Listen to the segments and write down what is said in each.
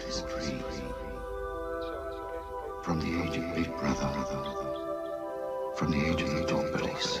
thought is. From the age of Big Brother, from the age of the Dawn Police,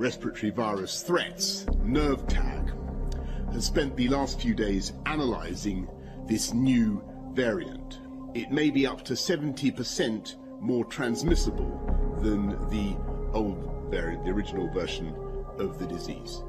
respiratory virus threats, NERVTAG, has spent the last few days analysing this new variant. It may be up to 70% more transmissible than the old variant, the original version of the disease.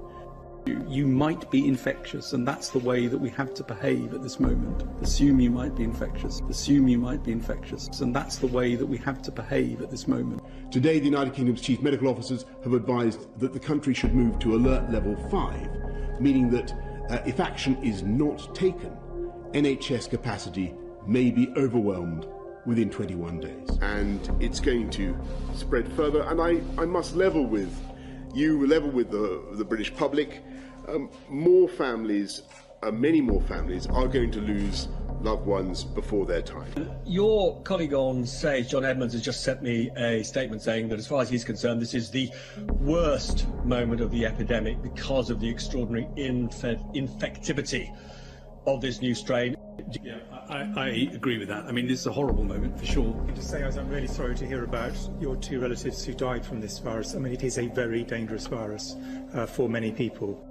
You might be infectious, and that's the way that we have to behave at this moment. Assume you might be infectious. Assume you might be infectious, and that's the way that we have to behave at this moment. Today, the United Kingdom's chief medical officers have advised that the country should move to alert level 5, meaning that uh, if action is not taken, NHS capacity may be overwhelmed within 21 days. And it's going to spread further, and I, I must level with you, level with the, the British public um, more families, uh, many more families, are going to lose loved ones before their time. Your colleague on Sage, John Edmunds, has just sent me a statement saying that, as far as he's concerned, this is the worst moment of the epidemic because of the extraordinary inf- infectivity of this new strain. Yeah, I, I, agree with that. I mean, this is a horrible moment for sure. I just say, I'm really sorry to hear about your two relatives who died from this virus. I mean, it is a very dangerous virus uh, for many people.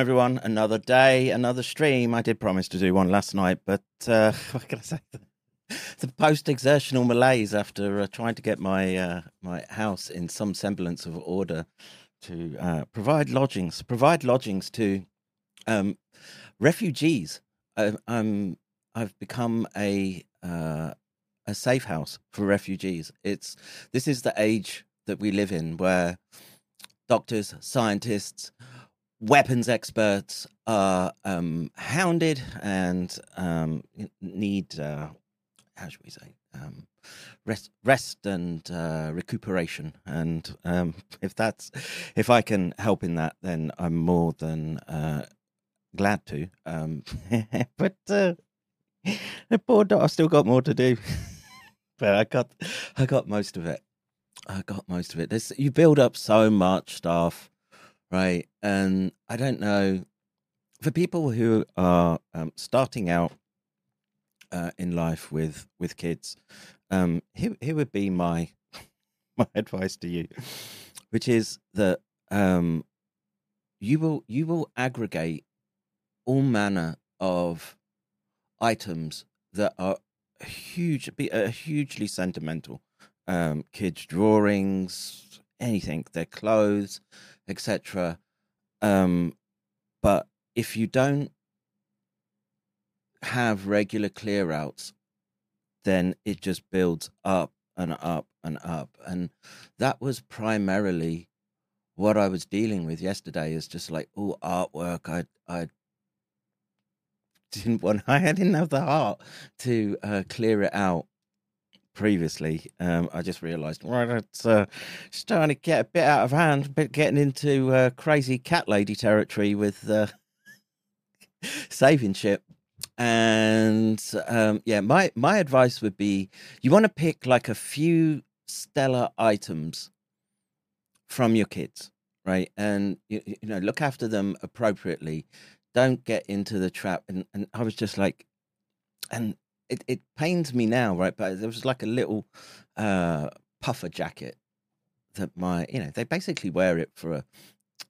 Everyone. Another day, another stream. I did promise to do one last night, but uh, what can I say? The post-exertional malaise after uh, trying to get my uh, my house in some semblance of order to uh, provide lodgings, provide lodgings to um, refugees. I, I'm I've become a uh, a safe house for refugees. It's this is the age that we live in where doctors, scientists, weapons experts are um, hounded and um, need, uh, how should we say, um, rest, rest and uh, recuperation. And um, if that's, if I can help in that, then I'm more than uh, glad to. Um, but uh, poor dog, I've still got more to do. but I got, I got most of it. I got most of it. You build up so much stuff, right? And I don't know for people who are um, starting out uh, in life with with kids. Um, here, here would be my my advice to you, which is that um, you will you will aggregate all manner of items that are huge, be uh, hugely sentimental um, kids' drawings, anything, their clothes, etc. Um, but if you don't have regular clear outs, then it just builds up and up and up. And that was primarily what I was dealing with yesterday is just like, oh, artwork. I, I didn't want, I didn't have the heart to uh, clear it out previously. Um, I just realised, right, it's uh, starting to get a bit out of hand, a bit getting into uh, crazy cat lady territory with uh, saving ship. And um, yeah, my my advice would be you want to pick like a few stellar items from your kids, right? And you, you know, look after them appropriately. Don't get into the trap. And and I was just like, and it, it pains me now, right? But there was like a little uh, puffer jacket that my, you know, they basically wear it for a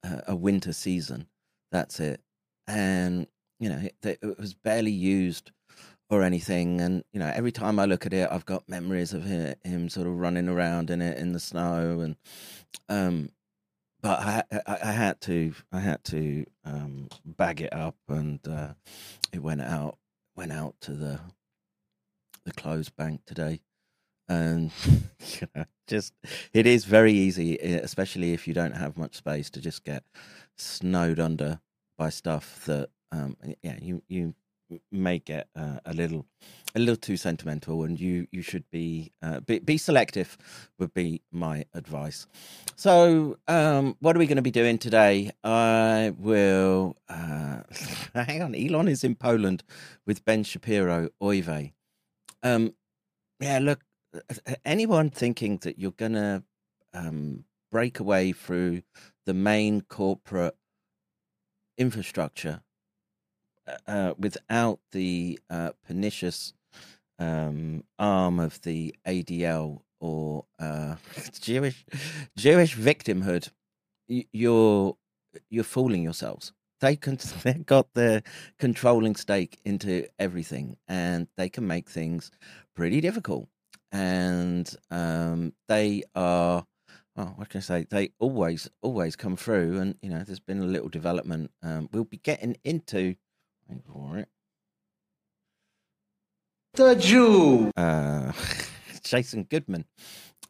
a winter season. That's it, and you know, it, it was barely used or anything. And you know, every time I look at it, I've got memories of him, him sort of running around in it in the snow, and um, but I, I, I had to I had to um, bag it up, and uh, it went out went out to the the closed bank today, and you know, just it is very easy, especially if you don't have much space, to just get snowed under by stuff that um, yeah you you may get uh, a little a little too sentimental and you you should be uh, be, be selective would be my advice. So um what are we going to be doing today? I will uh hang on elon is in poland with ben shapiro oive um yeah look anyone thinking that you're going to um break away through the main corporate infrastructure uh, without the uh, pernicious um, arm of the ADL or uh, Jewish Jewish victimhood, you're you're fooling yourselves. They can they got the controlling stake into everything, and they can make things pretty difficult. And um, they are oh, what can I say? They always, always come through, and you know, there's been a little development. Um, we'll be getting into Wait for it. The Jew. Uh, Jason Goodman.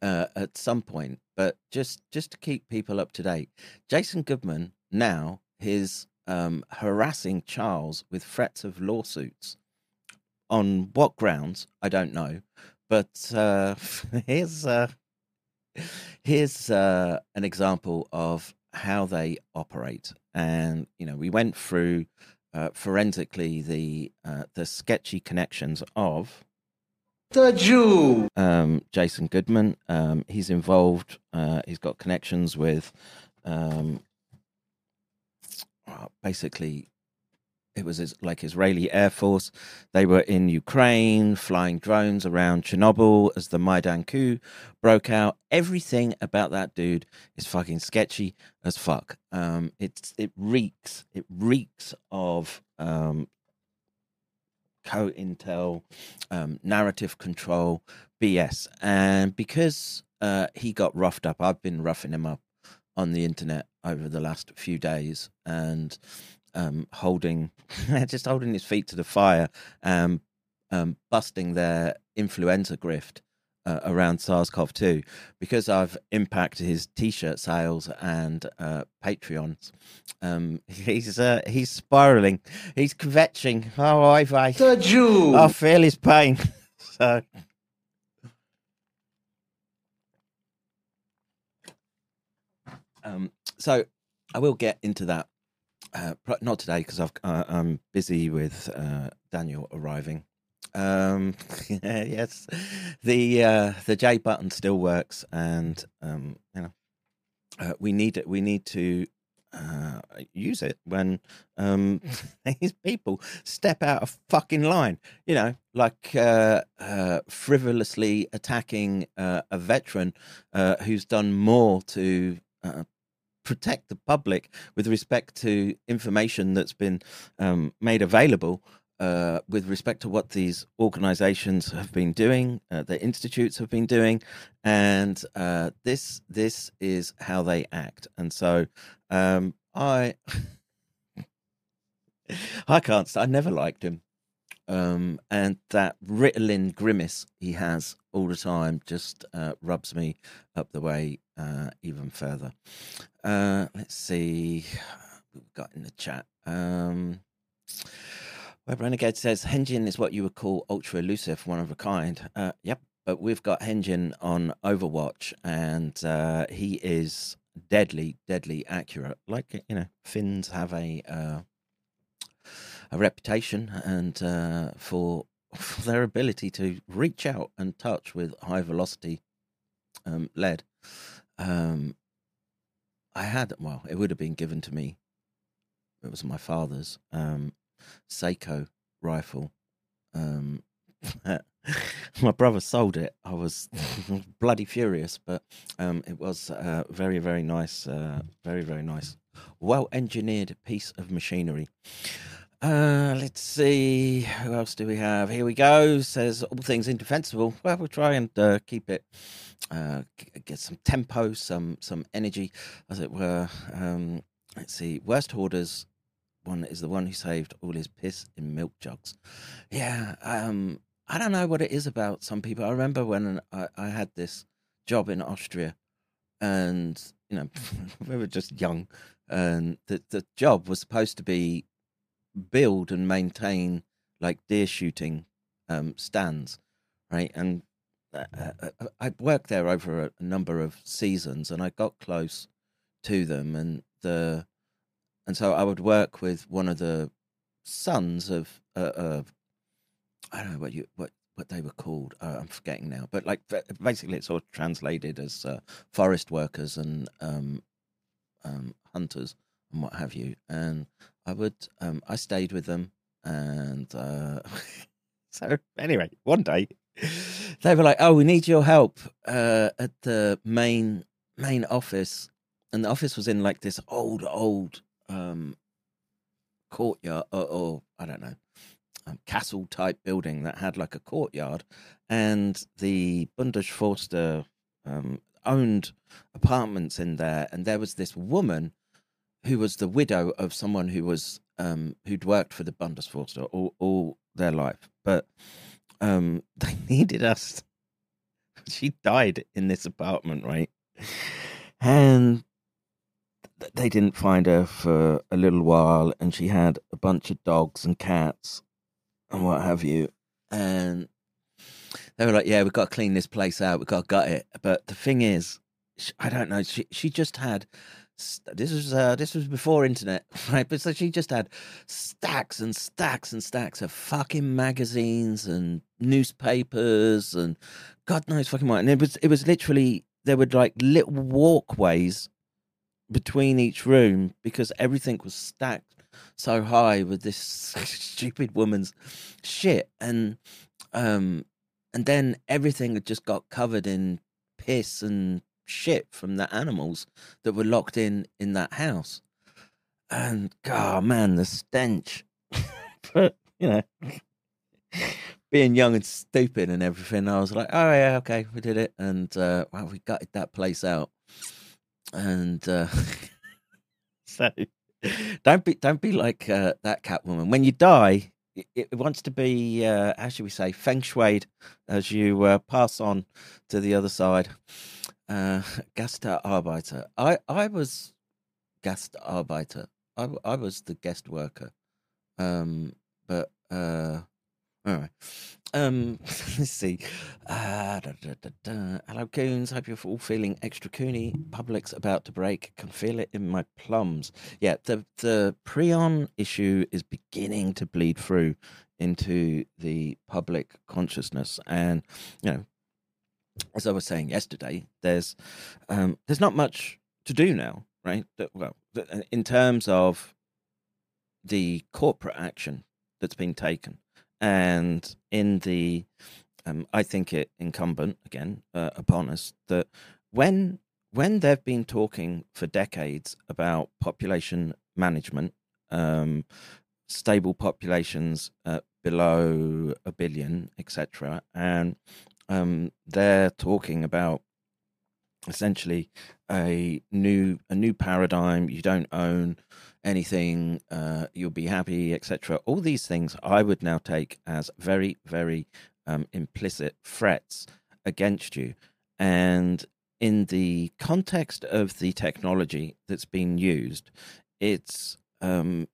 Uh, at some point, but just just to keep people up to date, Jason Goodman now is um, harassing Charles with threats of lawsuits. On what grounds, I don't know. But uh, here's uh, here's uh, an example of how they operate. And you know, we went through uh, forensically the uh, the sketchy connections of the Jew. Um, Jason Goodman. Um, he's involved. Uh, he's got connections with um, basically it was like Israeli Air Force. They were in Ukraine, flying drones around Chernobyl as the Maidan coup broke out. Everything about that dude is fucking sketchy as fuck. Um, it's it reeks, it reeks of um, co-intel, um, narrative control, BS. And because uh, he got roughed up, I've been roughing him up on the internet over the last few days, and um, holding, just holding his feet to the fire, um, um, busting their influenza grift uh, around SARS-CoV-2 because I've impacted his T-shirt sales and uh, Patreons. Um, he's uh, he's spiraling. He's kvetching. Oh, I, I, the Jew. I feel his pain. so. Um, so I will get into that uh, not today because I've uh, I'm busy with uh, Daniel arriving. Um, yes, the uh, the J button still works, and um, you know uh, we need it. We need to uh, use it when um, these people step out of fucking line. You know, like uh, uh, frivolously attacking uh, a veteran uh, who's done more to uh, protect the public with respect to information that's been um, made available uh, with respect to what these organizations have been doing, uh, the institutes have been doing, and uh, this this is how they act. And so um, I I can't. I never liked him. Um, and that Ritalin grimace he has all the time just uh, rubs me up the way uh, even further. Uh, let's see we've got in the chat. Um, Web Renegade says Henjin is what you would call ultra elusive, one of a kind. Uh, yep, but we've got Henjin on Overwatch, and uh, he is deadly, deadly accurate. Like you know, Finns have a uh, a reputation and uh, for, for their ability to reach out and touch with high velocity um, lead. Um, I had well, it would have been given to me. It was my father's um, Sako rifle. Um, my brother sold it. I was bloody furious, but um, it was uh, very, very nice, uh, very, very nice, well engineered piece of machinery. Uh, let's see. Who else do we have? Here we go. Says all things indefensible. Well, we'll try and uh, keep it uh, get some tempo, some some energy, as it were. Um, let's see, worst hoarders. One is the one who saved all his piss in milk jugs. Yeah, um, I don't know what it is about some people. I remember when I, I had this job in Austria, and you know we were just young, and the the job was supposed to be build and maintain like deer shooting um, stands, right? And uh, uh, I worked there over a, a number of seasons, and I got close to them, and the and so I would work with one of the sons of uh, of I don't know what you what what they were called. Uh, I'm forgetting now, but like basically, it's all translated as uh, forest workers and um, um, hunters and what have you. And I would um, I stayed with them, and uh, so anyway, one day they were like, "Oh, we need your help uh, at the main main office," and the office was in like this old old um, courtyard, or, or I don't know, um, castle type building that had like a courtyard, and the Bundesforster um, owned apartments in there, and there was this woman who was the widow of someone who was um, who'd worked for the Bundesforster all, all their life, but um, they needed us. She died in this apartment, right? And they didn't find her for a little while, and she had a bunch of dogs and cats and what have you. And they were like, "Yeah, we've got to clean this place out. We've got to gut it." But the thing is, I don't know. She she just had. This was uh, this was before internet, right? But so she just had stacks and stacks and stacks of fucking magazines and newspapers and God knows fucking what. And it was it was literally there were like little walkways between each room because everything was stacked so high with this stupid woman's shit and um and then everything had just got covered in piss and shit from the animals that were locked in in that house and god man the stench but you know being young and stupid and everything i was like oh yeah okay we did it and uh wow we gutted that place out and uh so don't be don't be like uh, that Catwoman. When you die, it, wants to be uh, how should we say feng shuied as you uh, pass on to the other side. Uh, Gastarbeiter. I I was Gastarbeiter. I was the guest worker. Um, but uh, all right. Um, let's see. Uh, da, da, da. Hello, coons. Hope you're all feeling extra coony. Public's about to break. Can feel it in my plums. Yeah, the the prion issue is beginning to bleed through into the public consciousness, and you know, as I was saying yesterday, there's um, there's not much to do now, right? Well, th- in terms of the corporate action that's been taken and in the um, I think it incumbent again uh, upon us that when when they've been talking for decades about population management, um, stable populations uh, below a billion, etc., and um, they're talking about essentially a new a new paradigm. You don't own anything, uh, you'll be happy, etc. All these things I would now take as very, very um, implicit threats against you. And in the context of the technology that's been used, it's um,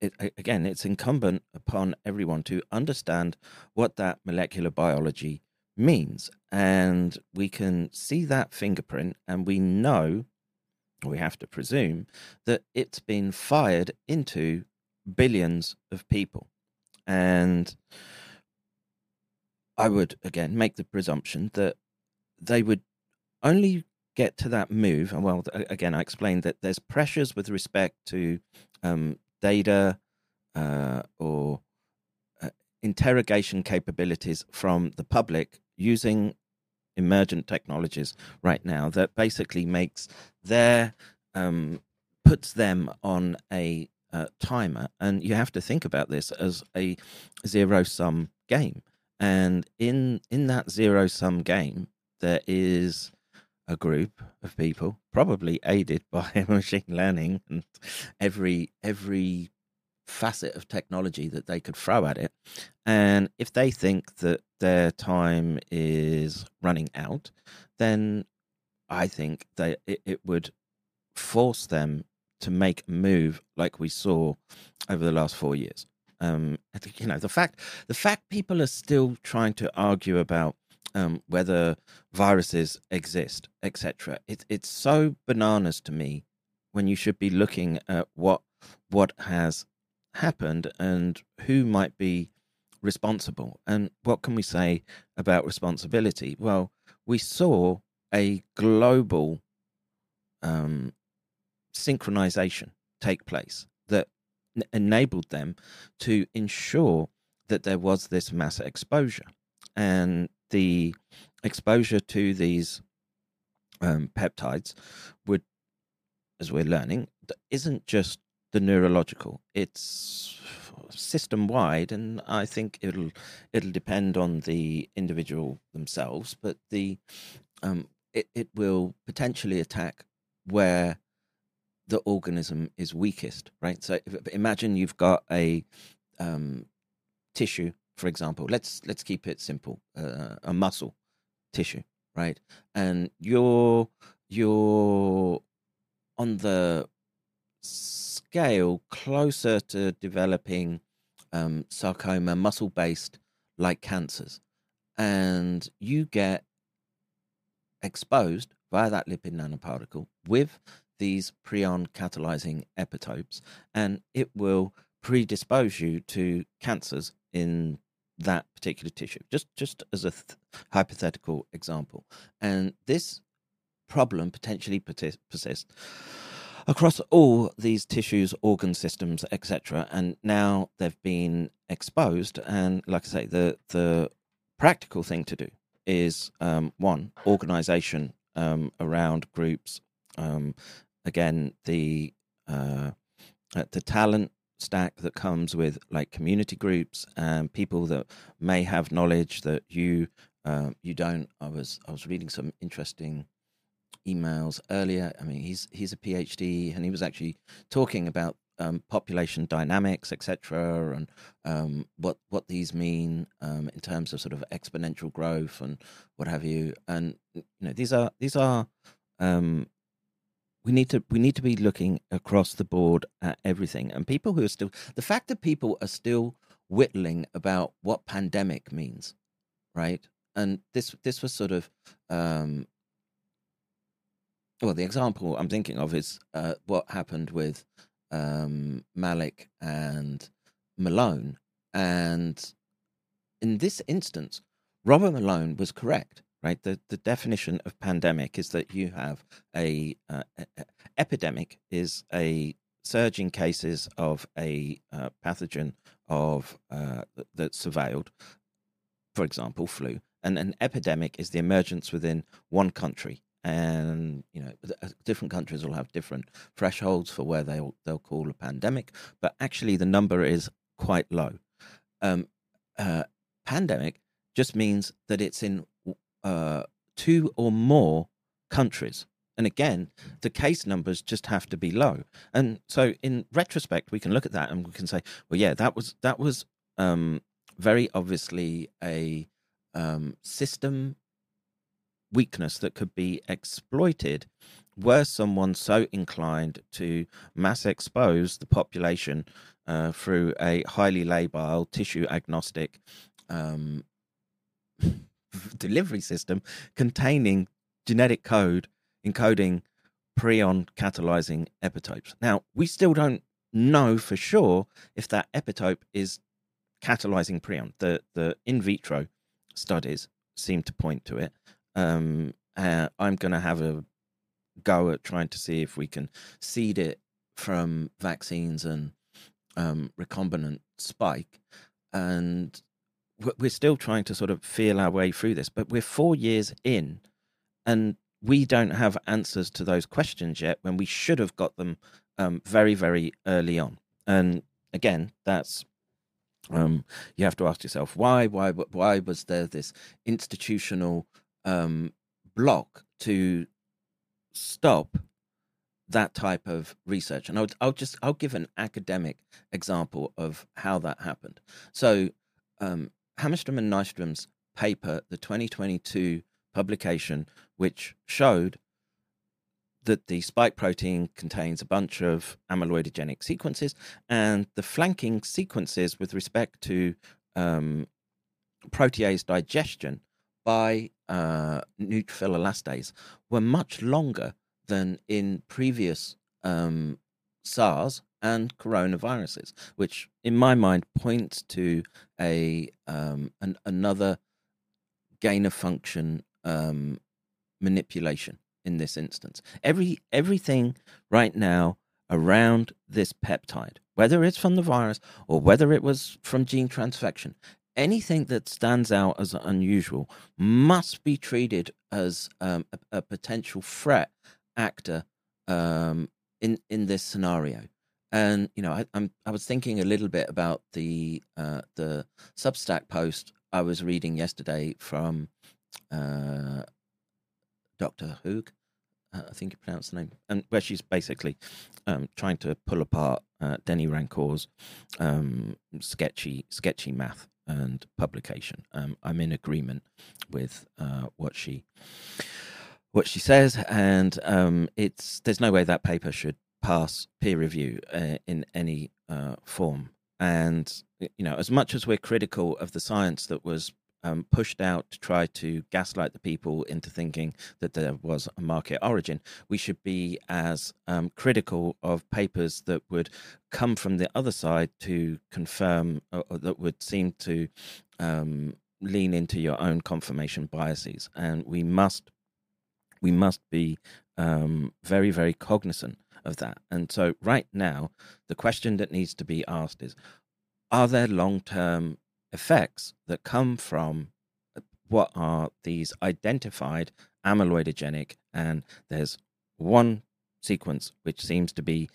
it, again, it's incumbent upon everyone to understand what that molecular biology means, and we can see that fingerprint, and we know we have to presume that it's been fired into billions of people. And I would again make the presumption that they would only get to that move. And well, again, I explained that there's pressures with respect to um, data uh, or uh, interrogation capabilities from the public using emergent technologies right now that basically makes their um, puts them on a uh, timer. And you have to think about this as a zero sum game. And in in that zero sum game there is a group of people, probably aided by machine learning and every every facet of technology that they could throw at it. And if they think that their time is running out, then I think that it, it would force them to make a move like we saw over the last four years. Um, you know the fact the fact people are still trying to argue about um, whether viruses exist, etc. It, it's so bananas to me when you should be looking at what what has happened and who might be responsible. And what can we say about responsibility? Well, we saw a global um, synchronization take place that n- enabled them to ensure that there was this mass exposure. And the exposure to these um, peptides would, as we're learning, isn't just the neurological. It's system wide, and I think it'll it'll depend on the individual themselves. But the um, it it will potentially attack where the organism is weakest, right? So if, imagine you've got a um, tissue, for example. Let's let's keep it simple. Uh, a muscle tissue, right? And you're you're on the scale closer to developing um, sarcoma, muscle based, like cancers. And you get exposed via that lipid nanoparticle with these prion catalyzing epitopes, and it will predispose you to cancers in that particular tissue. Just just as a th- hypothetical example, and this problem potentially persists across all these tissues, organ systems, etc. And now they've been exposed. And like I say, the the practical thing to do is um, one organization um, around groups. Um, again, the uh, uh, the talent stack that comes with like community groups and people that may have knowledge that you uh, you don't. I was I was reading some interesting emails earlier. I mean, he's he's a PhD, and he was actually talking about um, population dynamics, etc., and um, what what these mean um, in terms of sort of exponential growth and what have you. And you know, these are these are um, we need to we need to be looking across the board at everything. And people who are still the fact that people are still whittling about what pandemic means, right? And this this was sort of um, well, the example I'm thinking of is uh, what happened with um, Malik and Malone. And in this instance, Robert Malone was correct, right? The, the definition of pandemic is that you have a, uh, a epidemic is a surge in cases of a uh, pathogen of uh, that's surveilled, for example, flu. And an epidemic is the emergence within one country and you know uh, different countries will have different thresholds for where they'll they'll call a pandemic but actually the number is quite low. Um, uh, pandemic just means that it's in uh, two or more countries. And again the case numbers just have to be low. And so in retrospect we can look at that and we can say well yeah that was that was um, very obviously a um, system weakness that could be exploited were someone so inclined to mass expose the population uh, through a highly labile, tissue agnostic um, delivery system containing genetic code encoding prion catalyzing epitopes. Now, we still don't know for sure if that epitope is catalyzing prion. The the in vitro studies seem to point to it, um, uh, I'm going to have a go at trying to see if we can seed it from vaccines and um, recombinant spike. And we're still trying to sort of feel our way through this, but we're four years in and we don't have answers to those questions yet when we should have got them um, very, very early on. And again, that's um, you have to ask yourself why, why, why was there this institutional um, block to stop that type of research. And I'll, I'll just I'll give an academic example of how that happened. So um, Hammarström and Nyström's paper, the 2022 publication, which showed that the spike protein contains a bunch of amyloidogenic sequences, and the flanking sequences with respect to um, protease digestion by uh, neutrophil elastase were much longer than in previous um, SARS and coronaviruses, which in my mind points to a um, an, another gain of function um, manipulation in this instance. Every everything right now around this peptide, whether it's from the virus or whether it was from gene transfection, anything that stands out as unusual must be treated as um, a, a, potential threat actor um, in in this scenario. And you know, I, am I was thinking a little bit about the uh, the Substack post I was reading yesterday from uh, Dr. Hoog, uh, I think you pronounce the name, and where she's basically um, trying to pull apart uh, Denis Rancourt's um, sketchy sketchy math and publication. Um, I'm in agreement with uh, what she what she says, and um, it's there's no way that paper should pass peer review uh, in any uh, form. And you know, as much as we're critical of the science that was um, pushed out to try to gaslight the people into thinking that there was a market origin, we should be as um, critical of papers that would come from the other side to confirm, or, or that would seem to um, lean into your own confirmation biases. And we must we must be um, very, very cognizant of that. And so, right now, the question that needs to be asked is Are there long term effects that come from uh, what are these identified amyloidogenic? And there's one sequence which seems to be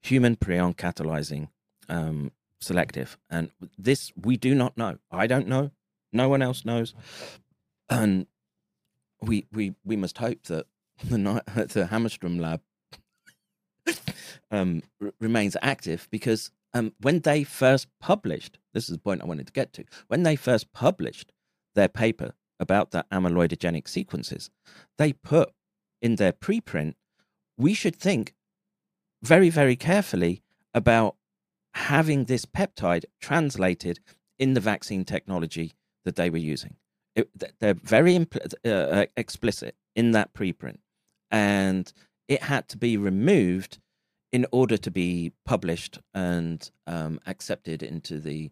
human prion catalyzing um, selective. And this we do not know. I don't know. No one else knows. And we we we must hope that the the Hammarström lab um, r- remains active because um, when they first published, this is the point I wanted to get to. When they first published their paper about the amyloidogenic sequences, they put in their preprint, we should think very, very carefully about having this peptide translated in the vaccine technology that they were using. It, they're very impl- uh, uh, explicit in that preprint, and it had to be removed in order to be published and um, accepted into the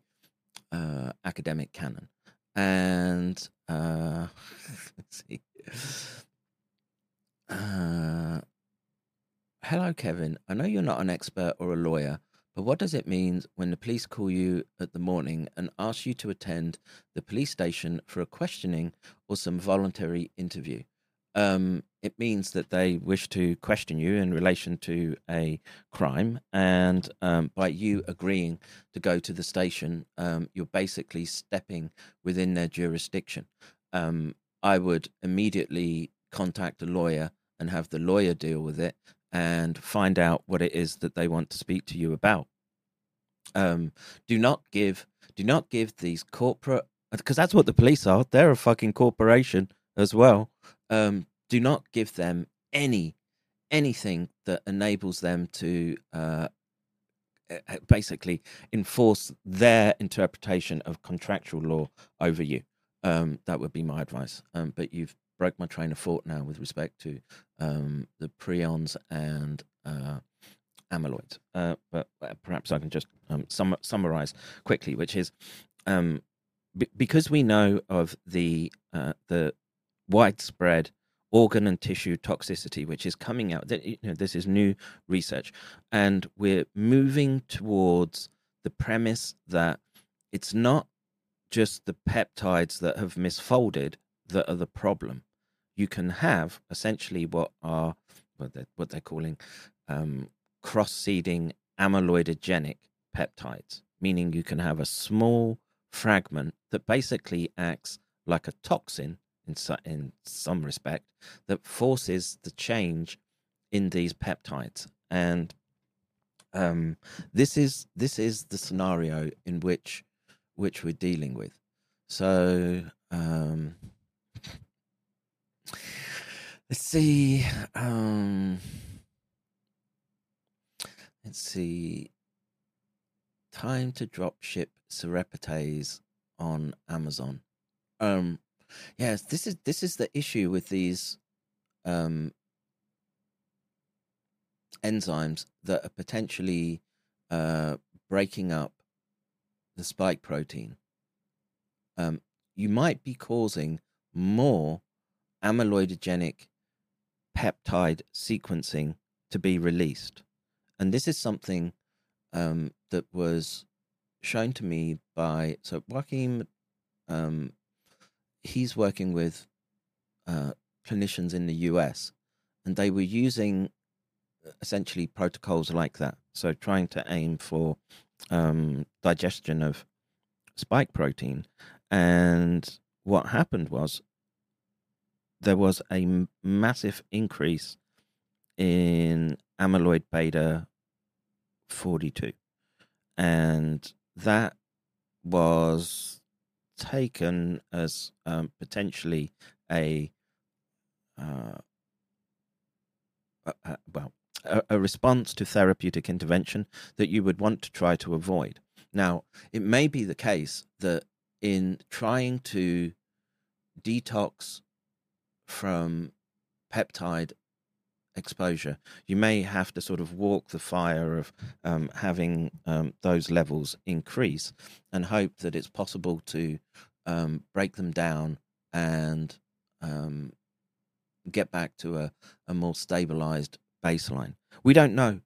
uh, academic canon. And uh, let's see. Uh, hello, Kevin. I know you're not an expert or a lawyer, but what does it mean when the police call you at the morning and ask you to attend the police station for a questioning or some voluntary interview? Um, it means that they wish to question you in relation to a crime, and um, by you agreeing to go to the station, um, you're basically stepping within their jurisdiction. Um, I would immediately contact a lawyer and have the lawyer deal with it and find out what it is that they want to speak to you about. Um, do not give do not give these corporate because that's what the police are. They're a fucking corporation as well. Um, do not give them any anything that enables them to uh, basically enforce their interpretation of contractual law over you. Um, that would be my advice. Um, but you've broke my train of thought now with respect to um, the prions and uh, amyloids. Uh, but uh, perhaps I can just um, sum- summarize quickly, which is um, b- because we know of the uh, the widespread organ and tissue toxicity, which is coming out. You know, this is new research, and we're moving towards the premise that it's not just the peptides that have misfolded that are the problem. You can have essentially what are what they're, what they're calling um, cross-seeding amyloidogenic peptides, meaning you can have a small fragment that basically acts like a toxin in in some respect that forces the change in these peptides, and um, this is this is the scenario in which which we're dealing with. So um, let's see. Um, let's see. Time to drop ship serapatase on Amazon. Um, yes, this is this is the issue with these um, enzymes that are potentially uh, breaking up the spike protein. Um, you might be causing more amyloidogenic peptide sequencing to be released. And this is something um, that was shown to me by so Joachim. Um, he's working with uh, clinicians in the US, and they were using essentially protocols like that. So trying to aim for um, digestion of spike protein, and what happened was there was a m- massive increase in amyloid beta 42 and that was taken as um, potentially a, uh, well a, a response to therapeutic intervention that you would want to try to avoid. Now, it may be the case that in trying to detox from peptide exposure, you may have to sort of walk the fire of um, having um, those levels increase and hope that it's possible to um, break them down and um, get back to a, a more stabilized baseline. We don't know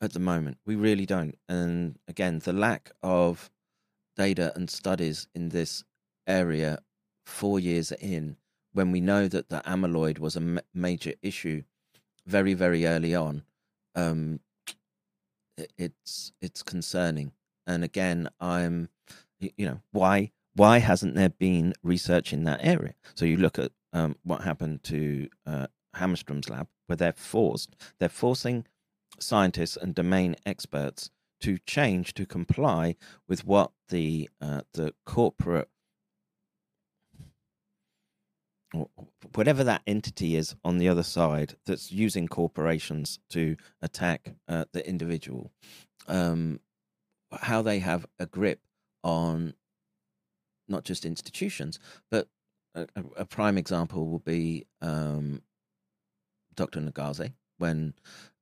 at the moment. We really don't. And again, the lack of data and studies in this area four years in, when we know that the amyloid was a ma- major issue very, very early on, um, it's it's concerning. And again, I'm, you know, why why hasn't there been research in that area? So you look at um, what happened to uh, Hammarström's lab, where they're forced, they're forcing scientists and domain experts to change to comply with what the uh, the corporate whatever that entity is on the other side that's using corporations to attack uh, the individual, um, how they have a grip on not just institutions, but a, a prime example will be um, Dr. Nagaze. When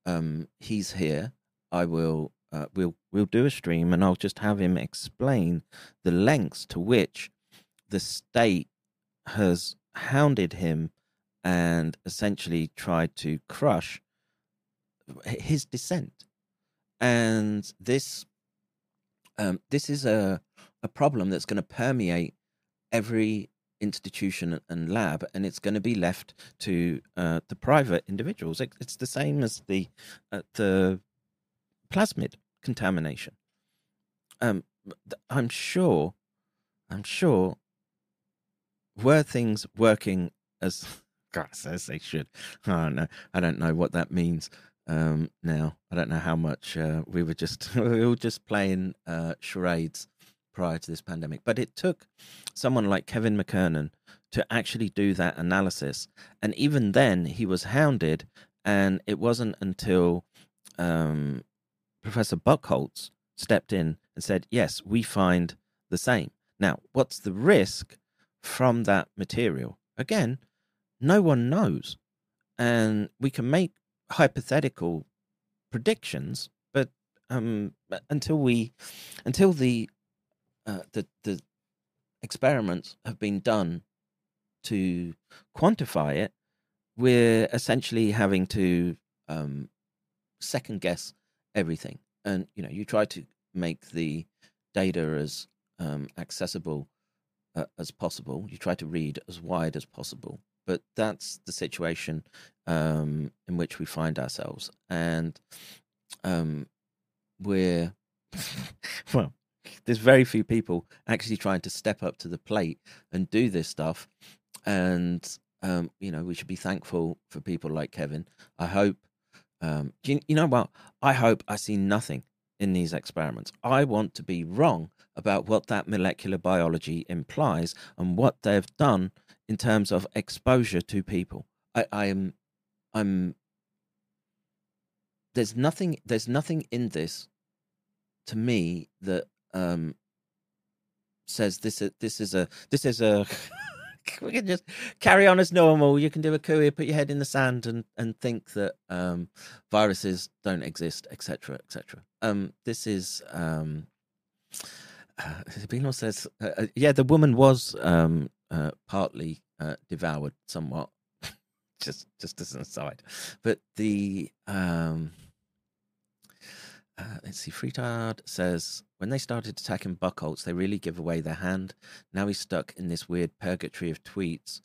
um, he's here, I will uh, we'll we'll do a stream and I'll just have him explain the lengths to which the state has hounded him and essentially tried to crush his dissent. And this um, this is a a problem that's going to permeate every institution and lab, and it's going to be left to uh, the private individuals. It, it's the same as the uh, the plasmid contamination. Um, I'm sure, I'm sure were things working as God as they should? I don't know. I don't know what that means um, now. I don't know how much uh, we were just we were just playing uh, charades prior to this pandemic. But it took someone like Kevin McKernan to actually do that analysis, and even then he was hounded. And it wasn't until um, Professor Buchholz stepped in and said, "Yes, we find the same." Now, what's the risk from that material. Again, no one knows. And we can make hypothetical predictions, but um, until we, until the, uh, the the experiments have been done to quantify it, we're essentially having to um, second guess everything. And you know, you try to make the data as um, accessible uh, as possible. You try to read as wide as possible. But that's the situation um, in which we find ourselves. And um, we're, well, there's very few people actually trying to step up to the plate and do this stuff. and um, you know we should be thankful for people like Kevin. I hope. Um, you, you know what? I hope I see nothing in these experiments. I want to be wrong about what that molecular biology implies and what they've done in terms of exposure to people. I, I am, I'm. There's nothing. There's nothing in this, to me, that um, says this. Is, this is a. This is a. we can just carry on as normal. You can do a cooey, put your head in the sand, and and think that um, viruses don't exist, etc., etc. Um, this is. Um, uh, Bino says, uh, uh, yeah, the woman was um, uh, partly uh, devoured somewhat, just just as an aside. But the um, uh, let's see, Freetard says when they started attacking Buckholz, they really give away their hand. Now he's stuck in this weird purgatory of tweets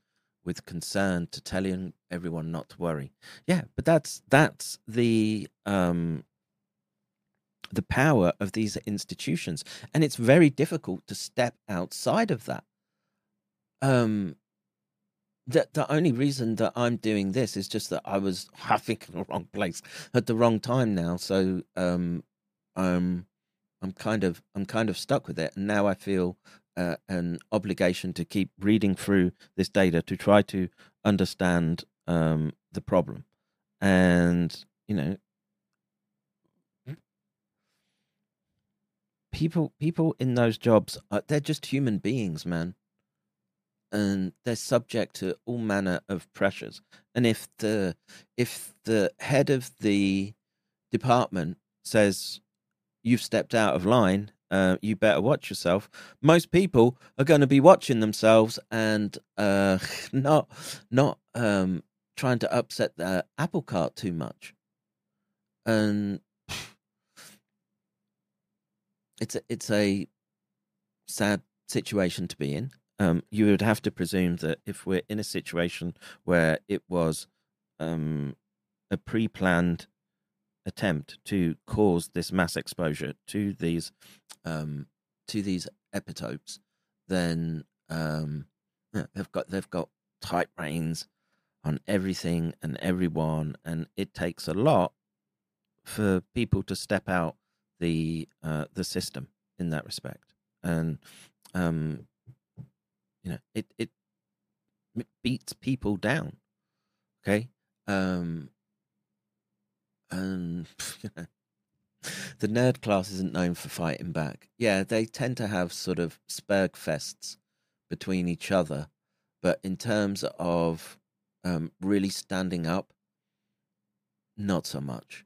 with concern to telling everyone not to worry. Yeah, but that's that's the um the power of these institutions and it's very difficult to step outside of that um the, the only reason that I'm doing this is just that I was I think in the wrong place at the wrong time now. So um um I'm kind of I'm kind of stuck with it, and now I feel uh, an obligation to keep reading through this data to try to understand um the problem, and you know. People, people in those jobs, uh, they're just human beings, man and they're subject to all manner of pressures. And if the if the head of the department says you've stepped out of line, uh, you better watch yourself. Most people are going to be watching themselves and uh, not not um, trying to upset the apple cart too much. And it's a, it's a sad situation to be in. Um, you would have to presume that if we're in a situation where it was um, a pre-planned attempt to cause this mass exposure to these um, to these epitopes, then um, yeah, they've got they've got tight reins on everything and everyone, and it takes a lot for people to step out the uh, the system in that respect. And um, you know, it it, beats people down. Okay, um, and the nerd class isn't known for fighting back. Yeah, they tend to have sort of spurg fests between each other, but in terms of um, really standing up, not so much.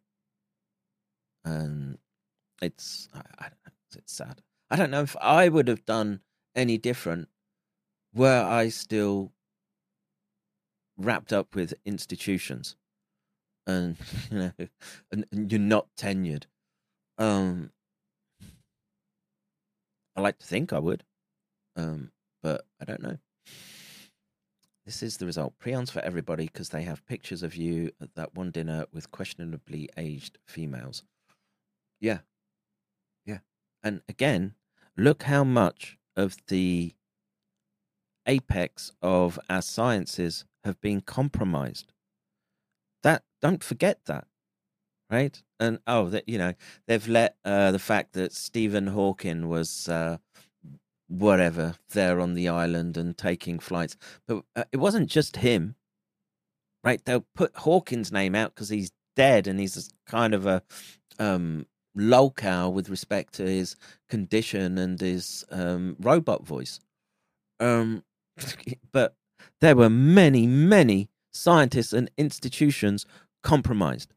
And it's I, I, it's sad. I don't know if I would have done any different were I still wrapped up with institutions and you know and, and you're not tenured. Um i like to think i would um but i don't know. This is the result. Prions for everybody because they have pictures of you at that one dinner with questionably aged females. Yeah and again look how much of the apex of our sciences have been compromised. That don't forget that, right? And oh, that you know they've let uh, the fact that Stephen Hawking was uh, whatever there on the island and taking flights, but uh, it wasn't just him, right? They'll put Hawking's name out because he's dead and he's kind of a um, lolcow with respect to his condition and his um, robot voice. Um, but there were many, many scientists and institutions compromised.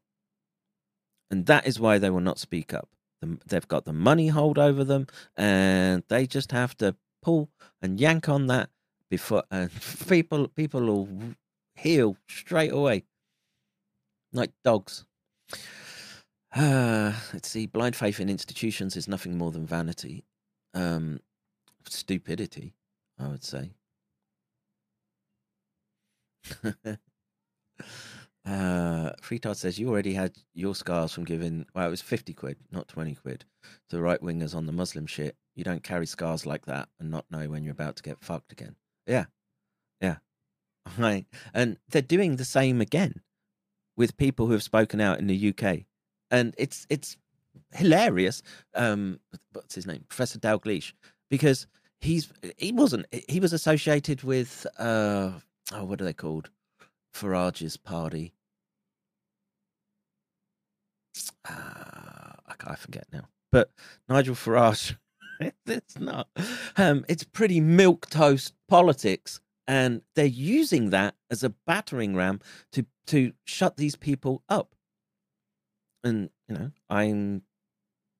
And that is why they will not speak up. They've got the money hold over them, and they just have to pull and yank on that before and people people will heal straight away, like dogs. Uh, let's see. Blind faith in institutions is nothing more than vanity, um, stupidity. I would say. uh, Freetard says you already had your scars from giving. Well, it was fifty quid, not twenty quid, to right wingers on the Muslim shit. You don't carry scars like that and not know when you're about to get fucked again. Yeah, yeah. Right. And they're doing the same again with people who have spoken out in the UK. And it's it's hilarious. Um what's his name? Professor Dalgleish, because he's he wasn't he was associated with uh oh what are they called? Farage's party. Uh, I, forget now. But Nigel Farage it's not. Um, it's pretty milk toast politics, and they're using that as a battering ram to to shut these people up. And you know, I'm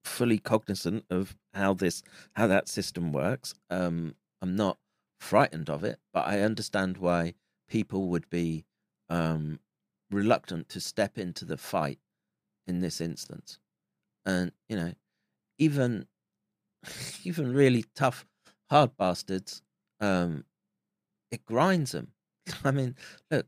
fully cognizant of how this how that system works. Um, I'm not frightened of it, but I understand why people would be um, reluctant to step into the fight in this instance. And you know, even even really tough, hard bastards, um, it grinds them. I mean, look,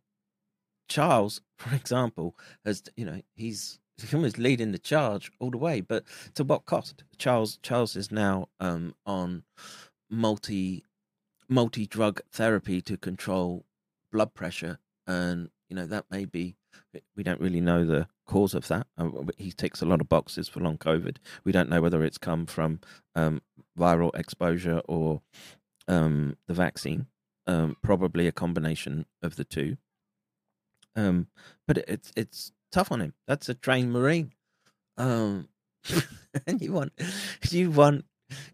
Charles, for example, has you know he's almost leading the charge all the way, but to what cost? Charles Charles is now um, on multi multi drug therapy to control blood pressure, and you know that may be we don't really know the cause of that. Uh, he ticks a lot of boxes for long COVID. We don't know whether it's come from um, viral exposure or um, the vaccine. Um, probably a combination of the two. Um, but it's it's tough on him. That's a trained marine. Um, and you want you want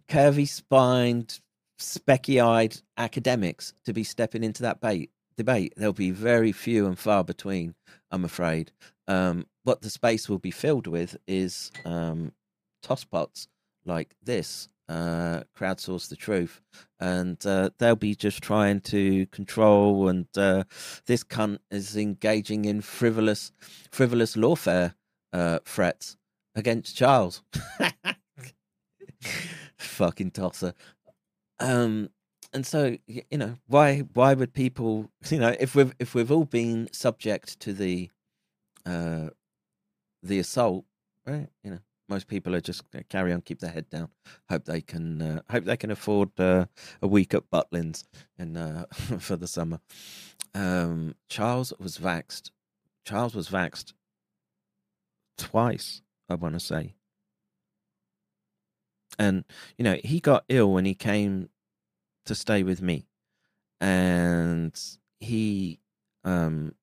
curvy spined, specky eyed academics to be stepping into that bait debate. There'll be very few and far between, I'm afraid. Um, what the space will be filled with is um, tosspots like this, uh, crowdsource the truth, and uh, they'll be just trying to control. And uh, this cunt is engaging in frivolous, frivolous lawfare uh, threats against Charles. Fucking tosser. Um, and so you know why why would people you know if we've if we've all been subject to the uh the assault right you know most people are just carry on keep their head down hope they can uh, hope they can afford uh, a week at butlins in uh, for the summer. Um charles was vaxed charles was vaxed twice i want to say. And you know he got ill when he came to stay with me, and he um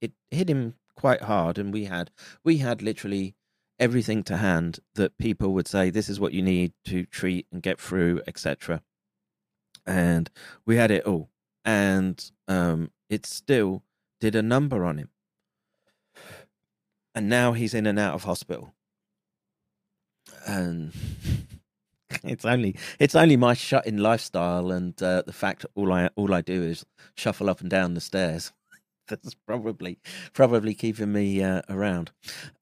it hit him quite hard, and we had we had literally everything to hand that people would say this is what you need to treat and get through, etc. And we had it all, and um, it still did a number on him. And now he's in and out of hospital. And it's only it's only my shut-in lifestyle and uh, the fact all I all I do is shuffle up and down the stairs. That's probably probably keeping me uh, around.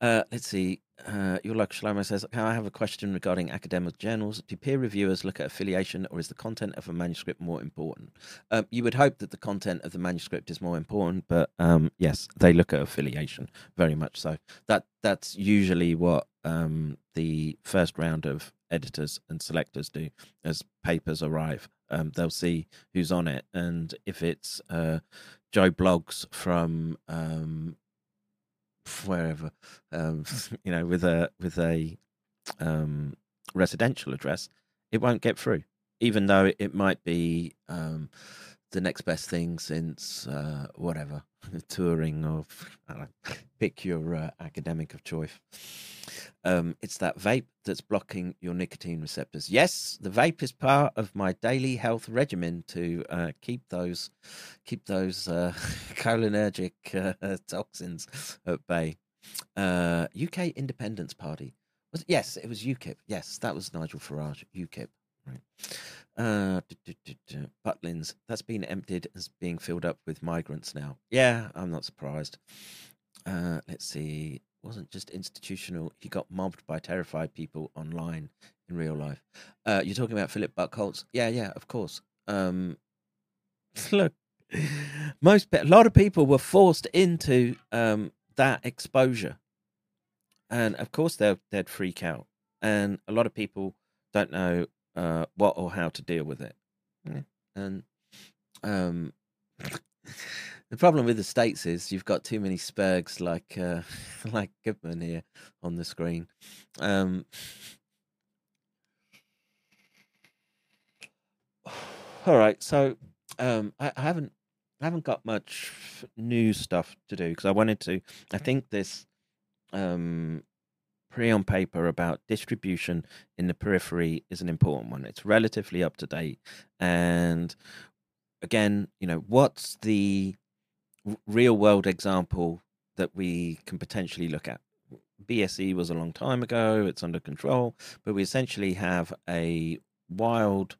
Uh, let's see. Uh, your luck Shlomo says, I have a question regarding academic journals. Do peer reviewers look at affiliation, or is the content of a manuscript more important? Um, you would hope that the content of the manuscript is more important, but um, yes, they look at affiliation very much so. That that's usually what um, the first round of editors and selectors do as papers arrive. Um, they'll see who's on it, and if it's uh, Joe Blogs from um, wherever, um, you know, with a with a um, residential address, it won't get through, even though it might be um, the next best thing since uh, whatever touring or pick your uh, academic of choice. Um, it's that vape that's blocking your nicotine receptors. Yes, the vape is part of my daily health regimen to uh, keep those keep those uh, cholinergic uh, toxins at bay. UK uh, Independence Party was yes, it was UKIP. Yes, that was Nigel Farage. UKIP. Right. Uh, Butlins, that's been emptied as being filled up with migrants now. Yeah, I'm not surprised. Uh, let's see wasn't just institutional. He got mobbed by terrified people online in real life. Uh, you're talking about Philip Buckholtz? Yeah, yeah, of course. Um, look, most a lot of people were forced into um, that exposure, and of course they they'd freak out, and a lot of people don't know uh, what or how to deal with it, and um, The problem with the states is you've got too many Spurgs like uh, like Goodman here on the screen. Um, all right, so um, I, I haven't I haven't got much new stuff to do because I wanted to. I think this um, Prion paper about distribution in the periphery is an important one. It's relatively up to date, and again, you know, what's the real world example that we can potentially look at? BSE was a long time ago. It's under control, but we essentially have a wild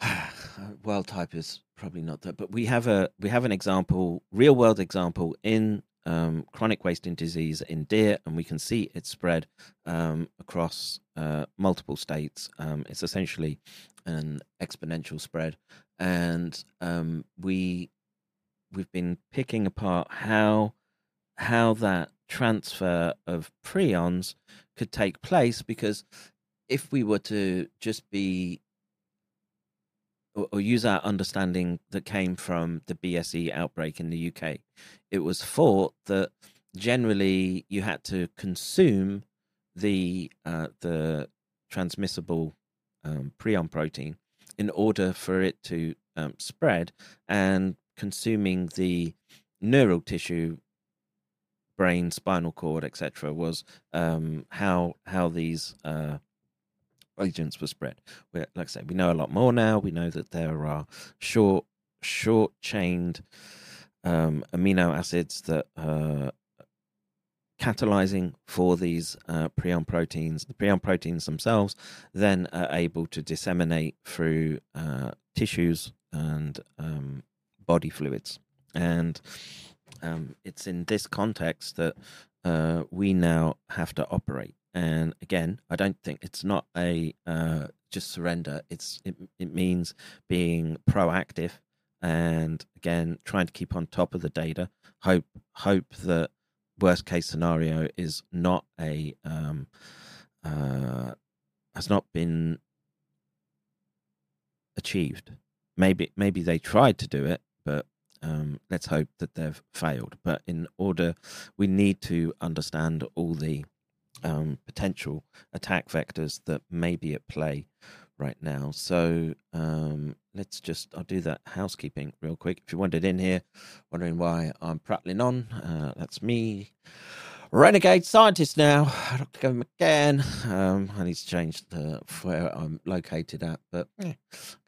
wild type is probably not that, but we have a we have an example, real world example in um, chronic wasting disease in deer, and we can see it spread um, across uh, multiple states. Um, it's essentially an exponential spread, and um, we we've been picking apart how how that transfer of prions could take place because if we were to just be or, use our understanding that came from the BSE outbreak in the UK, it was thought that generally you had to consume the uh, the transmissible um, prion protein in order for it to um, spread, and consuming the neural tissue, brain, spinal cord, etc., was um, how how these uh, agents were spread. We're, like I say, we know a lot more now. We know that there are short short chained um, amino acids that are catalyzing for these uh, prion proteins. The prion proteins themselves then are able to disseminate through uh, tissues and um, body fluids. And um, it's in this context that uh, we now have to operate. And again, I don't think it's not a uh, just surrender. It's it, it means being proactive and again trying to keep on top of the data. Hope hope that worst case scenario is not a um, uh, has not been achieved. Maybe maybe they tried to do it, but um, let's hope that they've failed. But in order, we need to understand all the um, potential attack vectors that may be at play right now. So um, let's just, I'll do that housekeeping real quick. If you wandered in here wondering why I'm prattling on, uh, that's me. Renegade scientist now, Dr. Kevin McCann. Um, I need to change the, where I'm located at, but eh,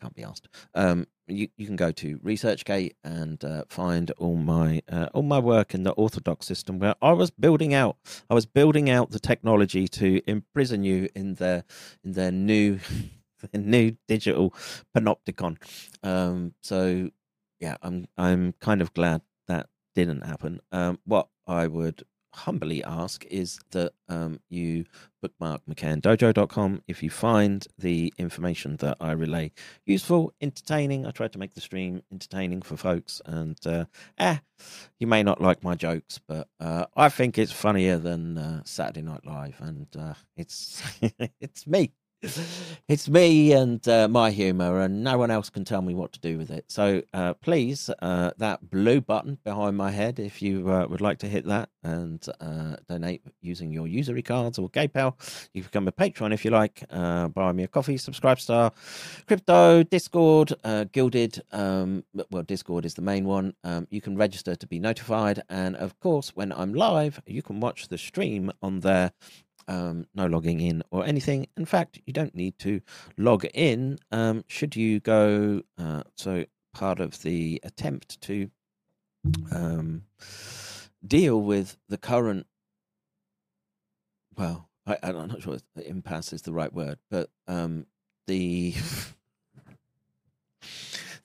can't be asked. Um, you, you can go to ResearchGate and uh, find all my uh, all my work in the Orthodox system where I was building out I was building out the technology to imprison you in their in their new new digital panopticon. Um, so yeah, I'm I'm kind of glad that didn't happen. Um, what I would humbly ask is that um, you bookmark mccanndojo.com if you find the information that I relay useful, entertaining. I try to make the stream entertaining for folks, and uh, eh, you may not like my jokes, but uh, I think it's funnier than uh, Saturday Night Live, and uh, it's it's me it's me and uh, my humor, and no one else can tell me what to do with it. So uh, please, uh, that blue button behind my head, if you uh, would like to hit that and uh, donate using your usury cards or PayPal, you can become a patron if you like. Uh, buy me a coffee, subscribe star, crypto, Discord, Gilded. Um, well, Discord is the main one. Um, you can register to be notified, and of course, when I'm live, you can watch the stream on there um, no logging in or anything. In fact, you don't need to log in. Um, should you go, uh, so part of the attempt to um, deal with the current, well, I, am not sure if impasse is the right word, but um, the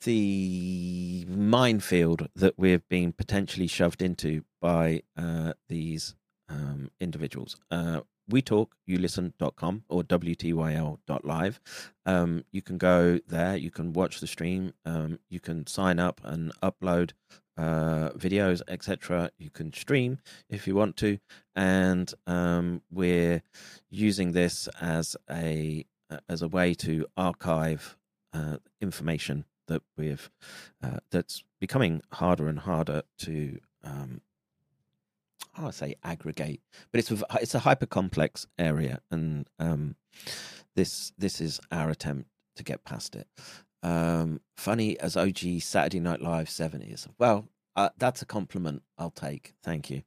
the minefield that we've been potentially shoved into by uh, these um, individuals. Uh, we talk listen.com or wtyl.live um, you can go there you can watch the stream um, you can sign up and upload uh, videos etc you can stream if you want to. And um, we're using this as a as a way to archive uh, information that we've uh, that's becoming harder and harder to um, I say aggregate, but it's it's a hyper complex area, and um, this this is our attempt to get past it. Um, funny as OG Saturday Night Live seventies. Well, uh, that's a compliment I'll take. Thank you.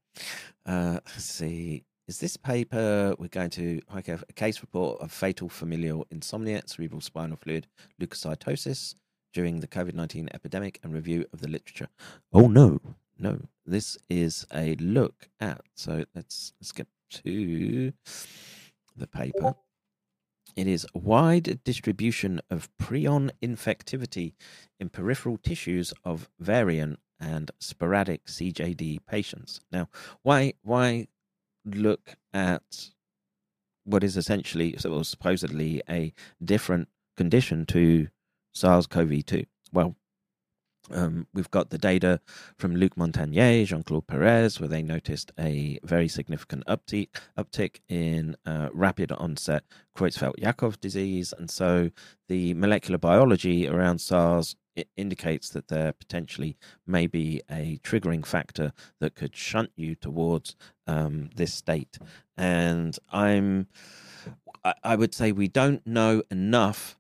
Uh, let's see. Is this paper we're going to okay, a case report of fatal familial insomnia, cerebral spinal fluid leukocytosis during the COVID nineteen epidemic, and review of the literature? Oh no, no. This is a look at. So let's let's get to the paper. It is wide distribution of prion infectivity in peripheral tissues of variant and sporadic CJD patients. Now, why why look at what is essentially well, supposedly a different condition to SARS-CoV-2? Well, um, we've got the data from Luc Montagnier, Jean Claude Perez, where they noticed a very significant uptick, uptick in uh, rapid onset Creutzfeldt Jakob disease. And so the molecular biology around SARS indicates that there potentially may be a triggering factor that could shunt you towards um, this state. And I'm, I, I would say we don't know enough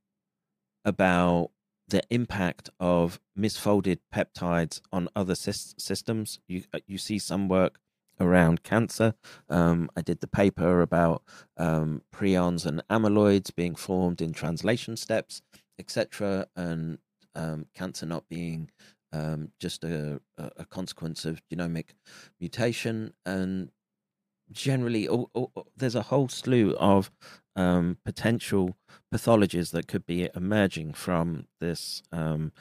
about the impact of misfolded peptides on other sy- systems. You uh, you see some work around cancer. Um, I did the paper about um, prions and amyloids being formed in translation steps, etc., and um, cancer not being um, just a, a, consequence of genomic mutation. And generally, oh, oh, there's a whole slew of um, potential pathologies that could be emerging from this um,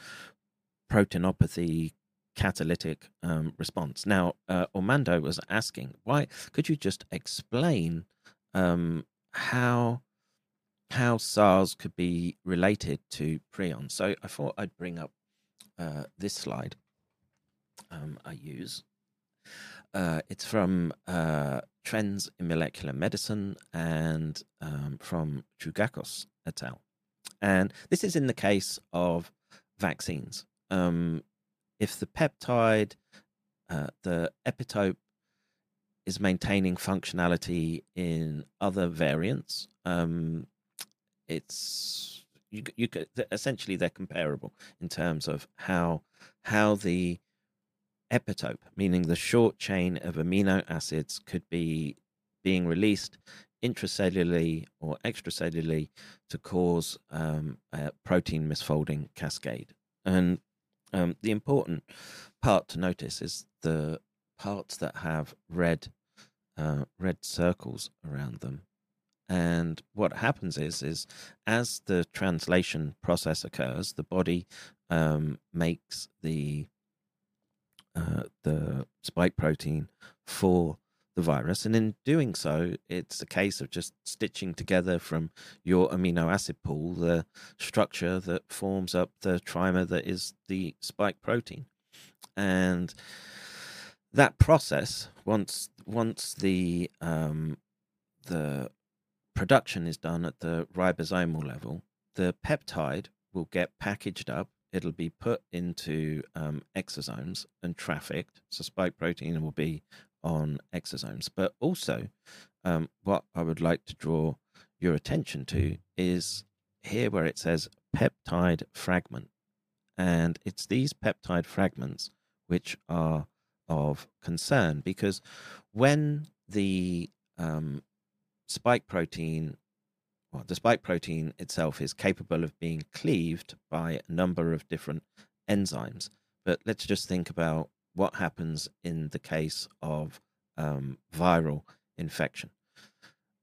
proteinopathy catalytic um, response. Now, uh, Ormando was asking, why could you just explain um, how how SARS could be related to prion? So I thought I'd bring up uh, this slide um, I use. Uh, it's from uh, Trends in Molecular Medicine and um, from Chougakos et al. And this is in the case of vaccines. Um, if the peptide, uh, the epitope, is maintaining functionality in other variants, um, it's you, you could essentially they're comparable in terms of how how the epitope, meaning the short chain of amino acids, could be being released intracellularly or extracellularly to cause um, a protein misfolding cascade. And um, the important part to notice is the parts that have red uh, red circles around them. And what happens is, is as the translation process occurs, the body um, makes the uh, the spike protein for the virus. And in doing so, it's a case of just stitching together from your amino acid pool the structure that forms up the trimer that is the spike protein. And that process, once once the um, the production is done at the ribosomal level, the peptide will get packaged up it'll be put into um, exosomes and trafficked. So spike protein will be on exosomes. But also, um, what I would like to draw your attention to is here where it says peptide fragment. And it's these peptide fragments which are of concern because when the um, spike protein well, the spike protein itself is capable of being cleaved by a number of different enzymes. But let's just think about what happens in the case of um, viral infection.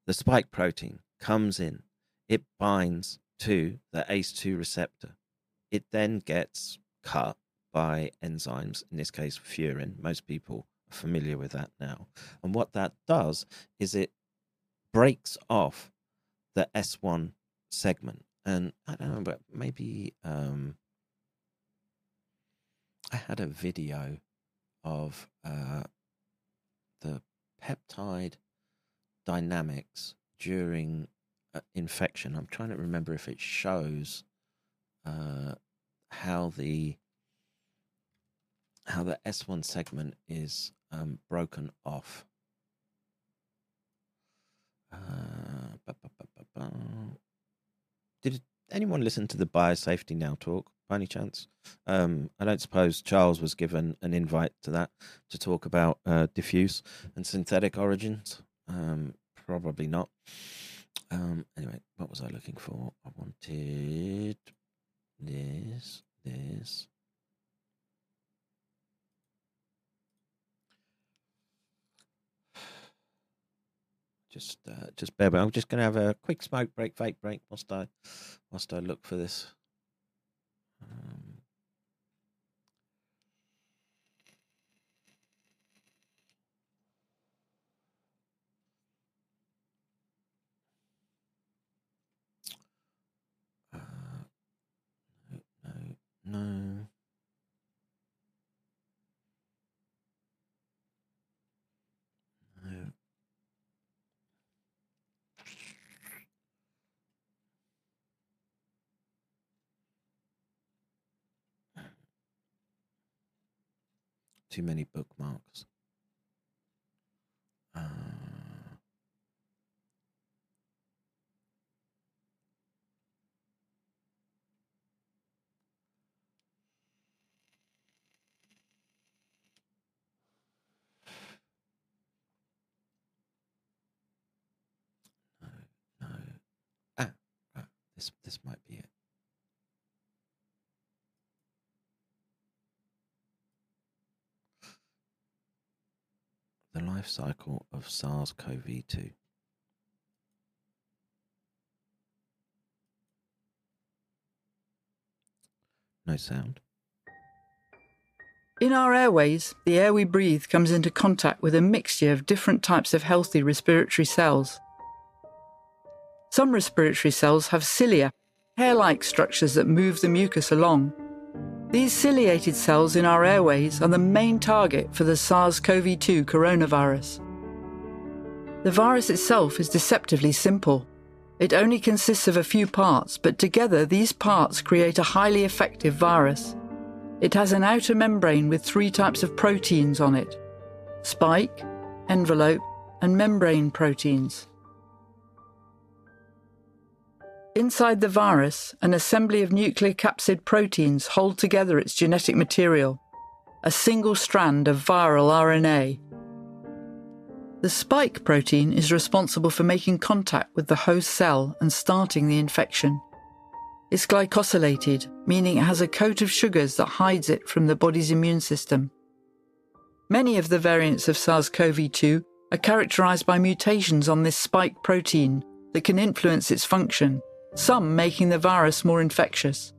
The spike protein comes in, it binds to the ACE2 receptor. It then gets cut by enzymes, in this case, furin. Most people are familiar with that now. And what that does is it breaks off the S1 segment. And I don't know, but maybe um, I had a video of uh, the peptide dynamics during uh, infection. I'm trying to remember if it shows uh, how the how the S1 segment is um, broken off. Uh. Did anyone listen to the biosafety now talk by any chance? Um, I don't suppose Charles was given an invite to that to talk about uh, diffuse and synthetic origins. Um, probably not. Um, anyway, what was I looking for? I wanted this, this. Just, uh, just bear with. I'm just going to have a quick smoke break, fake break, whilst I, whilst I look for this. Um, uh. No. Too many bookmarks. Uh, no, no. Ah, this this might be it. The life cycle of SARS-CoV-2. No sound. In our airways, the air we breathe comes into contact with a mixture of different types of healthy respiratory cells. Some respiratory cells have cilia, hair like structures that move the mucus along. These ciliated cells in our airways are the main target for the SARS CoV 2 coronavirus. The virus itself is deceptively simple. It only consists of a few parts, but together these parts create a highly effective virus. It has an outer membrane with three types of proteins on it spike, envelope, and membrane proteins. Inside the virus, an assembly of nucleocapsid proteins hold together its genetic material, a single strand of viral RNA. The spike protein is responsible for making contact with the host cell and starting the infection. It's glycosylated, meaning it has a coat of sugars that hides it from the body's immune system. Many of the variants of SARS CoV 2 are characterized by mutations on this spike protein that can influence its function, some making the virus more infectious.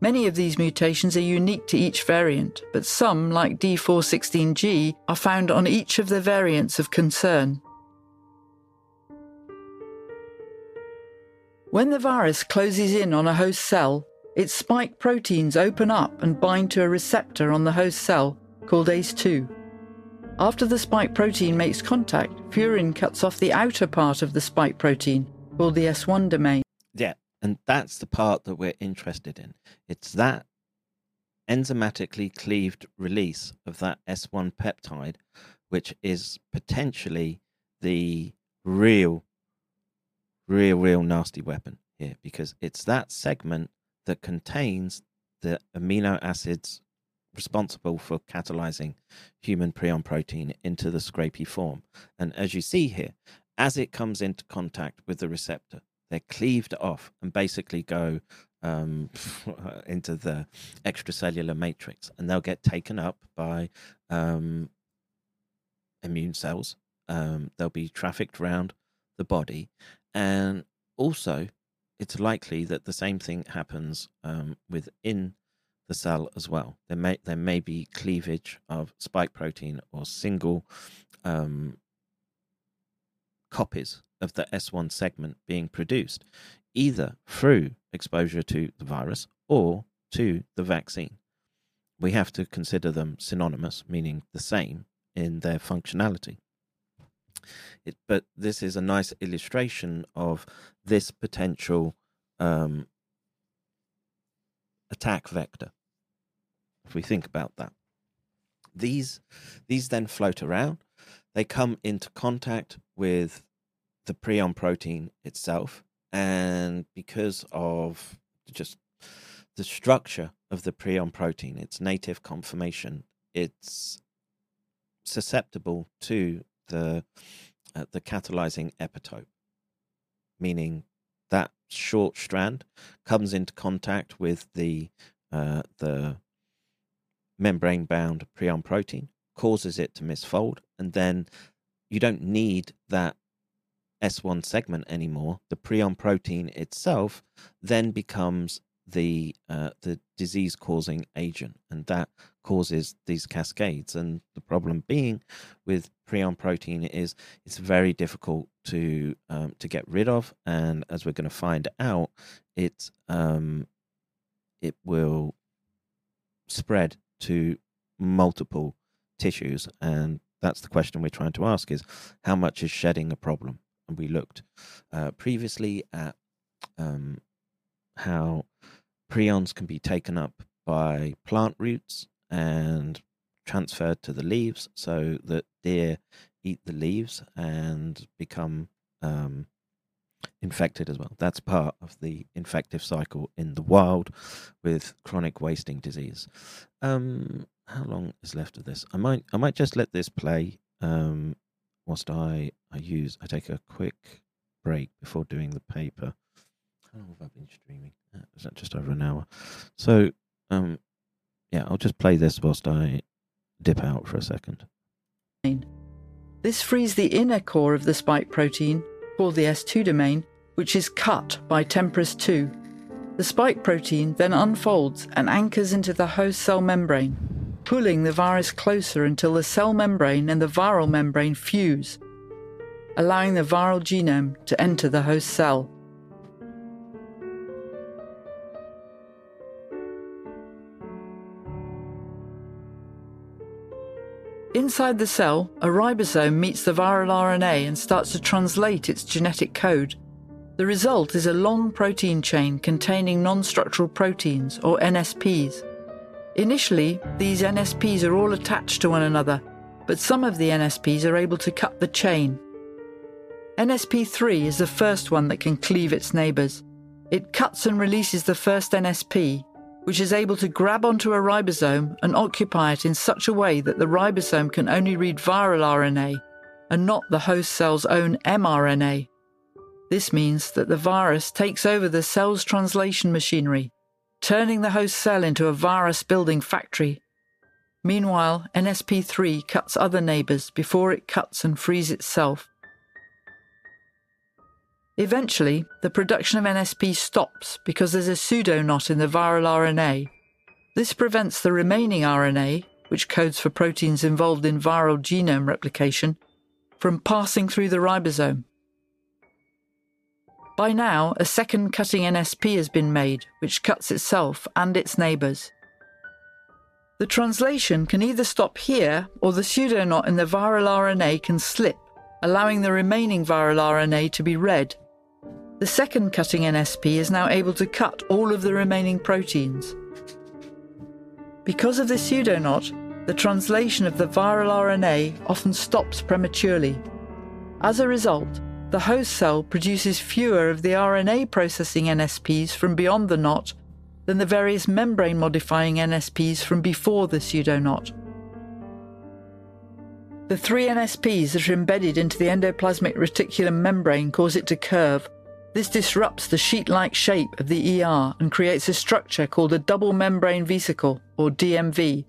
Many of these mutations are unique to each variant, but some, like D416G, are found on each of the variants of concern. When the virus closes in on a host cell, its spike proteins open up and bind to a receptor on the host cell called ACE2. After the spike protein makes contact, furin cuts off the outer part of the spike protein, called the S1 domain. Yeah, and that's the part that we're interested in. It's that enzymatically cleaved release of that S1 peptide, which is potentially the real, real, real nasty weapon here, because it's that segment that contains the amino acids responsible for catalyzing human prion protein into the scrapey form. And as you see here, as it comes into contact with the receptor, they're cleaved off and basically go um, into the extracellular matrix, and they'll get taken up by um, immune cells. Um, they'll be trafficked around the body, and also it's likely that the same thing happens um, within the cell as well. There may there may be cleavage of spike protein or single um, copies of the S1 segment being produced, either through exposure to the virus or to the vaccine. We have to consider them synonymous, meaning the same in their functionality. It, but this is a nice illustration of this potential um, attack vector if we think about that. These these then float around. They come into contact with the prion protein itself, and because of just the structure of the prion protein, its native conformation, it's susceptible to the uh, the catalyzing epitope, meaning that short strand comes into contact with the uh, the membrane bound prion protein, causes it to misfold, and then you don't need that S1 segment anymore. The prion protein itself then becomes the uh, the disease causing agent, and that causes these cascades. And the problem being with prion protein is it's very difficult to um, to get rid of, and as we're going to find out, it um, it will spread to multiple tissues, and that's the question we're trying to ask: is how much is shedding a problem? And we looked uh, previously at um, how prions can be taken up by plant roots and transferred to the leaves so that deer eat the leaves and become um, infected as well. That's part of the infective cycle in the wild with chronic wasting disease. Um, how long is left of this? I might I might just let this play um, whilst I I use I take a quick break before doing the paper. How long have I been streaming? Uh, is that just over an hour? So um, yeah, I'll just play this whilst I dip out for a second. This frees the inner core of the spike protein, called the S2 domain, which is cut by TMPRSS2. The spike protein then unfolds and anchors into the host cell membrane, pulling the virus closer until the cell membrane and the viral membrane fuse, allowing the viral genome to enter the host cell. Inside the cell, a ribosome meets the viral RNA and starts to translate its genetic code. The result is a long protein chain containing non structural proteins, or NSPs. Initially, these NSPs are all attached to one another, but some of the NSPs are able to cut the chain. NSP3 is the first one that can cleave its neighbours. It cuts and releases the first NSP, which is able to grab onto a ribosome and occupy it in such a way that the ribosome can only read viral RNA and not the host cell's own mRNA. This means that the virus takes over the cell's translation machinery, turning the host cell into a virus building factory. Meanwhile, NSP3 cuts other neighbours before it cuts and frees itself. Eventually, the production of NSP stops because there's a pseudoknot in the viral RNA. This prevents the remaining RNA, which codes for proteins involved in viral genome replication, from passing through the ribosome. By now, a second cutting NSP has been made, which cuts itself and its neighbours. The translation can either stop here or the pseudoknot in the viral RNA can slip, allowing the remaining viral RNA to be read the second cutting NSP is now able to cut all of the remaining proteins. Because of the pseudoknot, the translation of the viral RNA often stops prematurely. As a result, the host cell produces fewer of the RNA processing NSPs from beyond the knot than the various membrane modifying NSPs from before the pseudoknot. The three NSPs that are embedded into the endoplasmic reticulum membrane cause it to curve, this disrupts the sheet like shape of the ER and creates a structure called a double membrane vesicle, or DMV.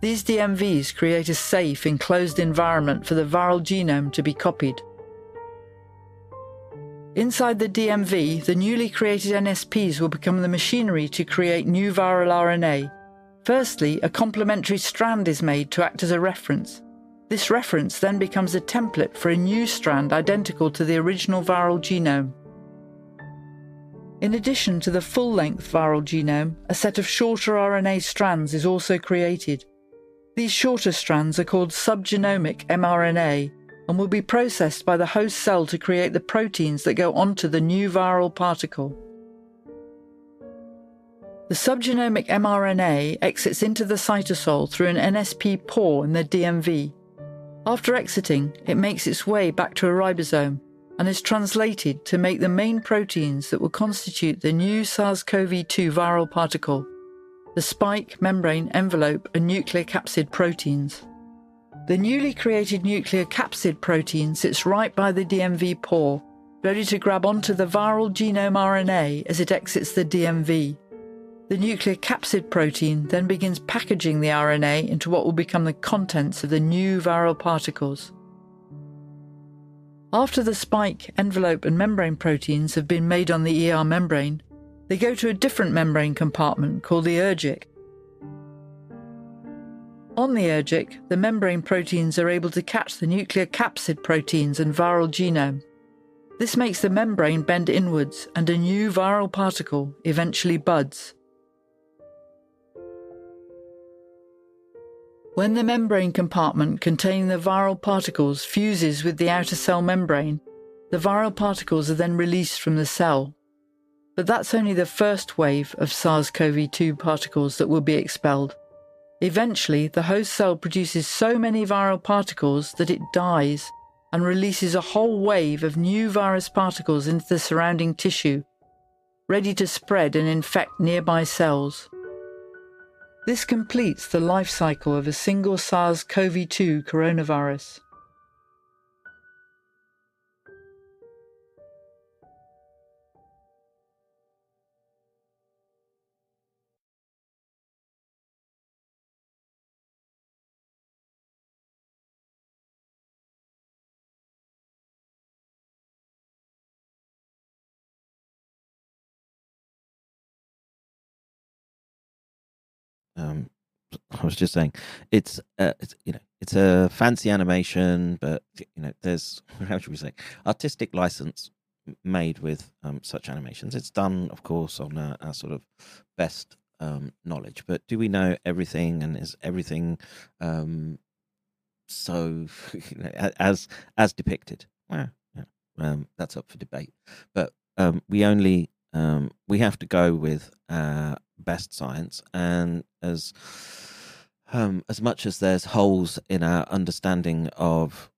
These DMVs create a safe, enclosed environment for the viral genome to be copied. Inside the DMV, the newly created NSPs will become the machinery to create new viral RNA. Firstly, a complementary strand is made to act as a reference. This reference then becomes a template for a new strand identical to the original viral genome. In addition to the full length viral genome, a set of shorter RNA strands is also created. These shorter strands are called subgenomic mRNA and will be processed by the host cell to create the proteins that go onto the new viral particle. The subgenomic mRNA exits into the cytosol through an NSP pore in the DMV. After exiting, it makes its way back to a ribosome and is translated to make the main proteins that will constitute the new SARS CoV 2 viral particle the spike, membrane, envelope, and nuclear capsid proteins. The newly created nuclear capsid protein sits right by the DMV pore, ready to grab onto the viral genome RNA as it exits the DMV. The nuclear capsid protein then begins packaging the RNA into what will become the contents of the new viral particles. After the spike, envelope, and membrane proteins have been made on the ER membrane, they go to a different membrane compartment called the ergic. On the ergic, the membrane proteins are able to catch the nuclear capsid proteins and viral genome. This makes the membrane bend inwards and a new viral particle eventually buds. When the membrane compartment containing the viral particles fuses with the outer cell membrane, the viral particles are then released from the cell. But that's only the first wave of SARS CoV 2 particles that will be expelled. Eventually, the host cell produces so many viral particles that it dies and releases a whole wave of new virus particles into the surrounding tissue, ready to spread and infect nearby cells. This completes the life cycle of a single SARS CoV 2 coronavirus. I was just saying, it's, uh, it's you know, it's a fancy animation, but you know, there's how should we say, artistic license made with um, such animations. It's done, of course, on our, sort of best um, knowledge. But do we know everything, and is everything um, so you know, as as depicted? Yeah, um, that's up for debate. But um, we only um, we have to go with uh, best science, and as um, as much as there's holes in our understanding of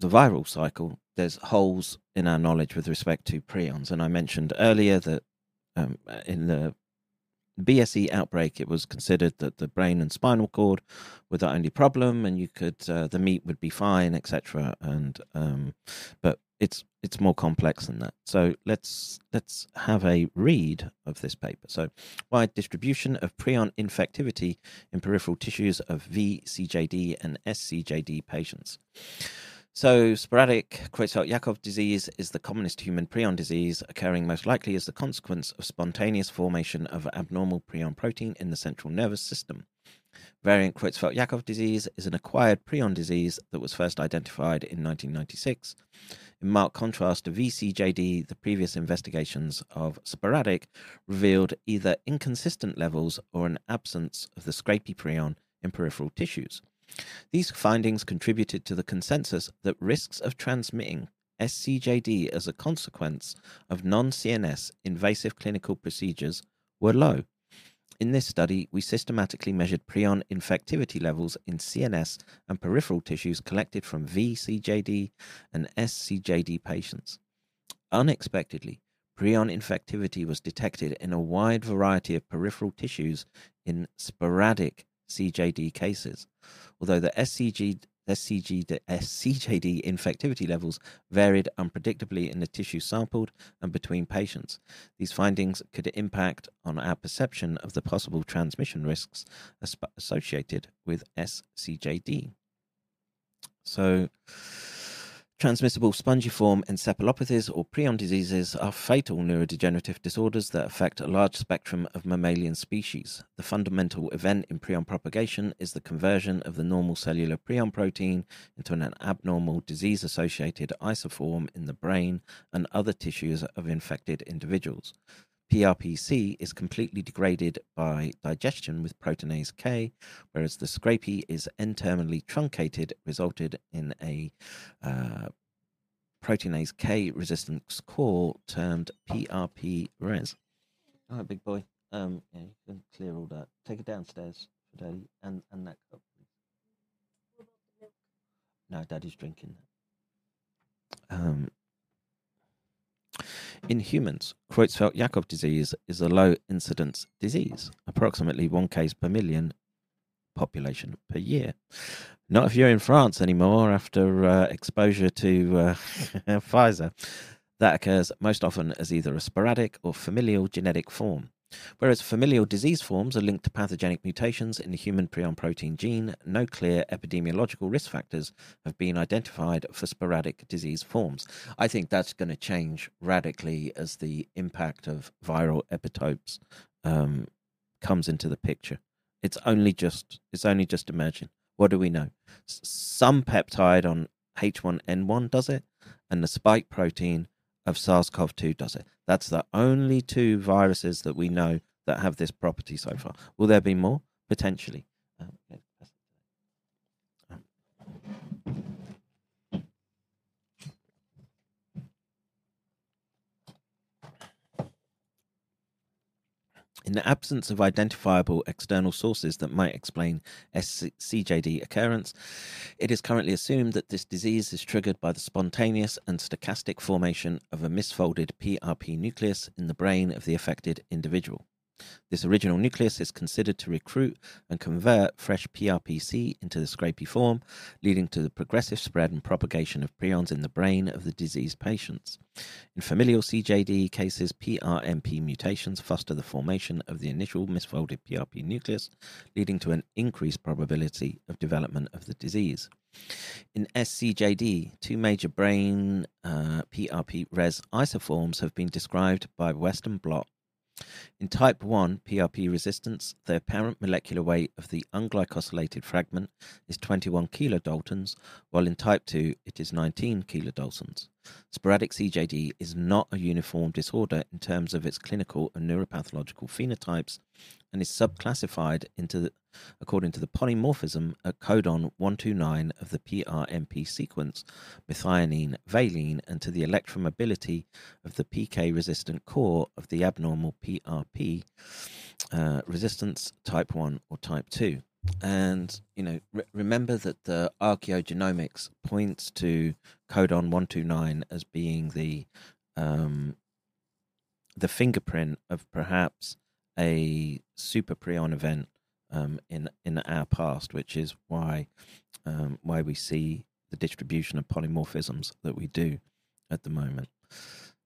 the viral cycle, there's holes in our knowledge with respect to prions. And I mentioned earlier that um, in the BSE outbreak, it was considered that the brain and spinal cord were the only problem, and you could uh, the meat would be fine, etc. And um, but it's it's more complex than that. So let's let's have a read of this paper. So, wide distribution of prion infectivity in peripheral tissues of VCJD and SCJD patients. So, sporadic Creutzfeldt-Jakob disease is the commonest human prion disease, occurring most likely as the consequence of spontaneous formation of abnormal prion protein in the central nervous system. Variant Creutzfeldt-Jakob disease is an acquired prion disease that was first identified in 1996. In marked contrast to VCJD, the previous investigations of sporadic revealed either inconsistent levels or an absence of the scrapie prion in peripheral tissues. These findings contributed to the consensus that risks of transmitting SCJD as a consequence of non CNS invasive clinical procedures were low. In this study, we systematically measured prion infectivity levels in CNS and peripheral tissues collected from VCJD and SCJD patients. Unexpectedly, prion infectivity was detected in a wide variety of peripheral tissues in sporadic CJD cases, although the SCG, SCJD infectivity levels varied unpredictably in the tissue sampled and between patients. These findings could impact on our perception of the possible transmission risks associated with SCJD. So, Transmissible spongiform encephalopathies or prion diseases are fatal neurodegenerative disorders that affect a large spectrum of mammalian species. The fundamental event in prion propagation is the conversion of the normal cellular prion protein into an abnormal disease associated isoform in the brain and other tissues of infected individuals. PRPC is completely degraded by digestion with proteinase K, whereas the scrapie is N-terminally truncated, resulted in a uh, proteinase K resistance core termed PRP res. Oh, big boy. Um, yeah, you can clear all that. Take it downstairs for Daddy and and that cup. please. No, Daddy's drinking. Um, in humans, Creutzfeldt-Jakob disease is a low incidence disease, approximately one case per million population per year. Not if you're in France anymore after uh, exposure to uh, Pfizer. That occurs most often as either a sporadic or familial genetic form. Whereas familial disease forms are linked to pathogenic mutations in the human prion protein gene, no clear epidemiological risk factors have been identified for sporadic disease forms. I think that's going to change radically as the impact of viral epitopes um, comes into the picture. It's only just it's only just emerging. What do we know? S- some peptide on H1N1 does it, and the spike protein of SARS-CoV-2 does it. That's the only two viruses that we know that have this property so far. Will there be more? Potentially. Um, In the absence of identifiable external sources that might explain SCJD occurrence, it is currently assumed that this disease is triggered by the spontaneous and stochastic formation of a misfolded PRP nucleus in the brain of the affected individual. This original nucleus is considered to recruit and convert fresh PRPC into the scrapie form, leading to the progressive spread and propagation of prions in the brain of the diseased patients. In familial CJD cases, PRMP mutations foster the formation of the initial misfolded PRP nucleus, leading to an increased probability of development of the disease. In SCJD, two major brain uh, PRP res isoforms have been described by Western blot in type 1 PRP resistance, the apparent molecular weight of the unglycosylated fragment is 21 kilodaltons, while in type 2 it is 19 kilodaltons. Sporadic CJD is not a uniform disorder in terms of its clinical and neuropathological phenotypes and is subclassified into the, according to the polymorphism at codon 129 of the PRMP sequence, methionine, valine, and to the electromobility of the PK resistant core of the abnormal PRP uh, resistance type 1 or type 2. And, you know, re- remember that the archaeogenomics points to codon 129 as being the um, the fingerprint of perhaps a super prion event um, in in our past, which is why um, why we see the distribution of polymorphisms that we do at the moment.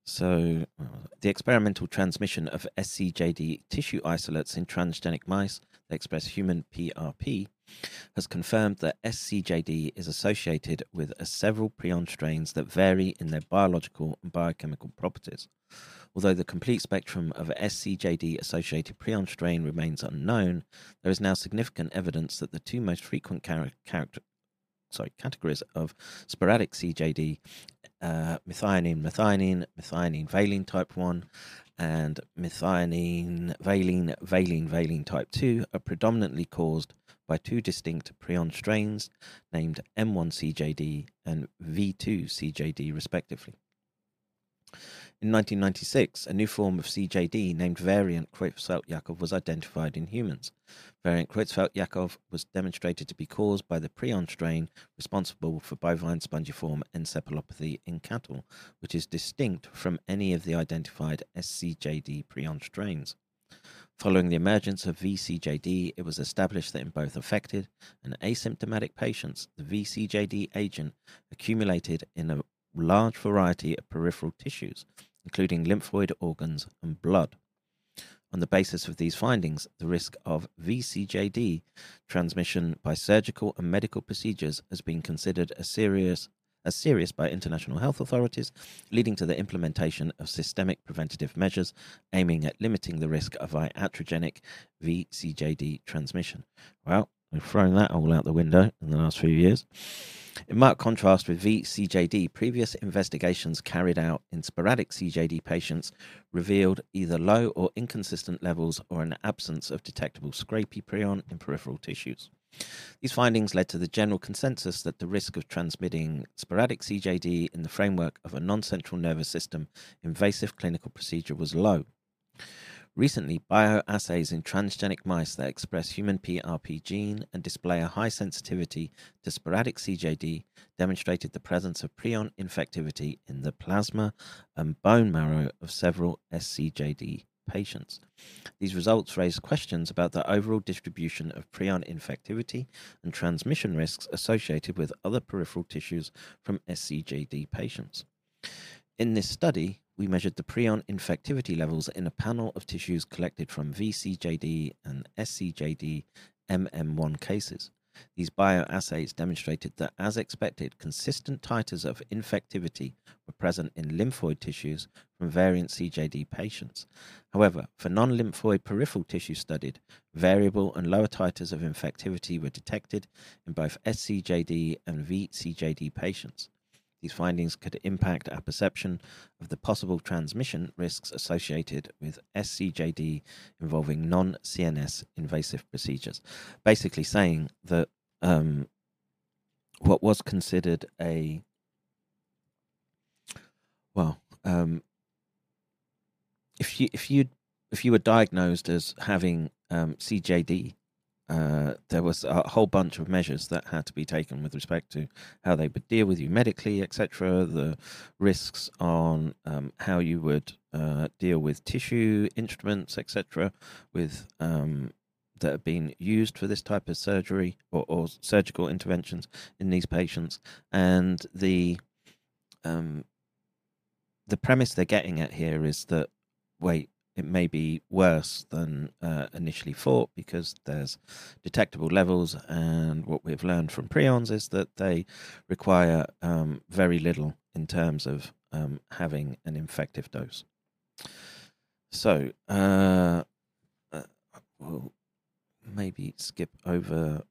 So, uh, the experimental transmission of SCJD tissue isolates in transgenic mice express human PRP has confirmed that SCJD is associated with several prion strains that vary in their biological and biochemical properties. Although the complete spectrum of SCJD associated prion strain remains unknown, there is now significant evidence that the two most frequent char- character, sorry, categories of sporadic CJD, uh, methionine, methionine, methionine, valine type 1, and methionine, valine, valine, valine type 2 are predominantly caused by two distinct prion strains named M1CJD and V2CJD, respectively. In 1996, a new form of CJD named variant Creutzfeldt-Jakob was identified in humans. Variant Creutzfeldt-Jakob was demonstrated to be caused by the prion strain responsible for bovine spongiform encephalopathy in cattle, which is distinct from any of the identified SCJD prion strains. Following the emergence of VCJD, it was established that in both affected and asymptomatic patients, the VCJD agent accumulated in a large variety of peripheral tissues, including lymphoid organs and blood. On the basis of these findings, the risk of VCJD transmission by surgical and medical procedures has been considered as serious as serious by international health authorities, leading to the implementation of systemic preventative measures aiming at limiting the risk of iatrogenic VCJD transmission. Well, we've thrown that all out the window in the last few years. In marked contrast with VCJD, previous investigations carried out in sporadic CJD patients revealed either low or inconsistent levels or an absence of detectable scrapie prion in peripheral tissues. These findings led to the general consensus that the risk of transmitting sporadic CJD in the framework of a non central nervous system invasive clinical procedure was low. Recently, bioassays in transgenic mice that express human PRP gene and display a high sensitivity to sporadic CJD demonstrated the presence of prion infectivity in the plasma and bone marrow of several SCJD patients. These results raise questions about the overall distribution of prion infectivity and transmission risks associated with other peripheral tissues from SCJD patients. In this study, we measured the prion infectivity levels in a panel of tissues collected from VCJD and SCJD MM1 cases. These bioassays demonstrated that, as expected, consistent titers of infectivity were present in lymphoid tissues from variant CJD patients. However, for non lymphoid peripheral tissue studied, variable and lower titers of infectivity were detected in both SCJD and VCJD patients. These findings could impact our perception of the possible transmission risks associated with SCJD involving non CNS invasive procedures. Basically, saying that um, what was considered a well, um, if you if you if you were diagnosed as having um, CJD uh, there was a whole bunch of measures that had to be taken with respect to how they would deal with you medically, etc. The risks on um, how you would uh, deal with tissue instruments, etc. With um, that have been used for this type of surgery or, or surgical interventions in these patients, and the um, the premise they're getting at here is that wait it may be worse than uh, initially thought because there's detectable levels, and what we've learned from prions is that they require um, very little in terms of um, having an infective dose. So, uh, uh, we'll maybe skip over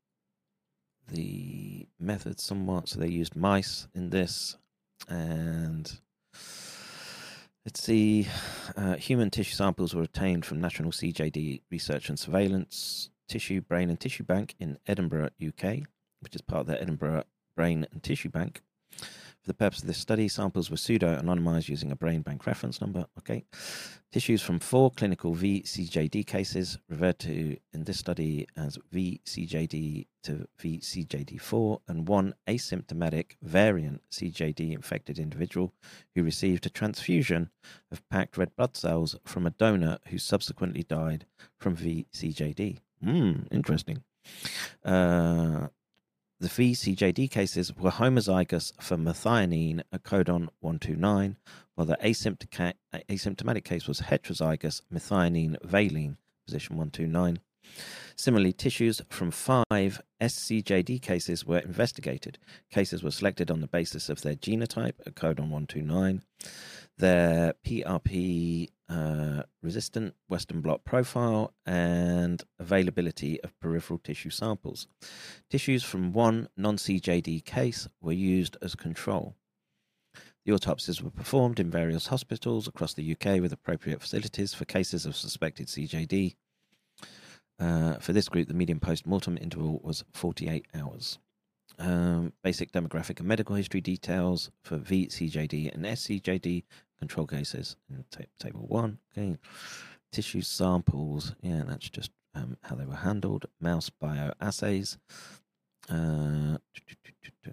the method somewhat. So, they used mice in this, and Let's see. Uh, human tissue samples were obtained from National CJD Research and Surveillance Tissue, Brain and Tissue Bank in Edinburgh, UK, which is part of the Edinburgh Brain and Tissue Bank. The purpose of this study, samples were pseudo anonymized using a brain bank reference number. Okay. Tissues from four clinical VCJD cases, referred to in this study as VCJD to VCJD4, and one asymptomatic variant CJD infected individual who received a transfusion of packed red blood cells from a donor who subsequently died from VCJD. Hmm, interesting. Uh, the VCJD cases were homozygous for methionine at codon 129, while the asymptomatic case was heterozygous methionine valine, position 129. Similarly, tissues from five SCJD cases were investigated. Cases were selected on the basis of their genotype at codon 129, their PRP uh, resistant Western blot profile, and availability of peripheral tissue samples. Tissues from one non CJD case were used as control. The autopsies were performed in various hospitals across the UK with appropriate facilities for cases of suspected CJD. Uh, for this group, the median post mortem interval was 48 hours. Um, basic demographic and medical history details for VCJD and SCJD control cases in table one. Okay, tissue samples. Yeah, that's just um, how they were handled. Mouse bioassays. Uh,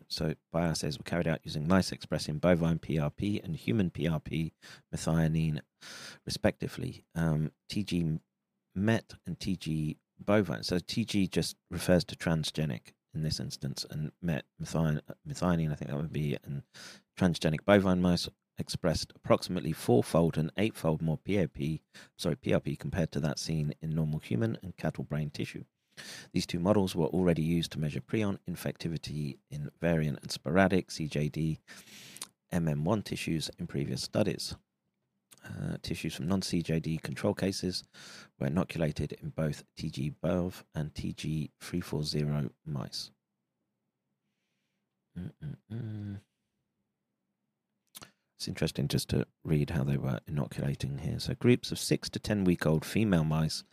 so bioassays were carried out using mice expressing bovine PRP and human PRP methionine, respectively. Um, TG met and TG bovine. So TG just refers to transgenic in this instance, and met methionine, I think that would be, and transgenic bovine mice expressed approximately fourfold and eightfold more PAP, sorry, PRP compared to that seen in normal human and cattle brain tissue. These two models were already used to measure prion infectivity in variant and sporadic CJD MM1 tissues in previous studies. Uh, tissues from non CJD control cases were inoculated in both TG Bov and TG340 mice. Mm-mm-mm. It's interesting just to read how they were inoculating here. So, groups of six to 10 week old female mice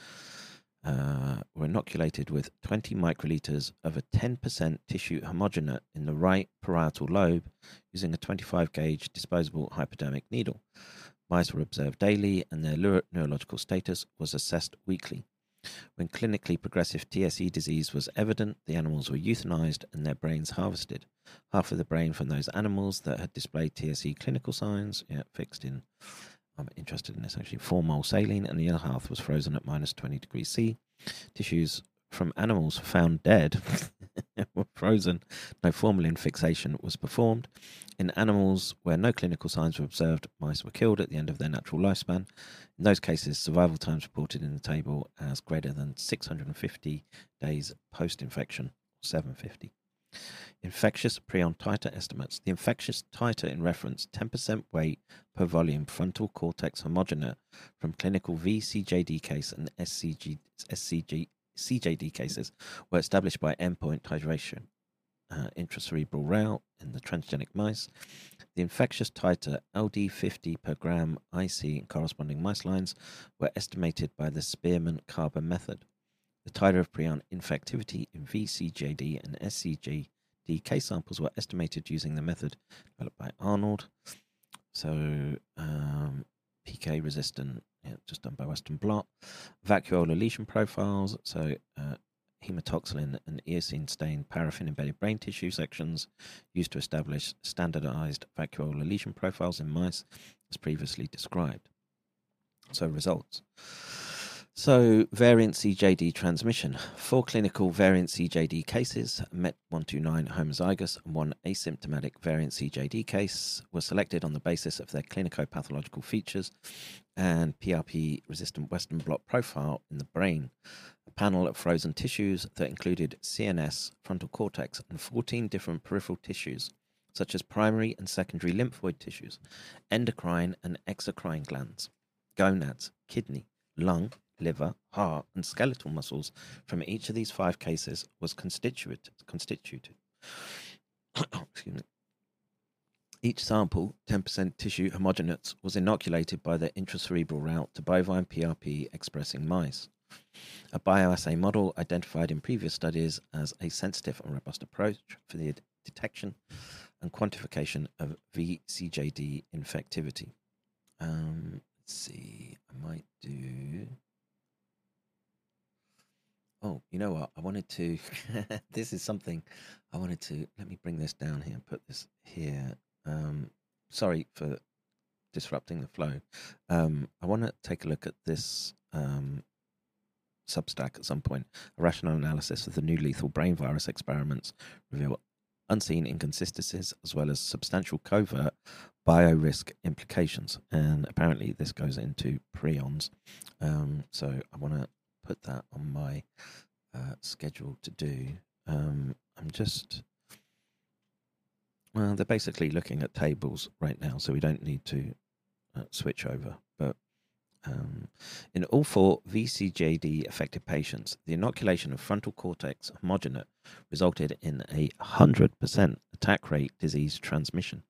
uh, were inoculated with 20 microliters of a 10% tissue homogenate in the right parietal lobe using a 25 gauge disposable hypodermic needle. Mice were observed daily, and their neuro- neurological status was assessed weekly. When clinically progressive TSE disease was evident, the animals were euthanized and their brains harvested. Half of the brain from those animals that had displayed TSE clinical signs, yeah, fixed in, I'm interested in this actually, formol saline, and the other half was frozen at minus 20 degrees C. Tissues from animals found dead were frozen. No formalin fixation was performed. In animals where no clinical signs were observed, mice were killed at the end of their natural lifespan. In those cases, survival times reported in the table as greater than 650 days post infection, 750. Infectious prion titer estimates. The infectious titer in reference 10% weight per volume frontal cortex homogenate from clinical VCJD case and SCG, SCG, CJD cases were established by endpoint titration uh, intracerebral route in the transgenic mice. The infectious titer LD50 per gram IC and corresponding mice lines were estimated by the Spearman Carbon method. The titer of prion infectivity in VCJD and SCJD case samples were estimated using the method developed by Arnold. So, um, PK resistant, yeah, just done by Western blot. Vacuolar lesion profiles. So, uh, hematoxylin and eosine stained paraffin embedded brain tissue sections used to establish standardized vacuolar lesion profiles in mice, as previously described. So, results. So, variant CJD transmission. Four clinical variant CJD cases, MET129 homozygous and one asymptomatic variant CJD case, were selected on the basis of their clinico pathological features and PRP resistant Western blot profile in the brain. A panel of frozen tissues that included CNS, frontal cortex, and 14 different peripheral tissues, such as primary and secondary lymphoid tissues, endocrine and exocrine glands, gonads, kidney, lung, liver, heart, and skeletal muscles from each of these five cases was constituted. constituted. Excuse me. Each sample, 10% tissue homogenates, was inoculated by the intracerebral route to bovine PRP expressing mice. A bioassay model identified in previous studies as a sensitive and robust approach for the detection and quantification of VCJD infectivity. Um, let's see, I might do. Oh, you know what? I wanted to. this is something I wanted to. Let me bring this down here and put this here. Um, sorry for disrupting the flow. Um, I want to take a look at this um, Substack at some point. A rational analysis of the new lethal brain virus experiments reveal unseen inconsistencies as well as substantial covert biorisk implications. And apparently, this goes into prions. Um, so I want to put that on my uh, schedule to do. Um, I'm just. Well, they're basically looking at tables right now, so we don't need to uh, switch over. But um, in all four VCJD affected patients, the inoculation of frontal cortex homogenate resulted in a 100% attack rate disease transmission.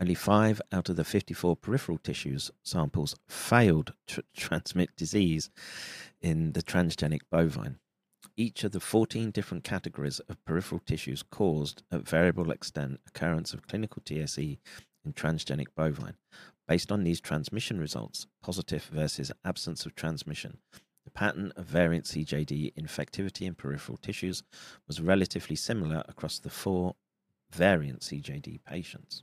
Only five out of the 54 peripheral tissues samples failed to transmit disease in the transgenic bovine. Each of the 14 different categories of peripheral tissues caused, at variable extent, occurrence of clinical TSE in transgenic bovine. Based on these transmission results, positive versus absence of transmission, the pattern of variant CJD infectivity in peripheral tissues was relatively similar across the four variant CJD patients.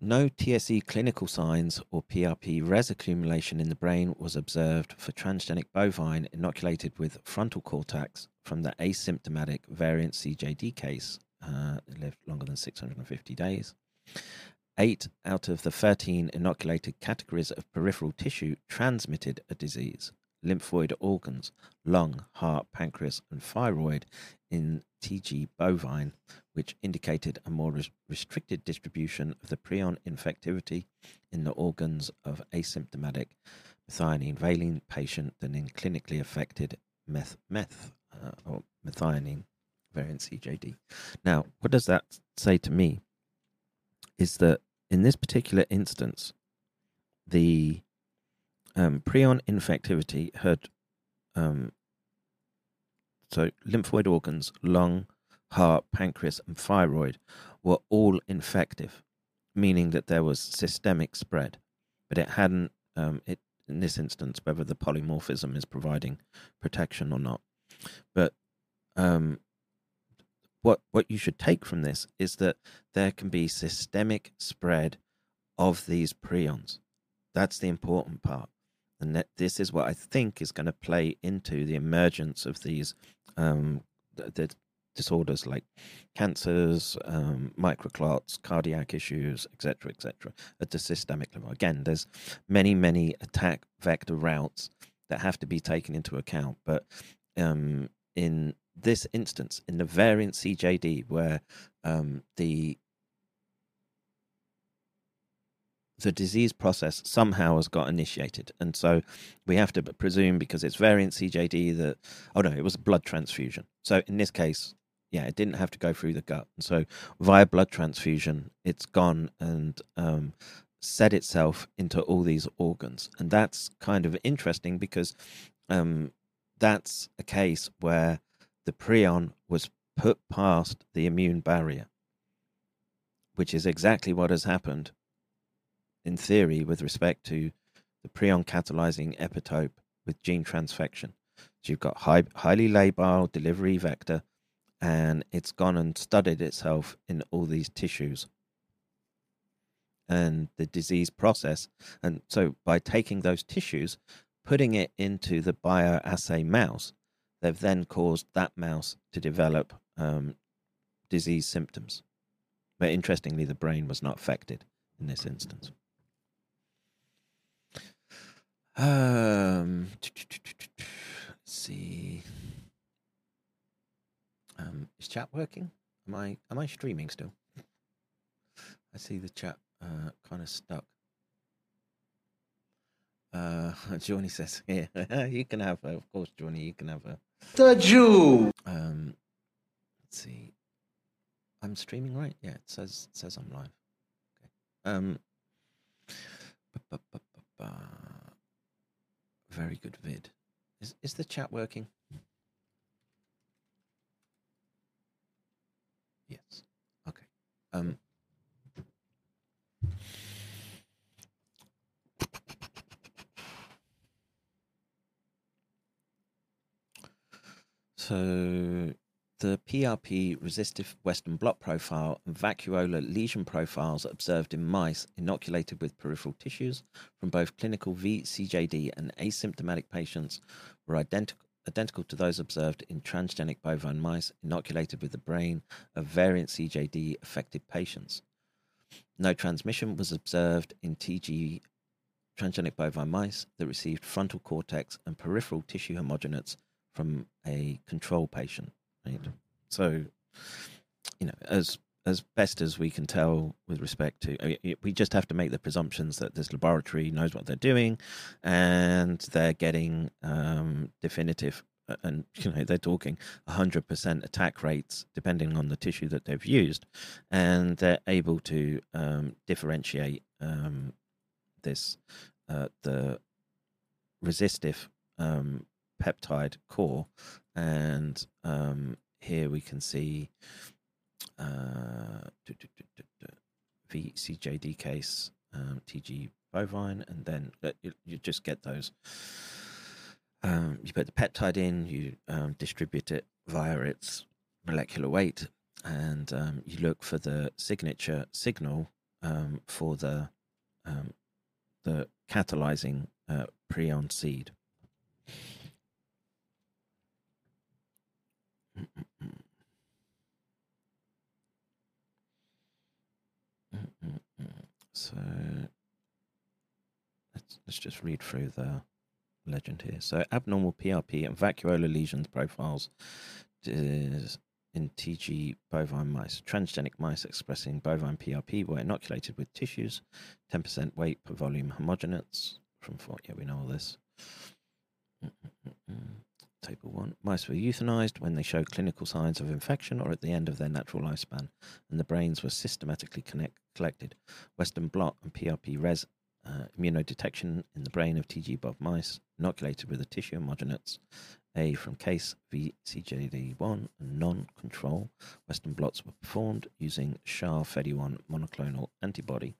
No TSE clinical signs or PRP res accumulation in the brain was observed for transgenic bovine inoculated with frontal cortex from the asymptomatic variant CJD case. Uh, lived longer than 650 days. Eight out of the 13 inoculated categories of peripheral tissue transmitted a disease lymphoid organs, lung, heart, pancreas, and thyroid in TG bovine, which indicated a more res- restricted distribution of the prion infectivity in the organs of asymptomatic methionine valine patient than in clinically affected meth, meth uh, or methionine variant CJD. Now, what does that say to me? Is that in this particular instance, the um, prion infectivity had um, so lymphoid organs, lung, heart, pancreas, and thyroid were all infective, meaning that there was systemic spread, but it hadn't. Um, it in this instance, whether the polymorphism is providing protection or not, but um, what what you should take from this is that there can be systemic spread of these prions. That's the important part, and that this is what I think is going to play into the emergence of these um, the, the disorders like cancers, um, microclots, cardiac issues, etc., etc., at the systemic level. Again, there's many, many attack vector routes that have to be taken into account, but um, in this instance, in the variant CJD, where um, the the disease process somehow has got initiated. And so we have to presume because it's variant CJD that, oh no, it was a blood transfusion. So in this case, yeah, it didn't have to go through the gut. And so via blood transfusion, it's gone and um, set itself into all these organs. And that's kind of interesting because um, that's a case where the prion was put past the immune barrier, which is exactly what has happened in theory with respect to the prion catalyzing epitope with gene transfection. So you've got high, highly labile delivery vector, and it's gone and studied itself in all these tissues and the disease process. And so by taking those tissues, putting it into the bioassay mouse, they've then caused that mouse to develop um, disease symptoms. But interestingly, the brain was not affected in this instance. Um, let's see. Um, is chat working? Am I am I streaming still? I see the chat uh, kind of stuck. Uh, Johnny says, "Yeah, you can have her. Of course, Johnny, you can have her." The Jew. Um, let's see. I'm streaming, right? Yeah, it says it says I'm live. Okay. Um. ba, ba, ba, Very good vid. Is is the chat working? Yes. Okay. Um. So the PRP resistive Western blot profile and vacuolar lesion profiles observed in mice inoculated with peripheral tissues from both clinical VCJD and asymptomatic patients were identical identical to those observed in transgenic bovine mice inoculated with the brain of variant CJD affected patients. No transmission was observed in TG transgenic bovine mice that received frontal cortex and peripheral tissue homogenates from a control patient. Right? So, you know, as as best as we can tell with respect to, I mean, we just have to make the presumptions that this laboratory knows what they're doing, and they're getting um, definitive. And you know they're talking 100% attack rates depending on the tissue that they've used, and they're able to um, differentiate um, this uh, the resistive um, peptide core, and um, here we can see uh, VCJD case, um, TG bovine, and then uh, you, you, just get those. Um, you put the peptide in, you um, distribute it via its molecular weight, and um, you look for the signature signal um, for the the catalyzing uh, prion seed. So let's let's just read through the legend here. So abnormal PRP and vacuolar lesions profiles is in TG bovine mice. Transgenic mice expressing bovine PRP were inoculated with tissues, 10% weight per volume homogenates from four. Yeah, we know all this. Table 1. Mice were euthanized when they showed clinical signs of infection or at the end of their natural lifespan, and the brains were systematically connect, collected. Western blot and PRP res uh, immunodetection in the brain of TG Bob mice, inoculated with the tissue homogenates A from case VCJD1 and non-control. Western blots were performed using SHA-FEDI1 monoclonal antibody.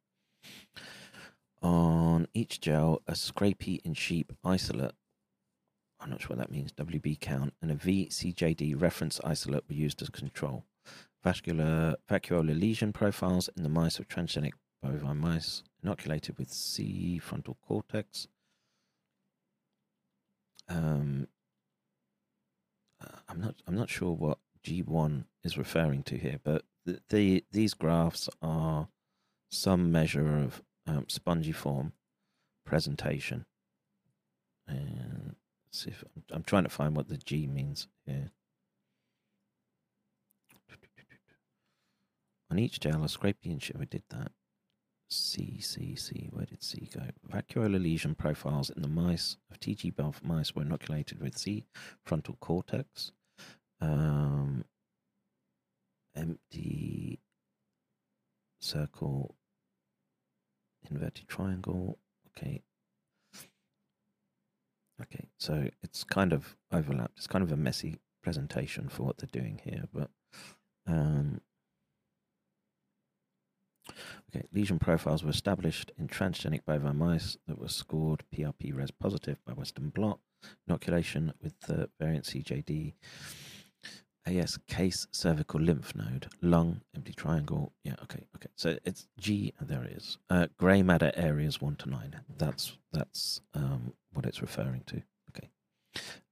On each gel, a scrapie in sheep isolate I'm not sure what that means, WB count, and a VCJD reference isolate were used as control. Vascular vacuolar lesion profiles in the mice of transgenic bovine mice inoculated with C frontal cortex. Um, uh, I'm not. I'm not sure what G1 is referring to here, but the, the these graphs are some measure of um, spongiform presentation. And let's see if I'm, I'm trying to find what the G means here. On each gel, a scrapie and shit, we did that. C, C, C, where did C go? Vacuolar lesion profiles in the mice of TG Belf mice were inoculated with C frontal cortex. Um, empty circle, inverted triangle. Okay. Okay, so it's kind of overlapped. It's kind of a messy presentation for what they're doing here, but um, Okay, lesion profiles were established in transgenic bovine mice that were scored PRP res positive by Western blot. Inoculation with the variant CJD, AS case cervical lymph node, lung, empty triangle. Yeah, okay, okay. So it's G, there it is. Uh, grey matter areas one to nine. That's that's um, what it's referring to. Okay,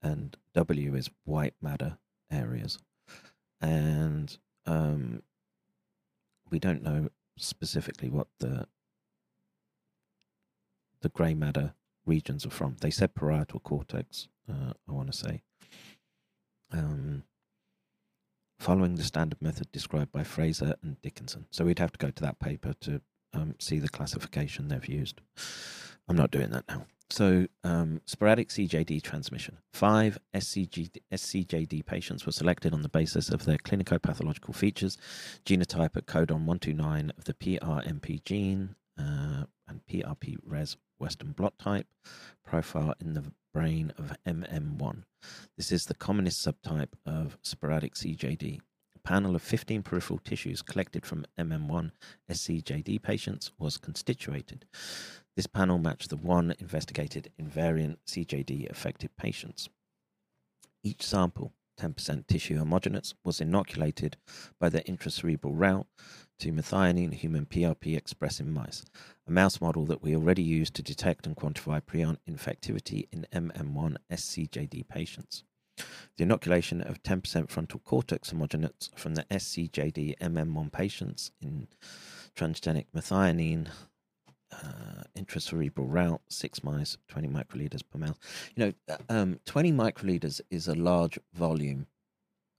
and W is white matter areas, and um, we don't know specifically what the the grey matter regions are from. They said parietal cortex. Uh, I want to say. Um, following the standard method described by Fraser and Dickinson. So we'd have to go to that paper to um, see the classification they've used. I'm not doing that now. So, um, sporadic CJD transmission. Five SCG, SCJD patients were selected on the basis of their clinico-pathological features, genotype at codon 129 of the PRMP gene, uh, and PRP res Western blot type, profile in the brain of MM1. This is the commonest subtype of sporadic CJD. A panel of 15 peripheral tissues collected from MM1 SCJD patients was constituted. This panel matched the one investigated in variant CJD affected patients. Each sample, 10% tissue homogeneous, was inoculated by the intracerebral route to methionine human PRP expressing mice, a mouse model that we already use to detect and quantify prion infectivity in MM1 SCJD patients. The inoculation of 10% frontal cortex homogenates from the SCJD MM1 patients in transgenic methionine uh, intracerebral route, six mice, 20 microliters per mouse. You know, uh, um, 20 microliters is a large volume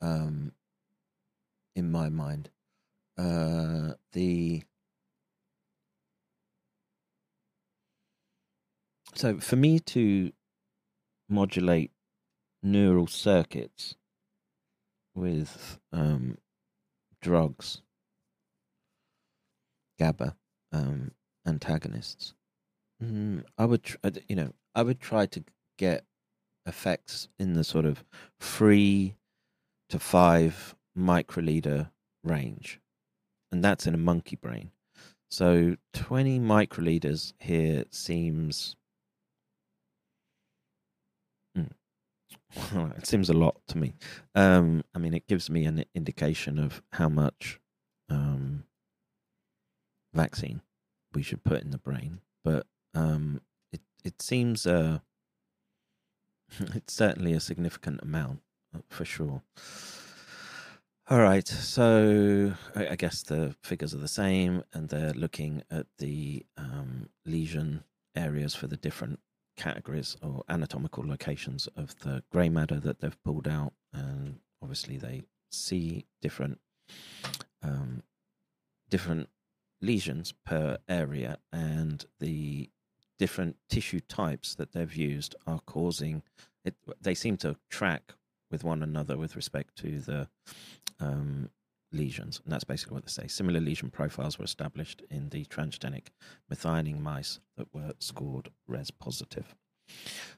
um, in my mind. Uh, the so for me to modulate neural circuits with um, drugs, GABA, um, antagonists. Mm, I would, tr- you know, I would try to get effects in the sort of three to five microliter range, and that's in a monkey brain. So twenty microliters here seems. Mm, it seems a lot to me. Um, I mean, it gives me an indication of how much um, vaccine we should put in the brain, but um, it it seems uh, it's certainly a significant amount uh, for sure. All right, so I, guess the figures are the same, and they're looking at the um, lesion areas for the different categories or anatomical locations of the grey matter that they've pulled out, and obviously they see different um, different lesions per area and the different tissue types that they've used are causing it they seem to track with one another with respect to the um, lesions and that's basically what they say. Similar lesion profiles were established in the transgenic methionine mice that were scored res positive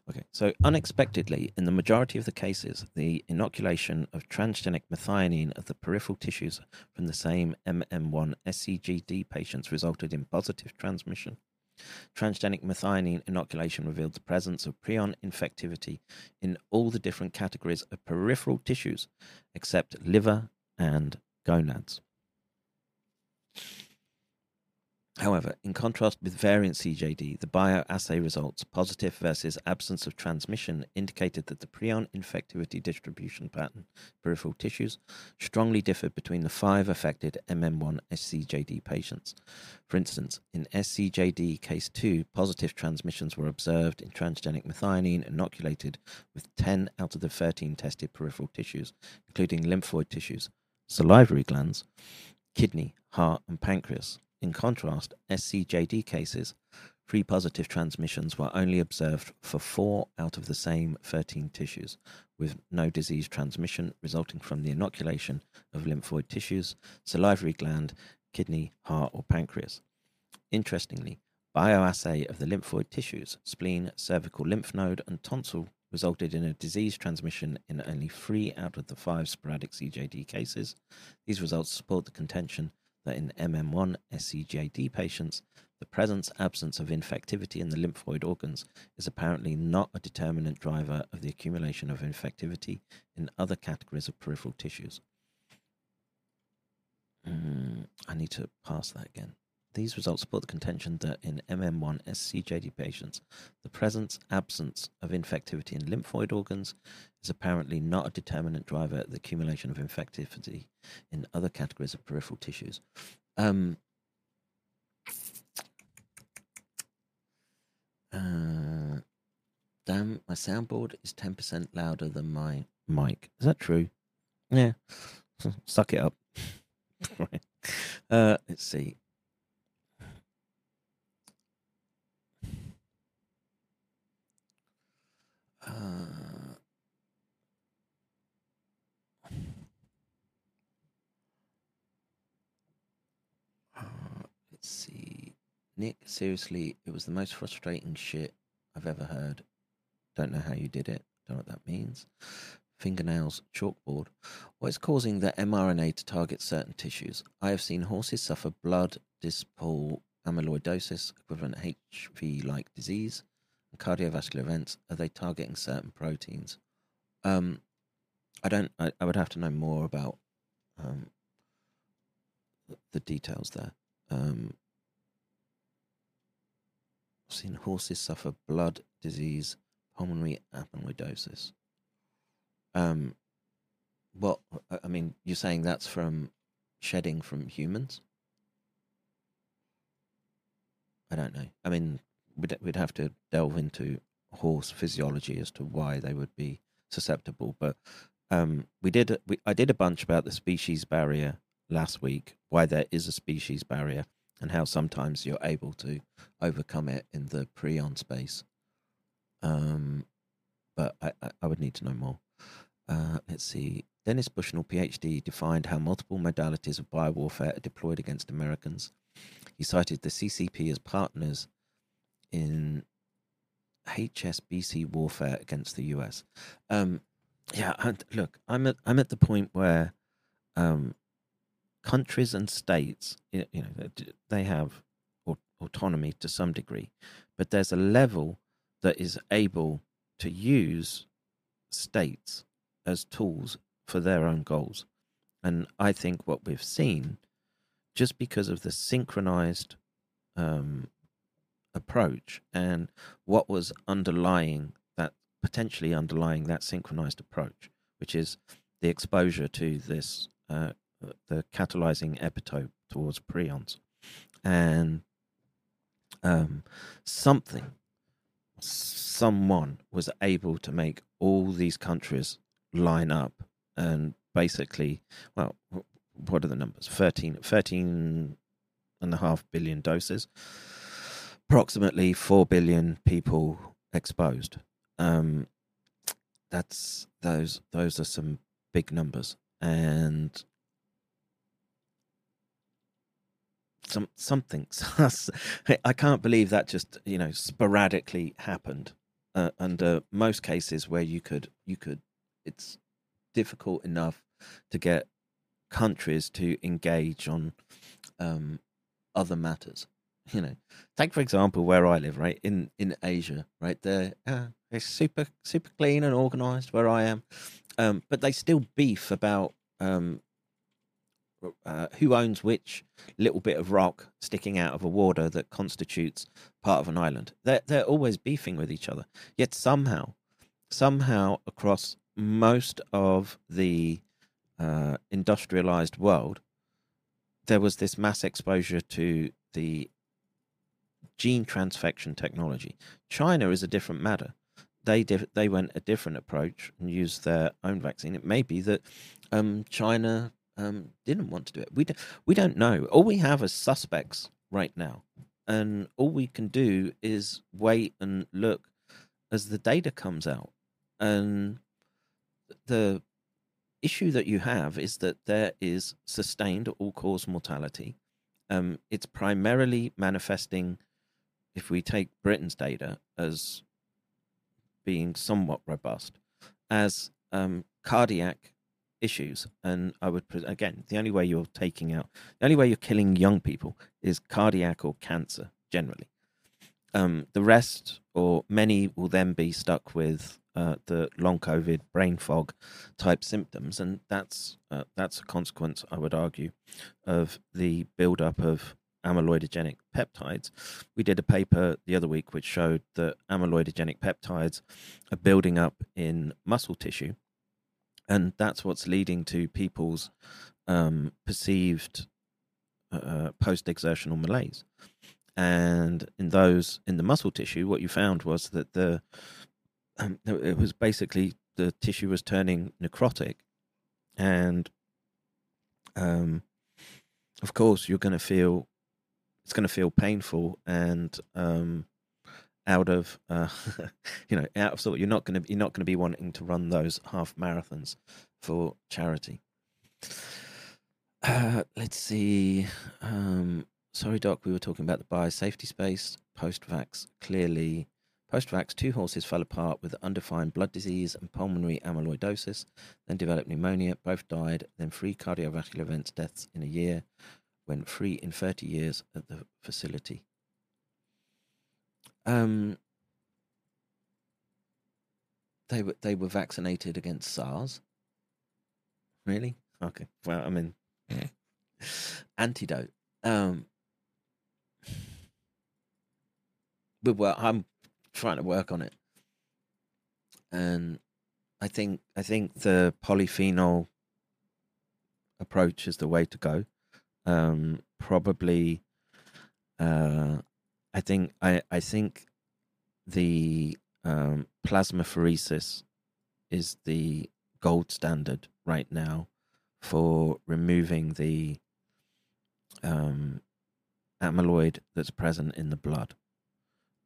Okay, so unexpectedly, in the majority of the cases, the inoculation of transgenic methionine of the peripheral tissues from the same MM1 SCGD patients resulted in positive transmission. Transgenic methionine inoculation revealed the presence of prion infectivity in all the different categories of peripheral tissues except liver and gonads. However, in contrast with variant CJD, the bioassay results, positive versus absence of transmission, indicated that the prion infectivity distribution pattern peripheral tissues strongly differed between the five affected MM1 SCJD patients. For instance, in SCJD case 2, positive transmissions were observed in transgenic methionine inoculated with 10 out of the 13 tested peripheral tissues, including lymphoid tissues, salivary glands, kidney, heart, and pancreas. In contrast, SCJD cases, three positive transmissions were only observed for four out of the same 13 tissues, with no disease transmission resulting from the inoculation of lymphoid tissues, salivary gland, kidney, heart, or pancreas. Interestingly, bioassay of the lymphoid tissues, spleen, cervical lymph node, and tonsil resulted in a disease transmission in only three out of the five sporadic CJD cases. These results support the contention that in MM1 SCJD patients, the presence absence of infectivity in the lymphoid organs is apparently not a determinant driver of the accumulation of infectivity in other categories of peripheral tissues. Mm, I need to pass that again. These results support the contention that in MM1 SCJD patients, the presence absence of infectivity in lymphoid organs is apparently not a determinant driver of the accumulation of infectivity in other categories of peripheral tissues. Um, uh, damn, my soundboard is 10% louder than my mic. Is that true? Yeah. Suck it up. Uh, let's see. Uh, uh, let's see. Nick, seriously, it was the most frustrating shit I've ever heard. Don't know how you did it. Don't know what that means. Fingernails, chalkboard. What is causing the mRNA to target certain tissues? I have seen horses suffer blood dispol amyloidosis, equivalent HV like disease, cardiovascular events. Are they targeting certain proteins? Um, I don't. I, I would have to know more about um, the details there. Um, I've seen horses suffer blood disease, pulmonary amyloidosis. Um, what I mean, you're saying that's from shedding from humans? I don't know. I mean, we'd we'd have to delve into horse physiology as to why they would be susceptible. But um, we did we, I did a bunch about the species barrier last week, why there is a species barrier, and how sometimes you're able to overcome it in the prion space. Um, but I, I, I would need to know more. Uh, let's see. Dennis Bushnell, PhD, defined how multiple modalities of biowarfare are deployed against Americans. He cited the CCP as partners in HSBC warfare against the US. Um, yeah, and look, I'm at I'm at the point where um, countries and states, you know, they have autonomy to some degree, but there's a level that is able to use states as tools for their own goals. And I think what we've seen, just because of the synchronized um, approach and what was underlying that, potentially underlying that synchronized approach, which is the exposure to this, uh, the catalyzing epitope towards prions. And um, something, someone was able to make all these countries line up and basically, well, what are the numbers? 13, 13 and a half billion doses, approximately 4 billion people exposed. Um, that's those those are some big numbers and some something i can't believe that just you know sporadically happened uh, under most cases where you could you could it's difficult enough to get countries to engage on um, other matters. You know, take for example where I live, right in in Asia, right there, uh, it's super super clean and organized where I am, um, but they still beef about um, uh, who owns which little bit of rock sticking out of a water that constitutes part of an island. They're they're always beefing with each other. Yet somehow, somehow across most of the uh, industrialized world, there was this mass exposure to the gene transfection technology. China is a different matter. They dif- they went a different approach and used their own vaccine. It may be that um, China um, didn't want to do it. We don't, we don't know. All we have is suspects right now, and all we can do is wait and look as the data comes out. And the issue that you have is that there is sustained all cause mortality. Um, it's primarily manifesting, if we take Britain's data as being somewhat robust, as um, cardiac issues. And I would, again, the only way you're taking out, the only way you're killing young people is cardiac or cancer generally. Um, the rest, or many, will then be stuck with uh, the long COVID brain fog type symptoms, and that's uh, that's a consequence, I would argue, of the buildup of amyloidogenic peptides. We did a paper the other week which showed that amyloidogenic peptides are building up in muscle tissue, and that's what's leading to people's um, perceived uh, post-exertional malaise. And in those in the muscle tissue, what you found was that the um, it was basically the tissue was turning necrotic, and um, of course you're going to feel it's going to feel painful and um, out of uh, you know out of sort. You're not going to you're not going to be wanting to run those half marathons for charity. Uh, let's see. Um, sorry, Doc. We were talking about the biosafety space. Post-vax clearly Post-vax, two horses fell apart with undefined blood disease and pulmonary amyloidosis, then developed pneumonia. Both died, then three cardiovascular events, deaths in a year, went free in 30 years at the facility. Um, they were they were vaccinated against SARS. Really? Okay. Well, I mean, antidote. Um, but well, I'm trying to work on it. And I think I think the polyphenol approach is the way to go. Um, probably, uh, I think I I think the um, plasmapheresis is the gold standard right now for removing the um, amyloid that's present in the blood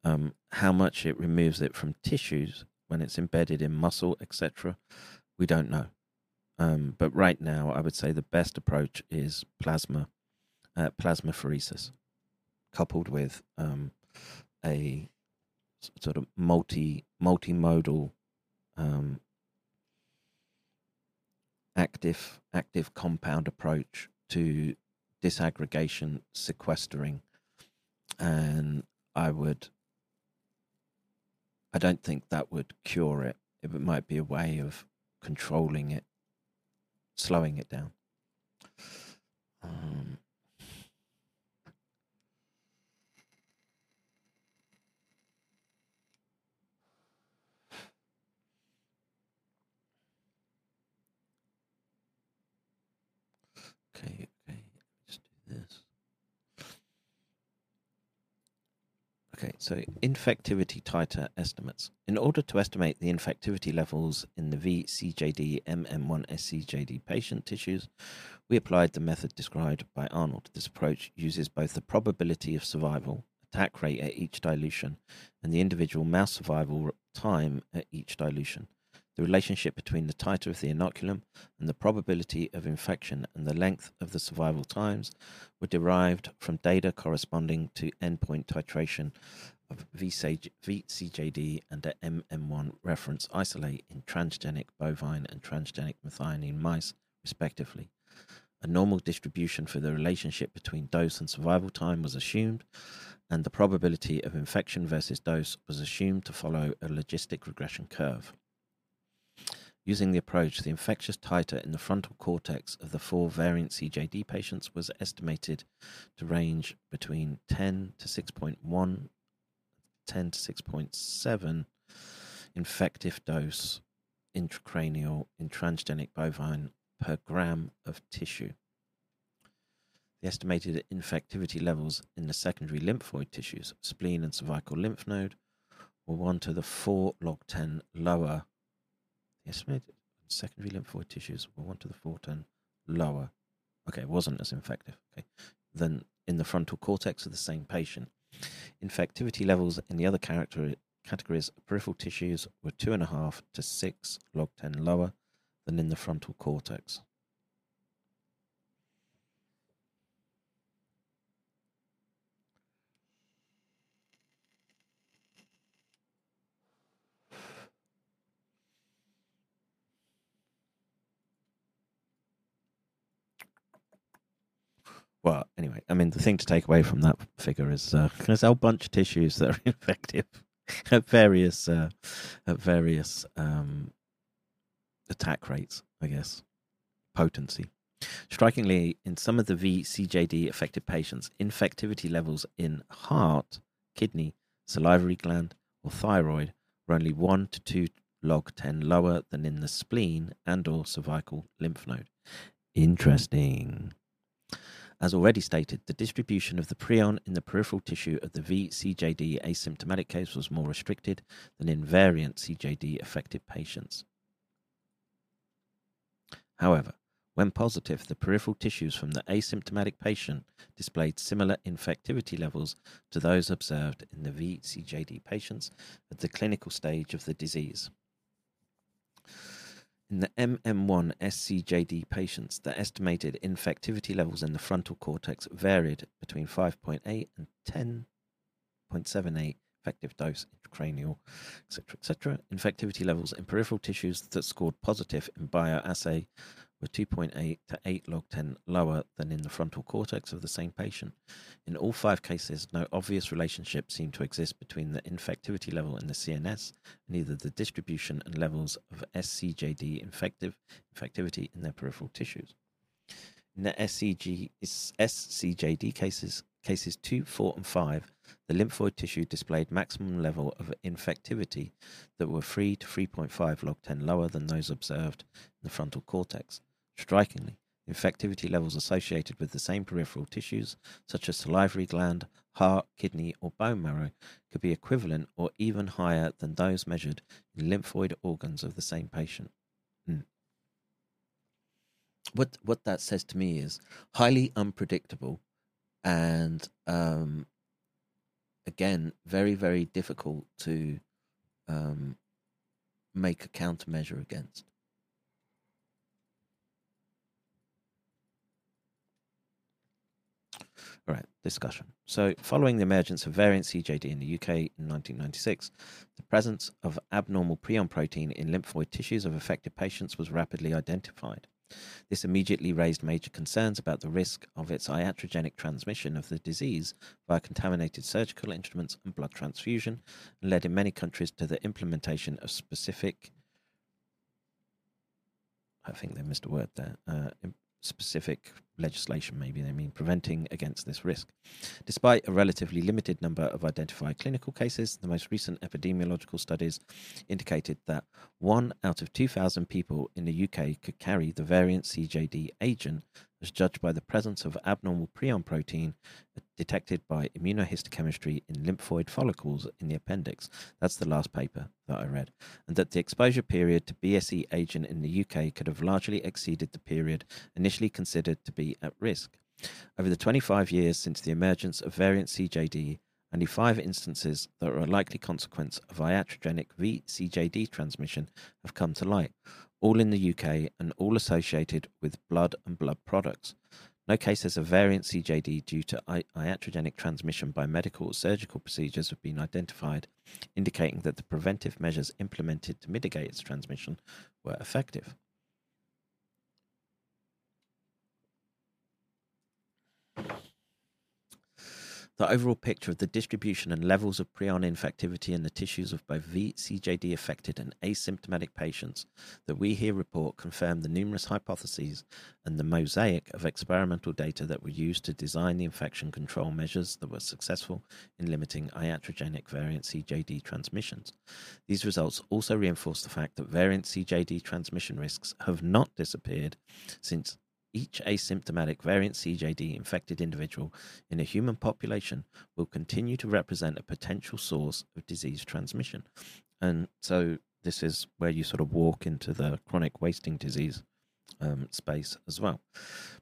um, how much it removes it from tissues when it's embedded in muscle, etc., we don't know. Um, but right now, I would say the best approach is plasma, uh, plasmapheresis, coupled with um, a sort of multi multimodal um, active active compound approach to disaggregation sequestering and i would I don't think that would cure it. It might be a way of controlling it, slowing it down. Um, okay, Okay, so infectivity titer estimates. In order to estimate the infectivity levels in the VCJD MM1 SCJD patient tissues, we applied the method described by Arnold. This approach uses both the probability of survival, attack rate at each dilution, and the individual mouse survival time at each dilution. The relationship between the titer of the inoculum and the probability of infection and the length of the survival times were derived from data corresponding to endpoint titration of VCJ VCJD and the MM1 reference isolate in transgenic bovine and transgenic methionine mice, respectively. A normal distribution for the relationship between dose and survival time was assumed, and the probability of infection versus dose was assumed to follow a logistic regression curve. Using the approach, the infectious titer in the frontal cortex of the four variant CJD patients was estimated to range between 10 to 6.1, 10 to 6.7 infective dose intracranial in transgenic bovine per gram of tissue. The estimated infectivity levels in the secondary lymphoid tissues, spleen and cervical lymph node, were 1 to the 4 log 10 lower the estimated secondary lymphoid tissues were 1 to the 410 lower. Okay, it wasn't as infective. Okay, than in the frontal cortex of the same patient. Infectivity levels in the other character, categories peripheral tissues were 2.5 to 6 log 10 lower than in the frontal cortex. Well, anyway, I mean, the thing to take away from that figure is uh, there's a whole bunch of tissues that are infective at various uh, at various um, attack rates, I guess, potency. Strikingly, in some of the VCJD affected patients, infectivity levels in heart, kidney, salivary gland, or thyroid were only 1 to 2 log 10 lower than in the spleen and or cervical lymph node. Interesting. As already stated, the distribution of the prion in the peripheral tissue of the VCJD asymptomatic case was more restricted than in variant CJD affected patients. However, when positive, the peripheral tissues from the asymptomatic patient displayed similar infectivity levels to those observed in the VCJD patients at the clinical stage of the disease. In the MM1 SCJD patients, the estimated infectivity levels in the frontal cortex varied between 5.8 and 10.78 effective dose intracranial, etc., etc. Infectivity levels in peripheral tissues that scored positive in bioassay were 2.8 to 8 log 10 lower than in the frontal cortex of the same patient. In all five cases, no obvious relationship seemed to exist between the infectivity level in the CNS and either the distribution and levels of SCJD infective infectivity in their peripheral tissues. In the SCG, SCJD cases, cases 2, 4, and 5, the lymphoid tissue displayed maximum level of infectivity that were 3 to 3.5 log 10 lower than those observed in the frontal cortex. Strikingly, infectivity levels associated with the same peripheral tissues, such as salivary gland, heart, kidney, or bone marrow, could be equivalent or even higher than those measured in lymphoid organs of the same patient. Hmm. What what that says to me is highly unpredictable, and um, again, very very difficult to um, make a countermeasure against. All right, discussion. So, following the emergence of variant CJD in the UK in 1996, the presence of abnormal prion protein in lymphoid tissues of affected patients was rapidly identified. This immediately raised major concerns about the risk of its iatrogenic transmission of the disease via contaminated surgical instruments and blood transfusion, and led in many countries to the implementation of specific I think they missed a word there. Uh, specific legislation, maybe they mean preventing against this risk. Despite a relatively limited number of identified clinical cases, the most recent epidemiological studies indicated that one out of 2,000 people in the UK could carry the variant CJD agent as judged by the presence of abnormal prion protein detected by immunohistochemistry in lymphoid follicles in the appendix. That's the last paper that I read. And that the exposure period to BSE agent in the UK could have largely exceeded the period initially considered to be at risk. Over the 25 years since the emergence of variant CJD, only five instances that are a likely consequence of iatrogenic VCJD transmission have come to light, all in the UK and all associated with blood and blood products. No cases of variant CJD due to iatrogenic transmission by medical or surgical procedures have been identified, indicating that the preventive measures implemented to mitigate its transmission were effective. The overall picture of the distribution and levels of prion infectivity in the tissues of both VCJD affected and asymptomatic patients that we here report confirm the numerous hypotheses and the mosaic of experimental data that were used to design the infection control measures that were successful in limiting iatrogenic variant CJD transmissions. These results also reinforce the fact that variant CJD transmission risks have not disappeared since each asymptomatic variant CJD infected individual in a human population will continue to represent a potential source of disease transmission. And so this is where you sort of walk into the chronic wasting disease um, space as well.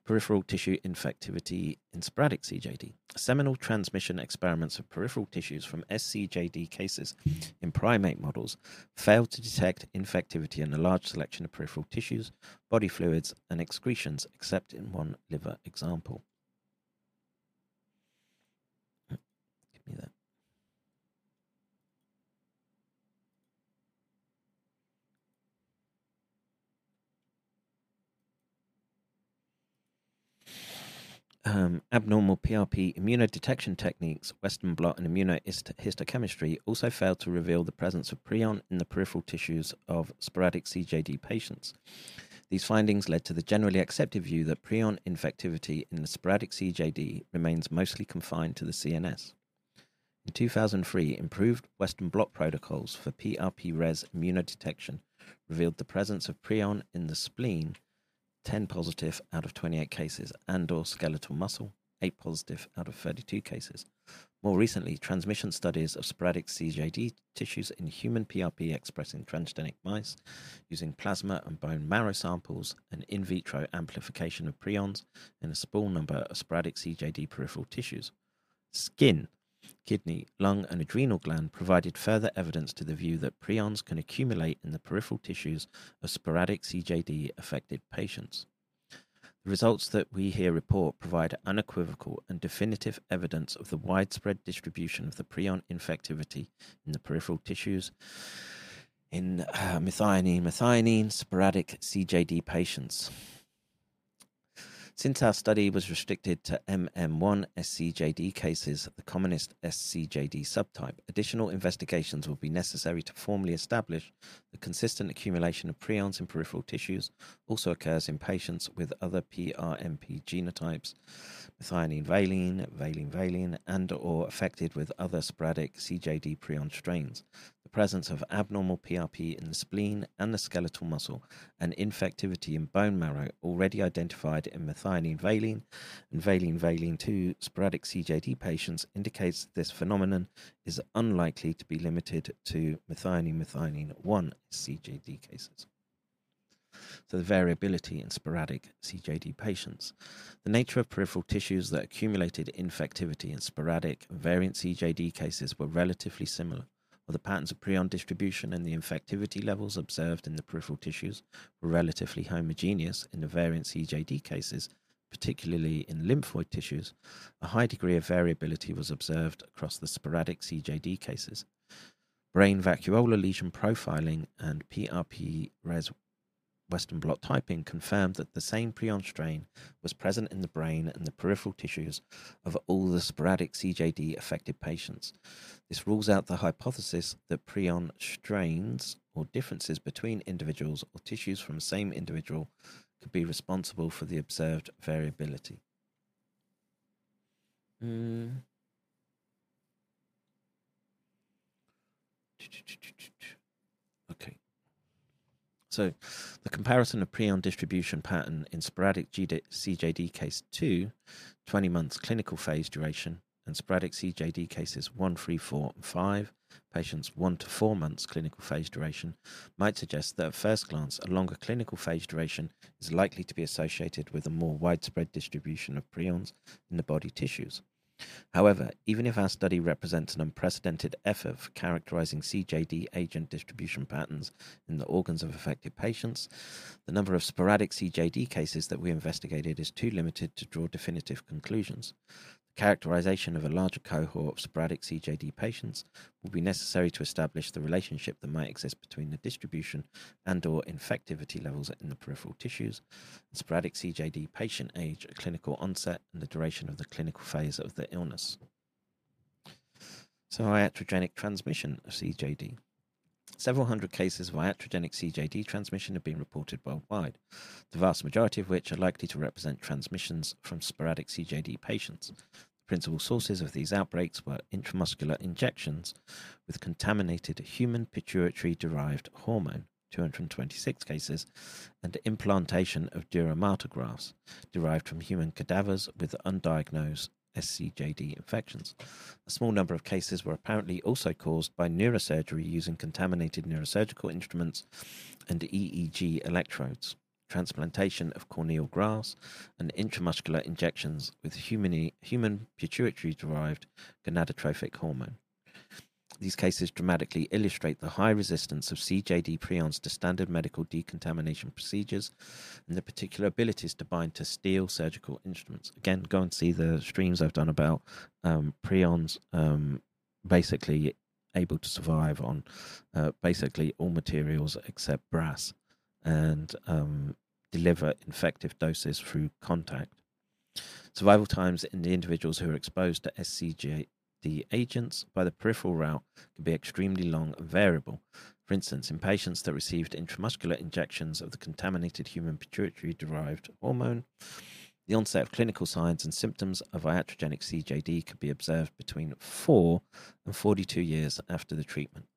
Peripheral tissue infectivity in sporadic CJD. Seminal transmission experiments of peripheral tissues from SCJD cases in primate models failed to detect infectivity in a large selection of peripheral tissues, body fluids, and excretions, except in one liver example. Give me that. Um, abnormal PRP immunodetection techniques, Western blot and immunohistochemistry also failed to reveal the presence of prion in the peripheral tissues of sporadic CJD patients. These findings led to the generally accepted view that prion infectivity in the sporadic CJD remains mostly confined to the CNS. In 2003, improved Western blot protocols for PRP res immunodetection revealed the presence of prion in the spleen 10 positive out of 28 cases, and or skeletal muscle, 8 positive out of 32 cases. More recently, transmission studies of sporadic CJD tissues in human PRP expressing transgenic mice using plasma and bone marrow samples and in vitro amplification of prions in a small number of sporadic CJD peripheral tissues. Skin, kidney, lung, and adrenal gland provided further evidence to the view that prions can accumulate in the peripheral tissues of sporadic CJD affected patients. The results that we here report provide unequivocal and definitive evidence of the widespread distribution of the prion infectivity in the peripheral tissues in uh, methionine methionine sporadic CJD patients. Since our study was restricted to MM1 SCJD cases, the commonest SCJD subtype, additional investigations will be necessary to formally establish the consistent accumulation of prions in peripheral tissues also occurs in patients with other PRMP genotypes, methionine valine, valine valine, and or affected with other sporadic CJD prion strains the presence of abnormal PRP in the spleen and the skeletal muscle, and infectivity in bone marrow already identified in methionine valine and valine valine 2 sporadic CJD patients indicates this phenomenon is unlikely to be limited to methionine methionine 1 CJD cases. So, the variability in sporadic CJD patients. The nature of peripheral tissues that accumulated infectivity in sporadic variant CJD cases were relatively similar or the patterns of prion distribution and the infectivity levels observed in the peripheral tissues were relatively homogeneous in the variant CJD cases, particularly in lymphoid tissues, a high degree of variability was observed across the sporadic CJD cases. Brain vacuolar lesion profiling and PRP res Western blot typing confirmed that the same prion strain was present in the brain and the peripheral tissues of all the sporadic CJD affected patients. This rules out the hypothesis that prion strains or differences between individuals or tissues from the same individual could be responsible for the observed variability. Mm. Okay. So, the comparison of prion distribution pattern in sporadic CJD case 2, 20 months clinical phase duration, and sporadic CJD cases 1, 3, 4, and 5, patients 1 to 4 months clinical phase duration, might suggest that at first glance, a longer clinical phase duration is likely to be associated with a more widespread distribution of prions in the body tissues. However, even if our study represents an unprecedented effort for characterizing CJD agent distribution patterns in the organs of affected patients, the number of sporadic CJD cases that we investigated is too limited to draw definitive conclusions. Characterization of a larger cohort of sporadic CJD patients will be necessary to establish the relationship that might exist between the distribution and or infectivity levels in the peripheral tissues, sporadic CJD patient age, clinical onset, and the duration of the clinical phase of the illness. So, iatrogenic transmission of CJD. Several hundred cases of iatrogenic CJD transmission have been reported worldwide, the vast majority of which are likely to represent transmissions from sporadic CJD patients. The principal sources of these outbreaks were intramuscular injections with contaminated human pituitary derived hormone, 226 cases, and implantation of dura mater grafts derived from human cadavers with undiagnosed SCJD infections. A small number of cases were apparently also caused by neurosurgery using contaminated neurosurgical instruments and EEG electrodes transplantation of corneal grafts, and intramuscular injections with human, human pituitary derived gonadotrophic hormone. These cases dramatically illustrate the high resistance of CJD prions to standard medical decontamination procedures and the particular abilities to bind to steel surgical instruments. Again, go and see the streams I've done about um, prions um, basically able to survive on uh, basically all materials except brass and um, deliver infective doses through contact. Survival times in the individuals who are exposed to SCJD agents by the peripheral route can be extremely long and variable. For instance, in patients that received intramuscular injections of the contaminated human pituitary derived hormone, the onset of clinical signs and symptoms of iatrogenic CJD could be observed between 4 and 42 years after the treatment.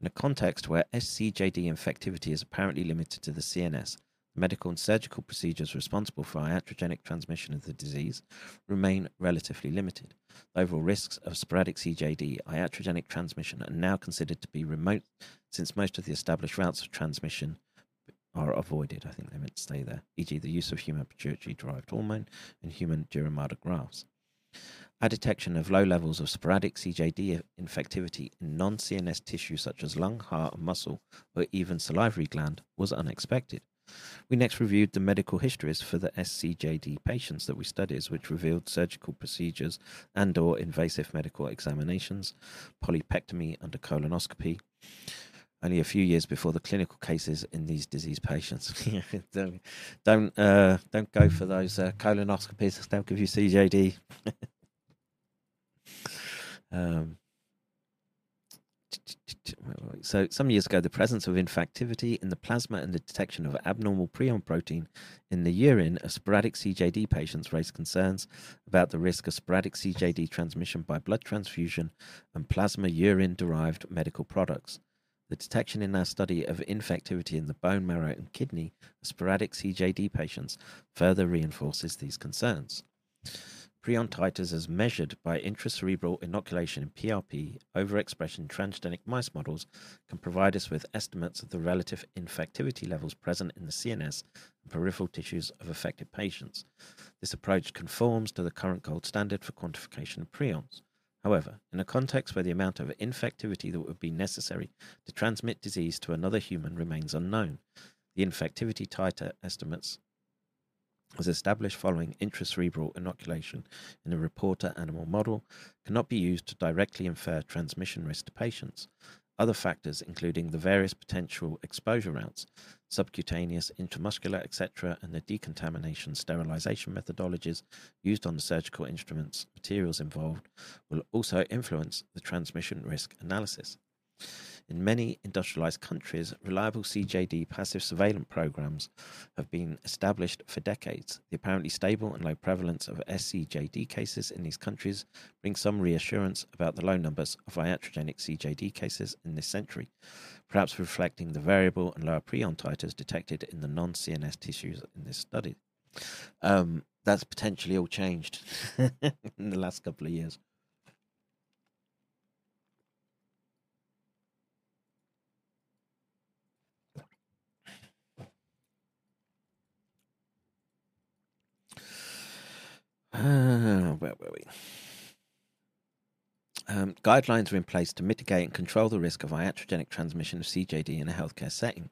In a context where SCJD infectivity is apparently limited to the CNS, medical and surgical procedures responsible for iatrogenic transmission of the disease remain relatively limited. The overall risks of sporadic CJD iatrogenic transmission are now considered to be remote since most of the established routes of transmission are avoided. I think they meant to stay there, e.g., the use of human pituitary derived hormone and human dura grafts. A detection of low levels of sporadic CJD infectivity in non CNS tissue such as lung, heart, muscle, or even salivary gland was unexpected. We next reviewed the medical histories for the SCJD patients that we studied, which revealed surgical procedures and or invasive medical examinations, polypectomy under colonoscopy, only a few years before the clinical cases in these disease patients. don't don't, uh, don't go for those uh, colonoscopies. They'll give you CJD. um, so, some years ago, the presence of infectivity in the plasma and the detection of abnormal prion protein in the urine of sporadic CJD patients raised concerns about the risk of sporadic CJD transmission by blood transfusion and plasma urine derived medical products. The detection in our study of infectivity in the bone marrow and kidney of sporadic CJD patients further reinforces these concerns. Prion titers as measured by intracerebral inoculation in PRP overexpression transgenic mice models can provide us with estimates of the relative infectivity levels present in the CNS and peripheral tissues of affected patients. This approach conforms to the current gold standard for quantification of prions. However, in a context where the amount of infectivity that would be necessary to transmit disease to another human remains unknown, the infectivity titer estimates was established following intracerebral inoculation in a reporter animal model cannot be used to directly infer transmission risk to patients. Other factors, including the various potential exposure routes, subcutaneous, intramuscular, etc., and the decontamination sterilization methodologies used on the surgical instruments materials involved, will also influence the transmission risk analysis. In many industrialized countries, reliable CJD passive surveillance programs have been established for decades. The apparently stable and low prevalence of SCJD cases in these countries brings some reassurance about the low numbers of iatrogenic CJD cases in this century, perhaps reflecting the variable and lower prion titers detected in the non CNS tissues in this study. Um, that's potentially all changed in the last couple of years. Where were we? Um, guidelines are in place to mitigate and control the risk of iatrogenic transmission of CJD in a healthcare setting.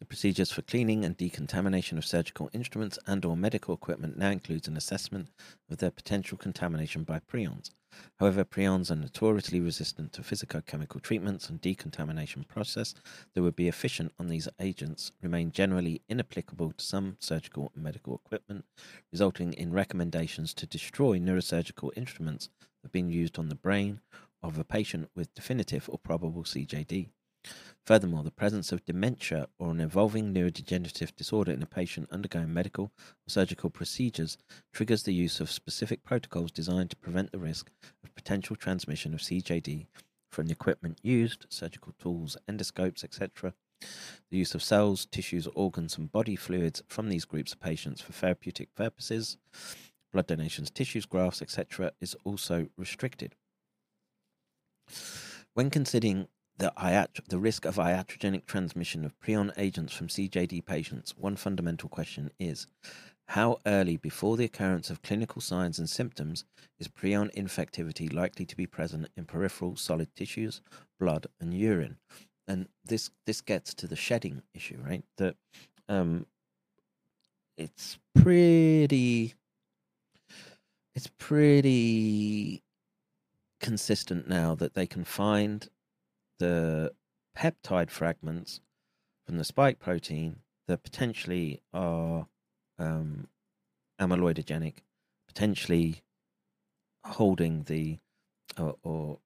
The procedures for cleaning and decontamination of surgical instruments and or medical equipment now includes an assessment of their potential contamination by prions. However, prions are notoriously resistant to physicochemical treatments and decontamination process that would be efficient on these agents remain generally inapplicable to some surgical and medical equipment, resulting in recommendations to destroy neurosurgical instruments that have been used on the brain of a patient with definitive or probable CJD. Furthermore, the presence of dementia or an evolving neurodegenerative disorder in a patient undergoing medical or surgical procedures triggers the use of specific protocols designed to prevent the risk of potential transmission of CJD from the equipment used, surgical tools, endoscopes, etc. The use of cells, tissues, organs, and body fluids from these groups of patients for therapeutic purposes, blood donations, tissues, grafts, etc., is also restricted. When considering the, iat- the risk of iatrogenic transmission of prion agents from CJD patients, one fundamental question is how early before the occurrence of clinical signs and symptoms is prion infectivity likely to be present in peripheral solid tissues, blood, and urine? And this this gets to the shedding issue, right? That um, it's pretty it's pretty consistent now that they can find the peptide fragments from the spike protein that potentially are um, amyloidogenic, potentially holding the or, or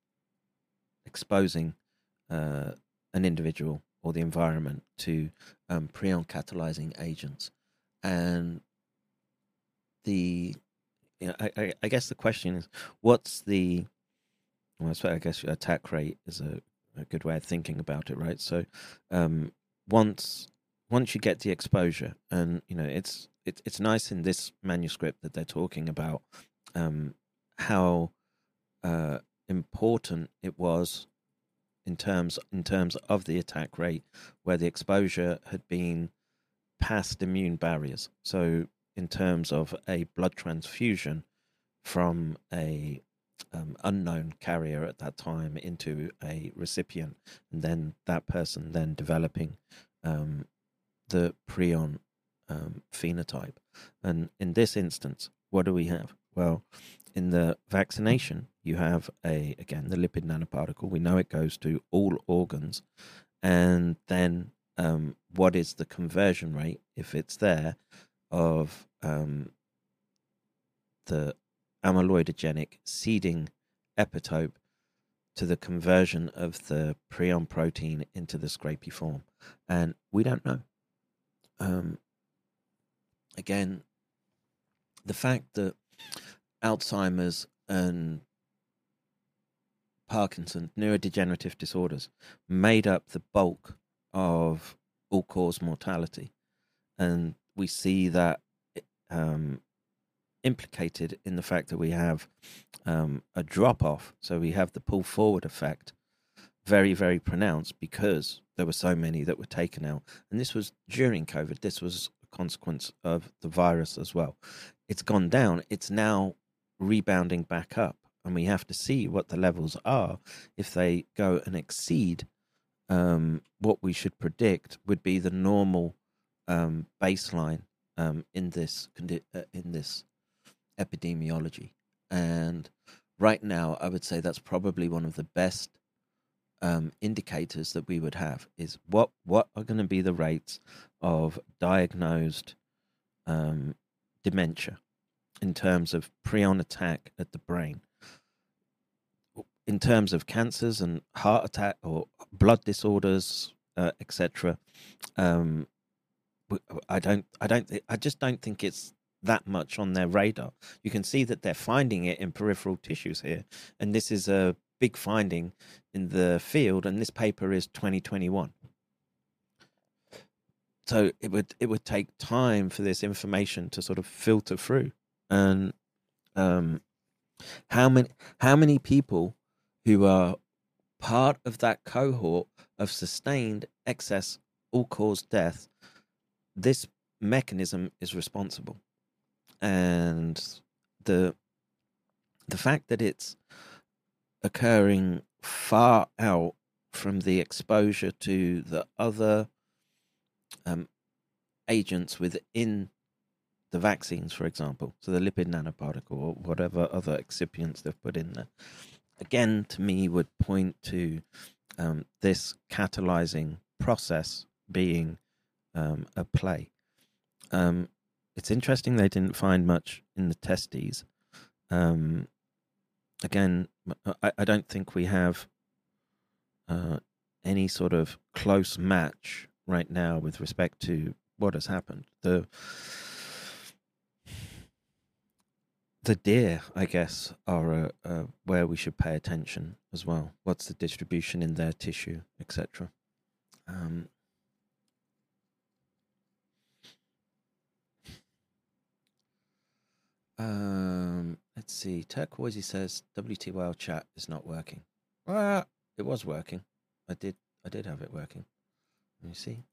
exposing uh, an individual or the environment to um, prion catalyzing agents. And the, you know, I, I, I guess the question is, what's the, well, I guess attack rate is a a good way of thinking about it, right? So, um, once once you get the exposure, and you know, it's it's it's nice in this manuscript that they're talking about um, how uh, important it was in terms in terms of the attack rate, where the exposure had been past immune barriers. So, in terms of a blood transfusion from a um, unknown carrier at that time into a recipient, and then that person then developing um, the prion um, phenotype. And in this instance, what do we have? Well, in the vaccination, you have a again the lipid nanoparticle. We know it goes to all organs, and then um, what is the conversion rate if it's there of um, the amyloidogenic seeding epitope to the conversion of the prion protein into the scrapie form. And we don't know. Um, again, the fact that Alzheimer's and Parkinson's, neurodegenerative disorders, made up the bulk of all cause mortality. And we see that um, implicated in the fact that we have um, a drop off. So we have the pull forward effect very, very pronounced because there were so many that were taken out. And this was during COVID. This was a consequence of the virus as well. It's gone down. It's now rebounding back up. And we have to see what the levels are. If they go and exceed um, what we should predict would be the normal um, baseline um, in this uh, in this epidemiology. And right now, I would say that's probably one of the best um, indicators that we would have is what what are going to be the rates of diagnosed um, dementia in terms of prion attack at the brain. In terms of cancers and heart attack or blood disorders, uh, etc., um, I don't, I don't, I just don't think it's that much on their radar. You can see that they're finding it in peripheral tissues here. And this is a big finding in the field, and this paper is 2021. So it would it would take time for this information to sort of filter through. And um, how many how many people who are part of that cohort of sustained excess all cause death, this mechanism is responsible and the the fact that it's occurring far out from the exposure to the other um, agents within the vaccines, for example, so the lipid nanoparticle or whatever other excipients they've put in there, again, to me, would point to um, this catalyzing process being um, a play. Um, it's interesting they didn't find much in the testes. Um, again, I, I, don't think we have uh, any sort of close match right now with respect to what has happened. The the deer, I guess, are uh, uh, where we should pay attention as well. What's the distribution in their tissue, etc. Um, um, let's see. Turquoise says WTWL chat is not working. Ah, it was working. I did. I did have it working. Let me see.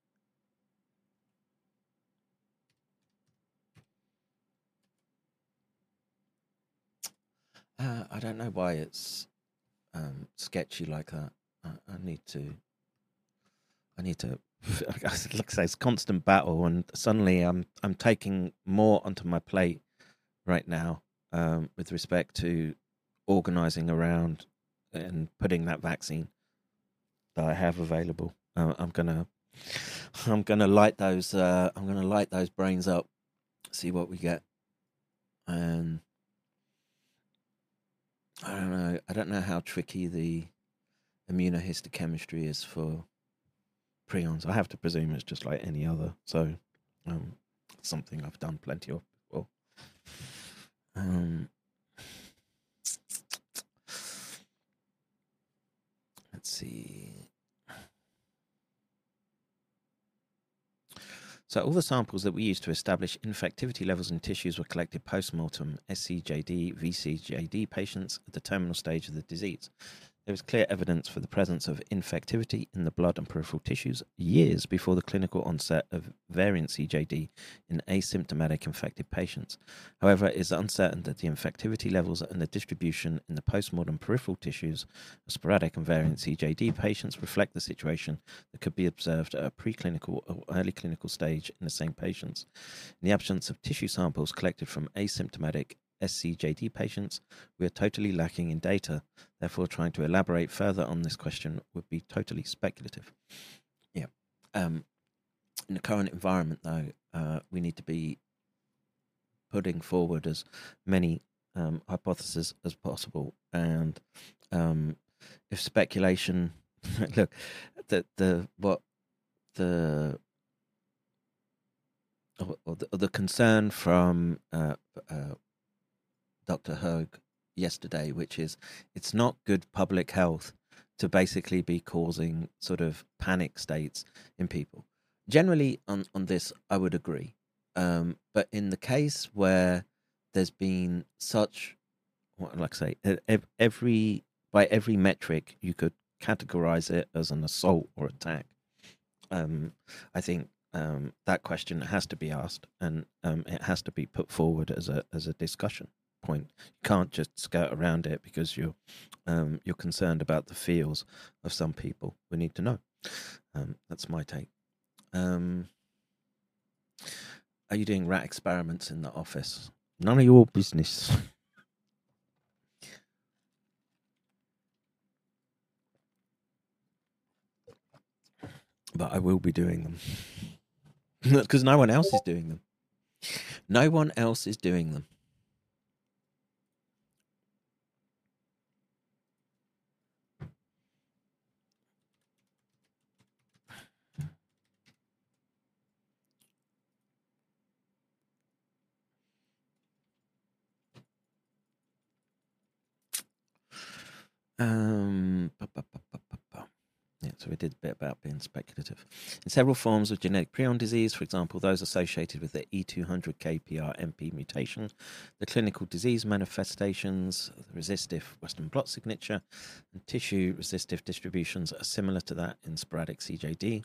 Uh, I don't know why it's um, sketchy like that. I, I, need to. I need to. like I say, it's constant battle, and suddenly I'm I'm taking more onto my plate right now um, with respect to organizing around and putting that vaccine that I have available. Uh, I'm gonna I'm gonna light those. Uh, I'm gonna light those brains up, see what we get, and I don't know. I don't know how tricky the immunohistochemistry is for prions. I have to presume it's just like any other. So, um, something I've done plenty of before. Um, let's see. So all the samples that we used to establish infectivity levels in tissues were collected post-mortem SCJD, VCJD patients at the terminal stage of the disease. There was clear evidence for the presence of infectivity in the blood and peripheral tissues years before the clinical onset of variant CJD in asymptomatic infected patients. However, it is uncertain that the infectivity levels and the distribution in the postmortem peripheral tissues of sporadic and variant CJD patients reflect the situation that could be observed at a preclinical or early clinical stage in the same patients. In the absence of tissue samples collected from asymptomatic SCJD patients, we are totally lacking in data. Therefore, trying to elaborate further on this question would be totally speculative. Yeah. Um, in the current environment, though, uh, we need to be putting forward as many um, hypotheses as possible. And um, if speculation, look, the the what the or the, or the concern from uh, uh, Dr. Hoag yesterday, which is it's not good public health to basically be causing sort of panic states in people. Generally, on, on this, I would agree. Um, but in the case where there's been such, like I say, every by every metric you could categorize it as an assault or attack. Um, I think um, that question has to be asked and um, it has to be put forward as a as a discussion point. You can't just skirt around it because you're um, you're concerned about the feels of some people. We need to know. Um, that's my take. Um, are you doing rat experiments in the office? None of your business. but I will be doing them because no one else is doing them. No one else is doing them. Um, yeah, so we did a bit about being speculative. In several forms of genetic prion disease, for example, those associated with the E200KPRMP mutation, the clinical disease manifestations, the resistive Western blot signature, and tissue resistive distributions are similar to that in sporadic CJD.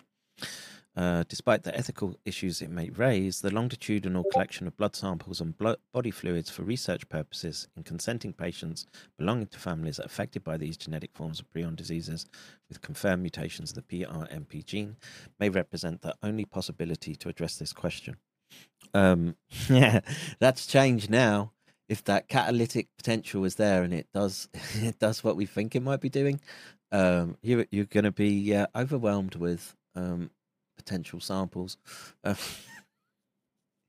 Uh, despite the ethical issues it may raise, the longitudinal collection of blood samples and blood, body fluids for research purposes in consenting patients belonging to families affected by these genetic forms of prion diseases with confirmed mutations of the PRMP gene may represent the only possibility to address this question. Um, yeah, that's changed now. If that catalytic potential is there and it does, it does what we think it might be doing, um, you, you're going to be uh, overwhelmed with um, potential samples. Uh,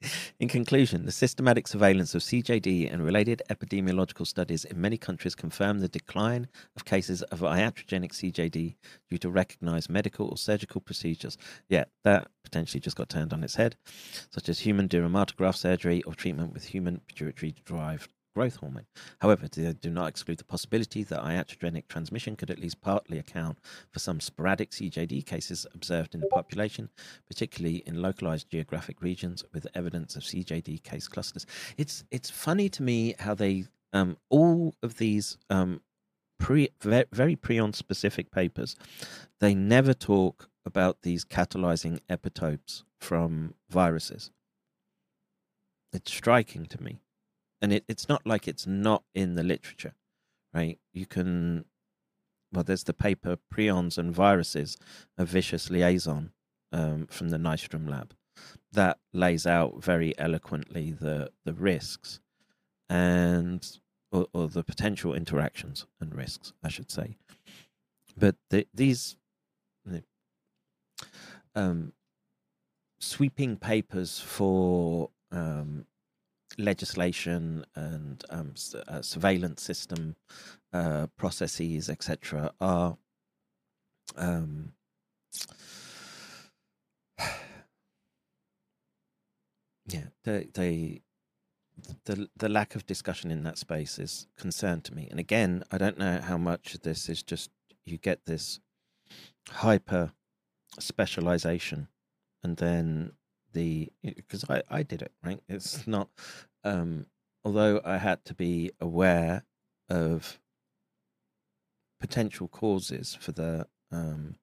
in conclusion, the systematic surveillance of CJD and related epidemiological studies in many countries confirm the decline of cases of iatrogenic CJD due to recognized medical or surgical procedures. Yeah, that potentially just got turned on its head, such as human Dürrenmatt graft surgery or treatment with human pituitary derived growth hormone. However, they do not exclude the possibility that iatrogenic transmission could at least partly account for some sporadic CJD cases observed in the population, particularly in localized geographic regions with evidence of CJD case clusters. It's it's funny to me how they um, all of these um, pre very prion specific papers, they never talk about these catalyzing epitopes from viruses. It's striking to me and it, it's not like it's not in the literature, right? You can, well, there's the paper Prions and Viruses, a vicious liaison um, from the Nystrom lab that lays out very eloquently the, the risks and or, or the potential interactions and risks, I should say. But the, these um, sweeping papers for um, legislation and um, uh, surveillance system uh, processes, etc., are um, yeah, they, they the the lack of discussion in that space is concern to me. And again, I don't know how much of this is just you get this hyper specialization, and then the because I I did it right. It's not um, although I had to be aware of potential causes for the um,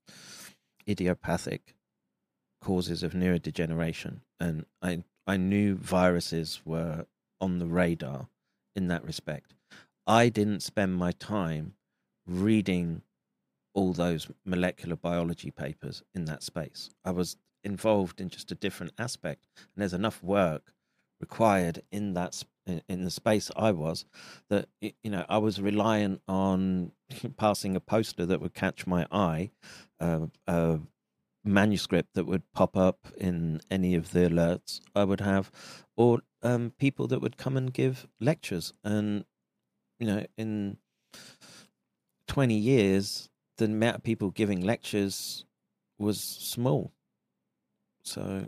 idiopathic causes of neurodegeneration, and I I knew viruses were on the radar in that respect. I didn't spend my time reading all those molecular biology papers in that space. I was involved in just a different aspect. And there's enough work required in that in the space I was that you know I was reliant on passing a poster that would catch my eye, uh, a manuscript that would pop up in any of the alerts I would have, or um, people that would come and give lectures. And you know, in twenty years, the amount of people giving lectures was small. So,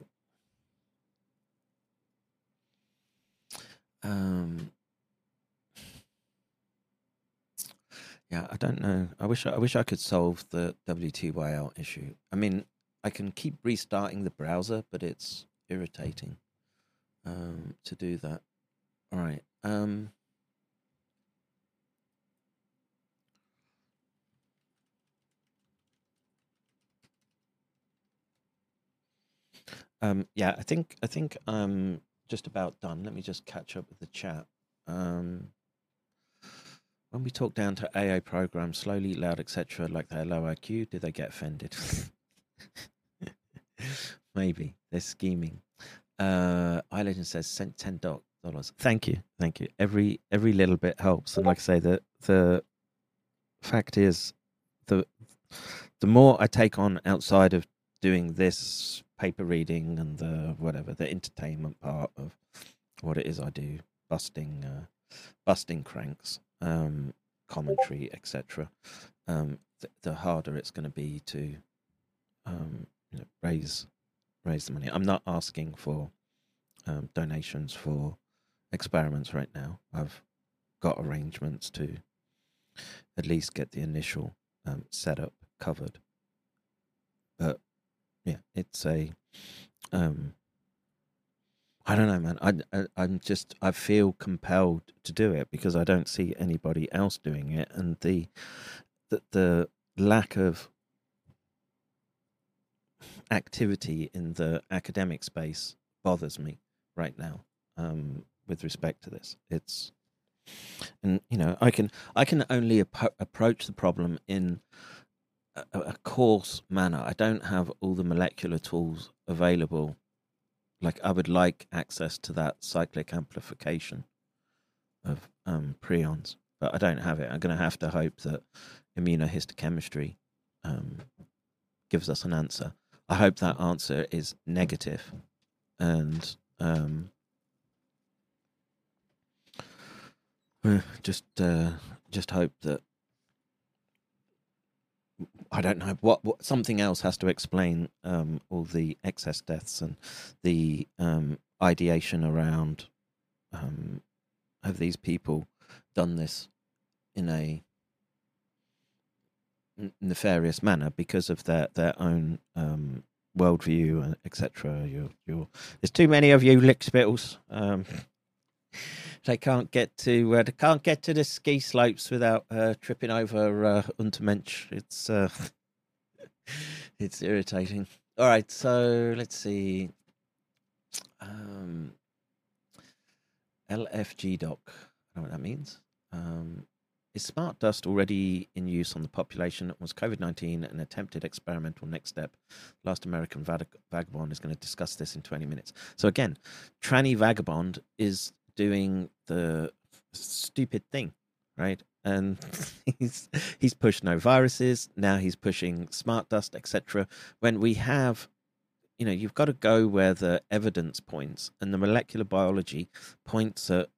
um, yeah, I don't know. I wish I wish I could solve the W2YL issue. I mean, I can keep restarting the browser, but it's irritating um, to do that. All right. Um, Um, yeah, I think I think I'm just about done. Let me just catch up with the chat. Um, when we talk down to AA programs, slowly, loud, etc., like their low IQ, do they get offended? Maybe they're scheming. Uh, iLegend says sent ten dollars. Thank you, thank you. Every every little bit helps, and like I say, the the fact is, the the more I take on outside of doing this paper reading and the whatever the entertainment part of what it is I do, busting, uh, busting cranks, um, commentary, etc. Um, th- the harder it's going to be to um, you know, raise raise the money. I'm not asking for um, donations for experiments right now. I've got arrangements to at least get the initial um, setup covered. But yeah, it's a um I don't know, man. I, I I'm just I feel compelled to do it because I don't see anybody else doing it, and the the, the lack of activity in the academic space bothers me right now um, with respect to this. It's and you know I can I can only ap- approach the problem in a, a coarse manner. I don't have all the molecular tools available. Like I would like access to that cyclic amplification of um, prions, but I don't have it. I'm going to have to hope that immunohistochemistry um, gives us an answer. I hope that answer is negative, and um, just uh, just hope that I don't know what, what something else has to explain um, all the excess deaths and the um, ideation around um, have these people done this in a nefarious manner because of their their own um, worldview, etc. You, you, there's too many of you lick spittles. They can't get to uh, they can't get to the ski slopes without uh, tripping over uh, Untermensch. It's uh, it's irritating. All right, so let's see. Um, LFG doc. I don't know what that means. Um, is smart dust already in use on the population? Was COVID 19 an attempted experimental next step? Last American Vag- Vagabond is going to discuss this in 20 minutes. So, again, Tranny Vagabond is doing the stupid thing, right? And he's he's pushed no viruses. Now he's pushing smart dust, etc. When we have, you know, you've got to go where the evidence points, and the molecular biology points at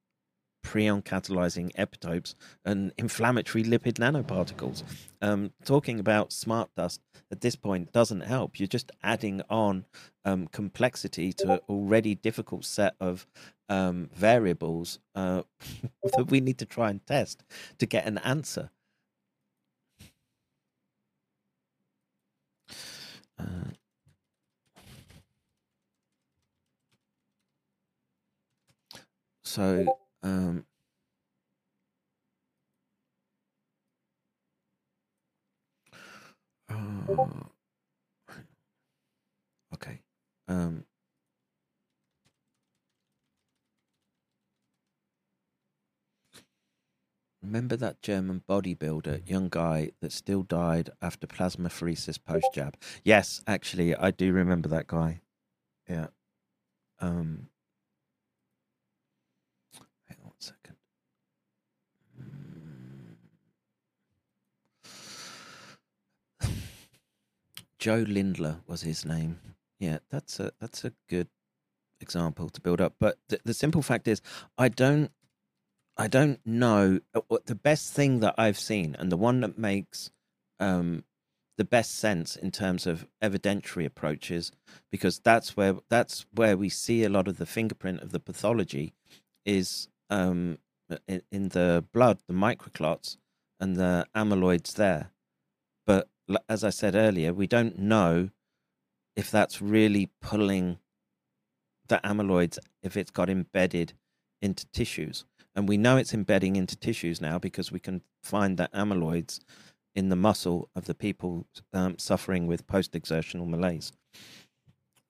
prion catalyzing epitopes and inflammatory lipid nanoparticles. Um, talking about smart dust at this point doesn't help. You're just adding on um, complexity to an already difficult set of um, variables uh, that we need to try and test to get an answer. Uh, so um, uh, okay. Um, remember that German bodybuilder, young guy that still died after plasmapheresis post jab? Yes, actually, I do remember that guy. Yeah. Um, second. Joe Lindler was his name. Yeah, that's a that's a good example to build up. But the, the simple fact is, I don't I don't know uh, the best thing that I've seen, and the one that makes um, the best sense in terms of evidentiary approaches, because that's where that's where we see a lot of the fingerprint of the pathology, is um, in, in the blood, the microclots and the amyloids there. But as I said earlier, we don't know if that's really pulling the amyloids, if it's got embedded into tissues. And we know it's embedding into tissues now because we can find the amyloids in the muscle of the people um, suffering with post exertional malaise.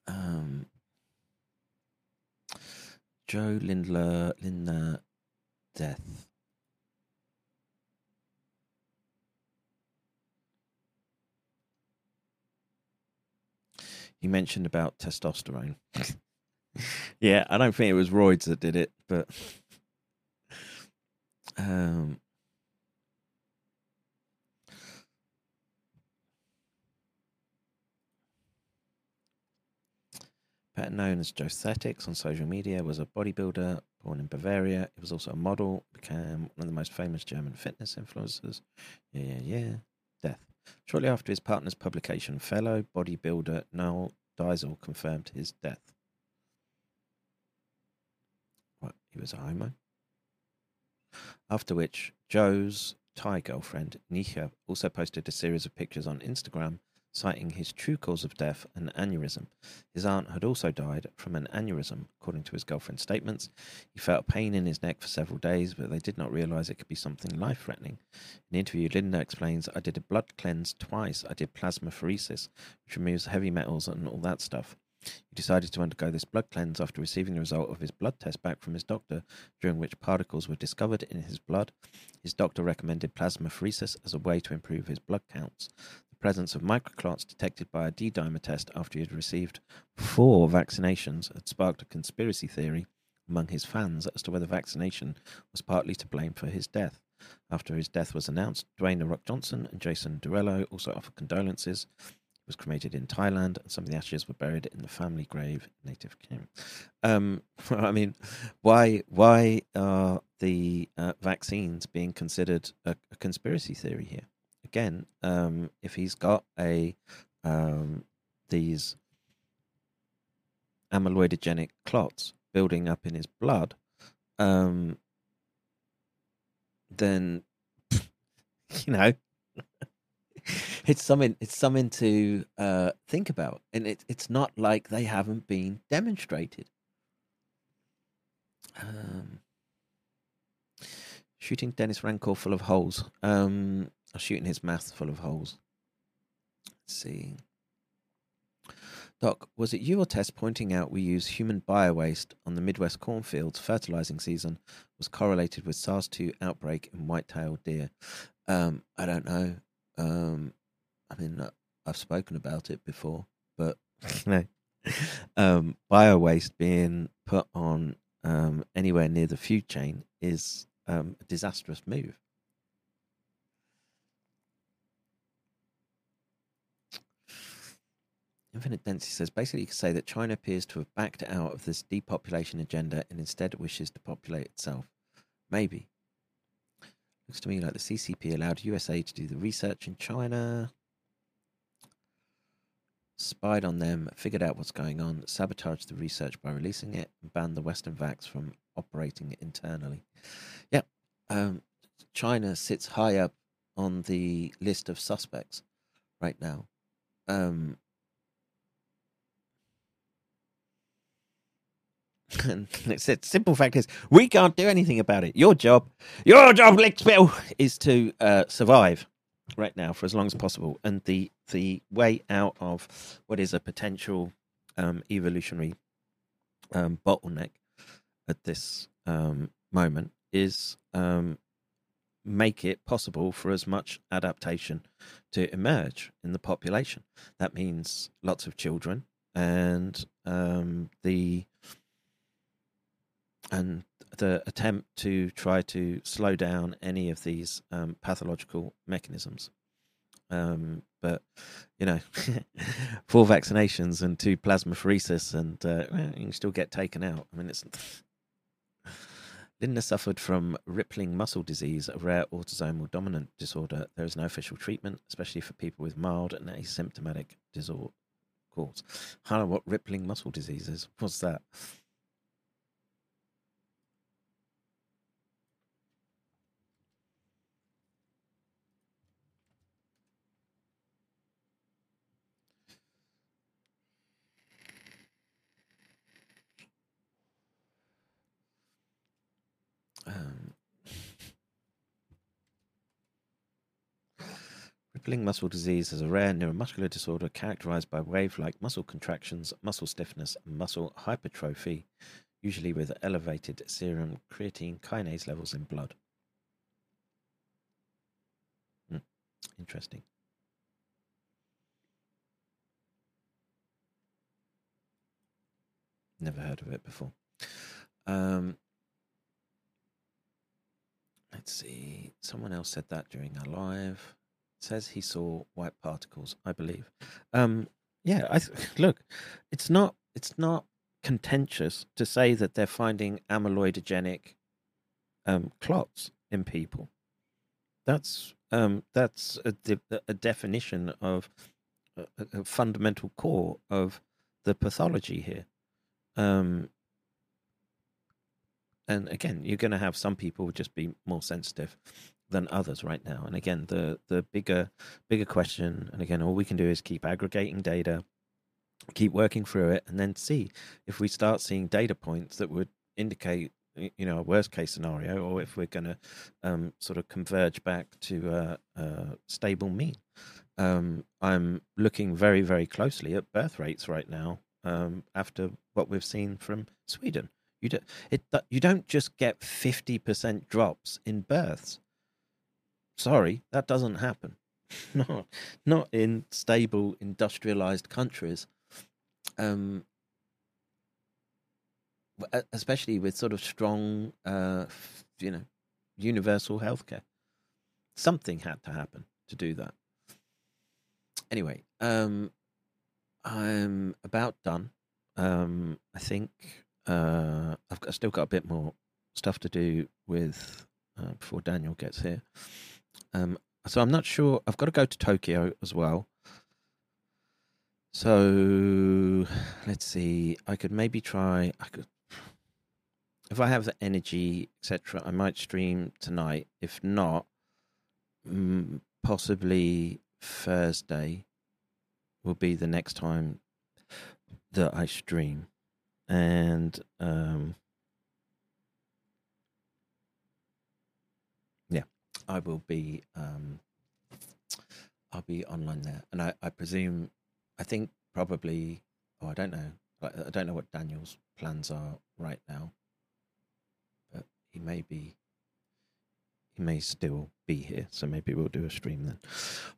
Um, Joe Lindler, Lindner, death. You mentioned about testosterone. yeah, I don't think it was roids that did it, but um, better known as Joesthetics on social media, was a bodybuilder born in Bavaria. He was also a model, became one of the most famous German fitness influencers. Yeah, yeah, yeah. Death. Shortly after his partner's publication, fellow bodybuilder Noel Diesel confirmed his death. What? He was a homo? After which, Joe's Thai girlfriend, Nisha, also posted a series of pictures on Instagram citing his true cause of death, an aneurysm. His aunt had also died from an aneurysm, according to his girlfriend's statements. He felt pain in his neck for several days, but they did not realize it could be something life threatening. In the interview, Linda explains I did a blood cleanse twice. I did plasmapheresis, which removes heavy metals and all that stuff. He decided to undergo this blood cleanse after receiving the result of his blood test back from his doctor, during which particles were discovered in his blood. His doctor recommended plasmapheresis as a way to improve his blood counts. Presence of microclots detected by a D dimer test after he had received four vaccinations had sparked a conspiracy theory among his fans as to whether vaccination was partly to blame for his death. After his death was announced, Dwayne The Rock Johnson and Jason Derulo also offered condolences He was cremated in Thailand, and some of the ashes were buried in the family grave native Kim. Um, I mean, why why are the uh, vaccines being considered a, a, conspiracy theory here? Again, um, if he's got a um, these amyloidogenic clots building up in his blood, um, then you know it's something it's something to uh, think about, and it, it's not like they haven't been demonstrated. Um, shooting Dennis Rancor full of holes. Um, shooting his mouth full of holes. Let's see. Doc, was it you or Tess pointing out we use human biowaste on the Midwest cornfields fertilizing season was correlated with SARS-2 outbreak in white-tailed deer? Um, I don't know. Um, I mean, uh, I've spoken about it before, but know, um, bio waste being put on um, anywhere near the food chain is um, a disastrous move. Infinite Density says basically you could say that China appears to have backed out of this depopulation agenda and instead wishes to populate itself. Maybe. Looks to me like the CCP allowed USA to do the research in China, spied on them, figured out what's going on, sabotaged the research by releasing it, and banned the Western vax from operating internally. Yep, um, China sits high up on the list of suspects right now. Um, And a simple fact is we can't do anything about it. Your job, your job, Lickspill, is to uh, survive right now for as long as possible. And the the way out of what is a potential um, evolutionary um, bottleneck at this um, moment is um, make it possible for as much adaptation to emerge in the population. That means lots of children and um, the and the attempt to try to slow down any of these um, pathological mechanisms. Um, but you know, four vaccinations and two plasmapheresis, and uh, you can still get taken out. I mean, it's. Linda suffered from rippling muscle disease, a rare autosomal dominant disorder. There is no official treatment, especially for people with mild and asymptomatic disorder. Cause. I don't know what rippling muscle disease is. What's that? Um, rippling muscle disease is a rare neuromuscular disorder characterized by wave like muscle contractions, muscle stiffness, and muscle hypertrophy, usually with elevated serum creatine kinase levels in blood. Hmm. Interesting. Never heard of it before. Um, Let's see. Someone else said that during our live. Says he saw white particles, I believe. Um, yeah, I look. It's not. It's not contentious to say that they're finding amyloidogenic um, clots in people. That's um, that's a, de- a definition of a, a, fundamental core of the pathology here. Um, and again, you're going to have some people just be more sensitive than others right now. And again, the the bigger bigger question, and again, all we can do is keep aggregating data, keep working through it, and then see if we start seeing data points that would indicate you know a worst case scenario or if we're going to um, sort of converge back to a, a stable mean um, i'm looking very very closely at birth rates right now um, after what we've seen from sweden you don't it you don't just get 50% drops in births sorry that doesn't happen not not in stable industrialized countries um, especially with sort of strong, uh, you know, universal healthcare. Something had to happen to do that. Anyway, um, I'm about done. Um, I think uh, I've got, still got a bit more stuff to do with uh, before Daniel gets here. Um, so I'm not sure. I've got to go to Tokyo as well. So let's see. I could maybe try. I could if I have the energy, etc., I might stream tonight. If not, mm, possibly Thursday will be the next time that I stream, and um, yeah, I will be. Um, I'll be online there, and I, I presume, I think probably. Oh, I don't know. I don't know what Daniel's plans are right now but he may be he may still be here so maybe we'll do a stream then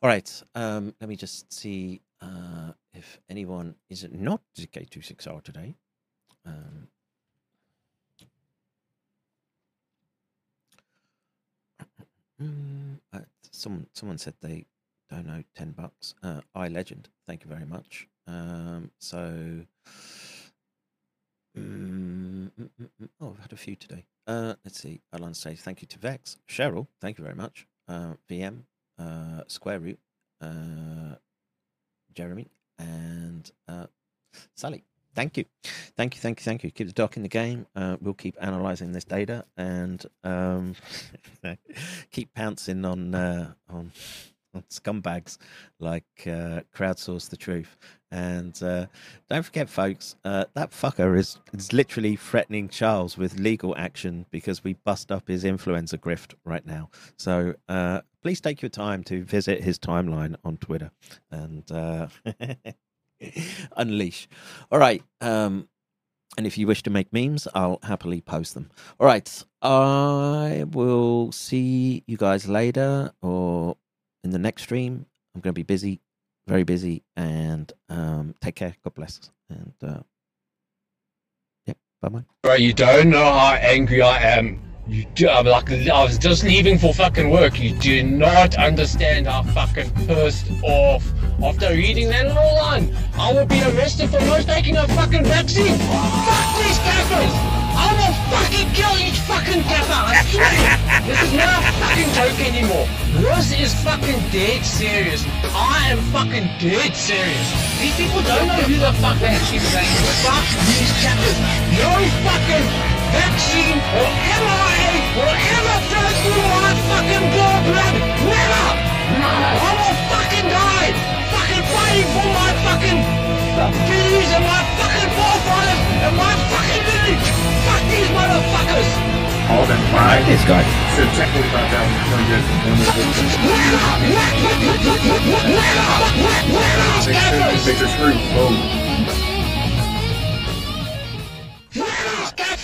all right um let me just see uh if anyone is not k26r today um uh, someone someone said they don't know 10 bucks uh i legend thank you very much um so Mm, mm, mm, mm, oh, I've had a few today. Uh, let's see. Alan says thank you to Vex. Cheryl, thank you very much. Uh, VM, uh, Square Root, uh, Jeremy, and uh, Sally. Thank you. Thank you, thank you, thank you. Keep the doc in the game. Uh, we'll keep analyzing this data and um, keep pouncing on uh, on scumbags like uh, crowdsource the truth. And uh, don't forget, folks, uh, that fucker is, is literally threatening Charles with legal action because we bust up his influencer grift right now. So uh, please take your time to visit his timeline on Twitter and uh, unleash. All right. Um, and if you wish to make memes, I'll happily post them. All right. I will see you guys later or in the next stream. I'm going to be busy, very busy, and um, take care. God bless. And uh, yeah, bye bye. Bro, you don't know how angry I am. You do, I'm like, I was just leaving for fucking work. You do not understand how fucking pissed off. After reading that little line, I will be arrested for not taking a fucking vaccine. Fuck these cameras! I will fucking kill each fucking gaffer. I swear. this is not a fucking joke anymore. This is fucking dead serious. I am fucking dead serious. These people don't know who the fuck they actually saying. Fuck these chappers. No fucking vaccine or MRA or MFS you want fucking blood red never! I will fucking die fucking fighting for my fucking bees and my fucking forefathers and my fucking village! Fuck these motherfuckers! All them five. I like this guy. So technically, what about that one. Winner! Winner! Winner! Winner!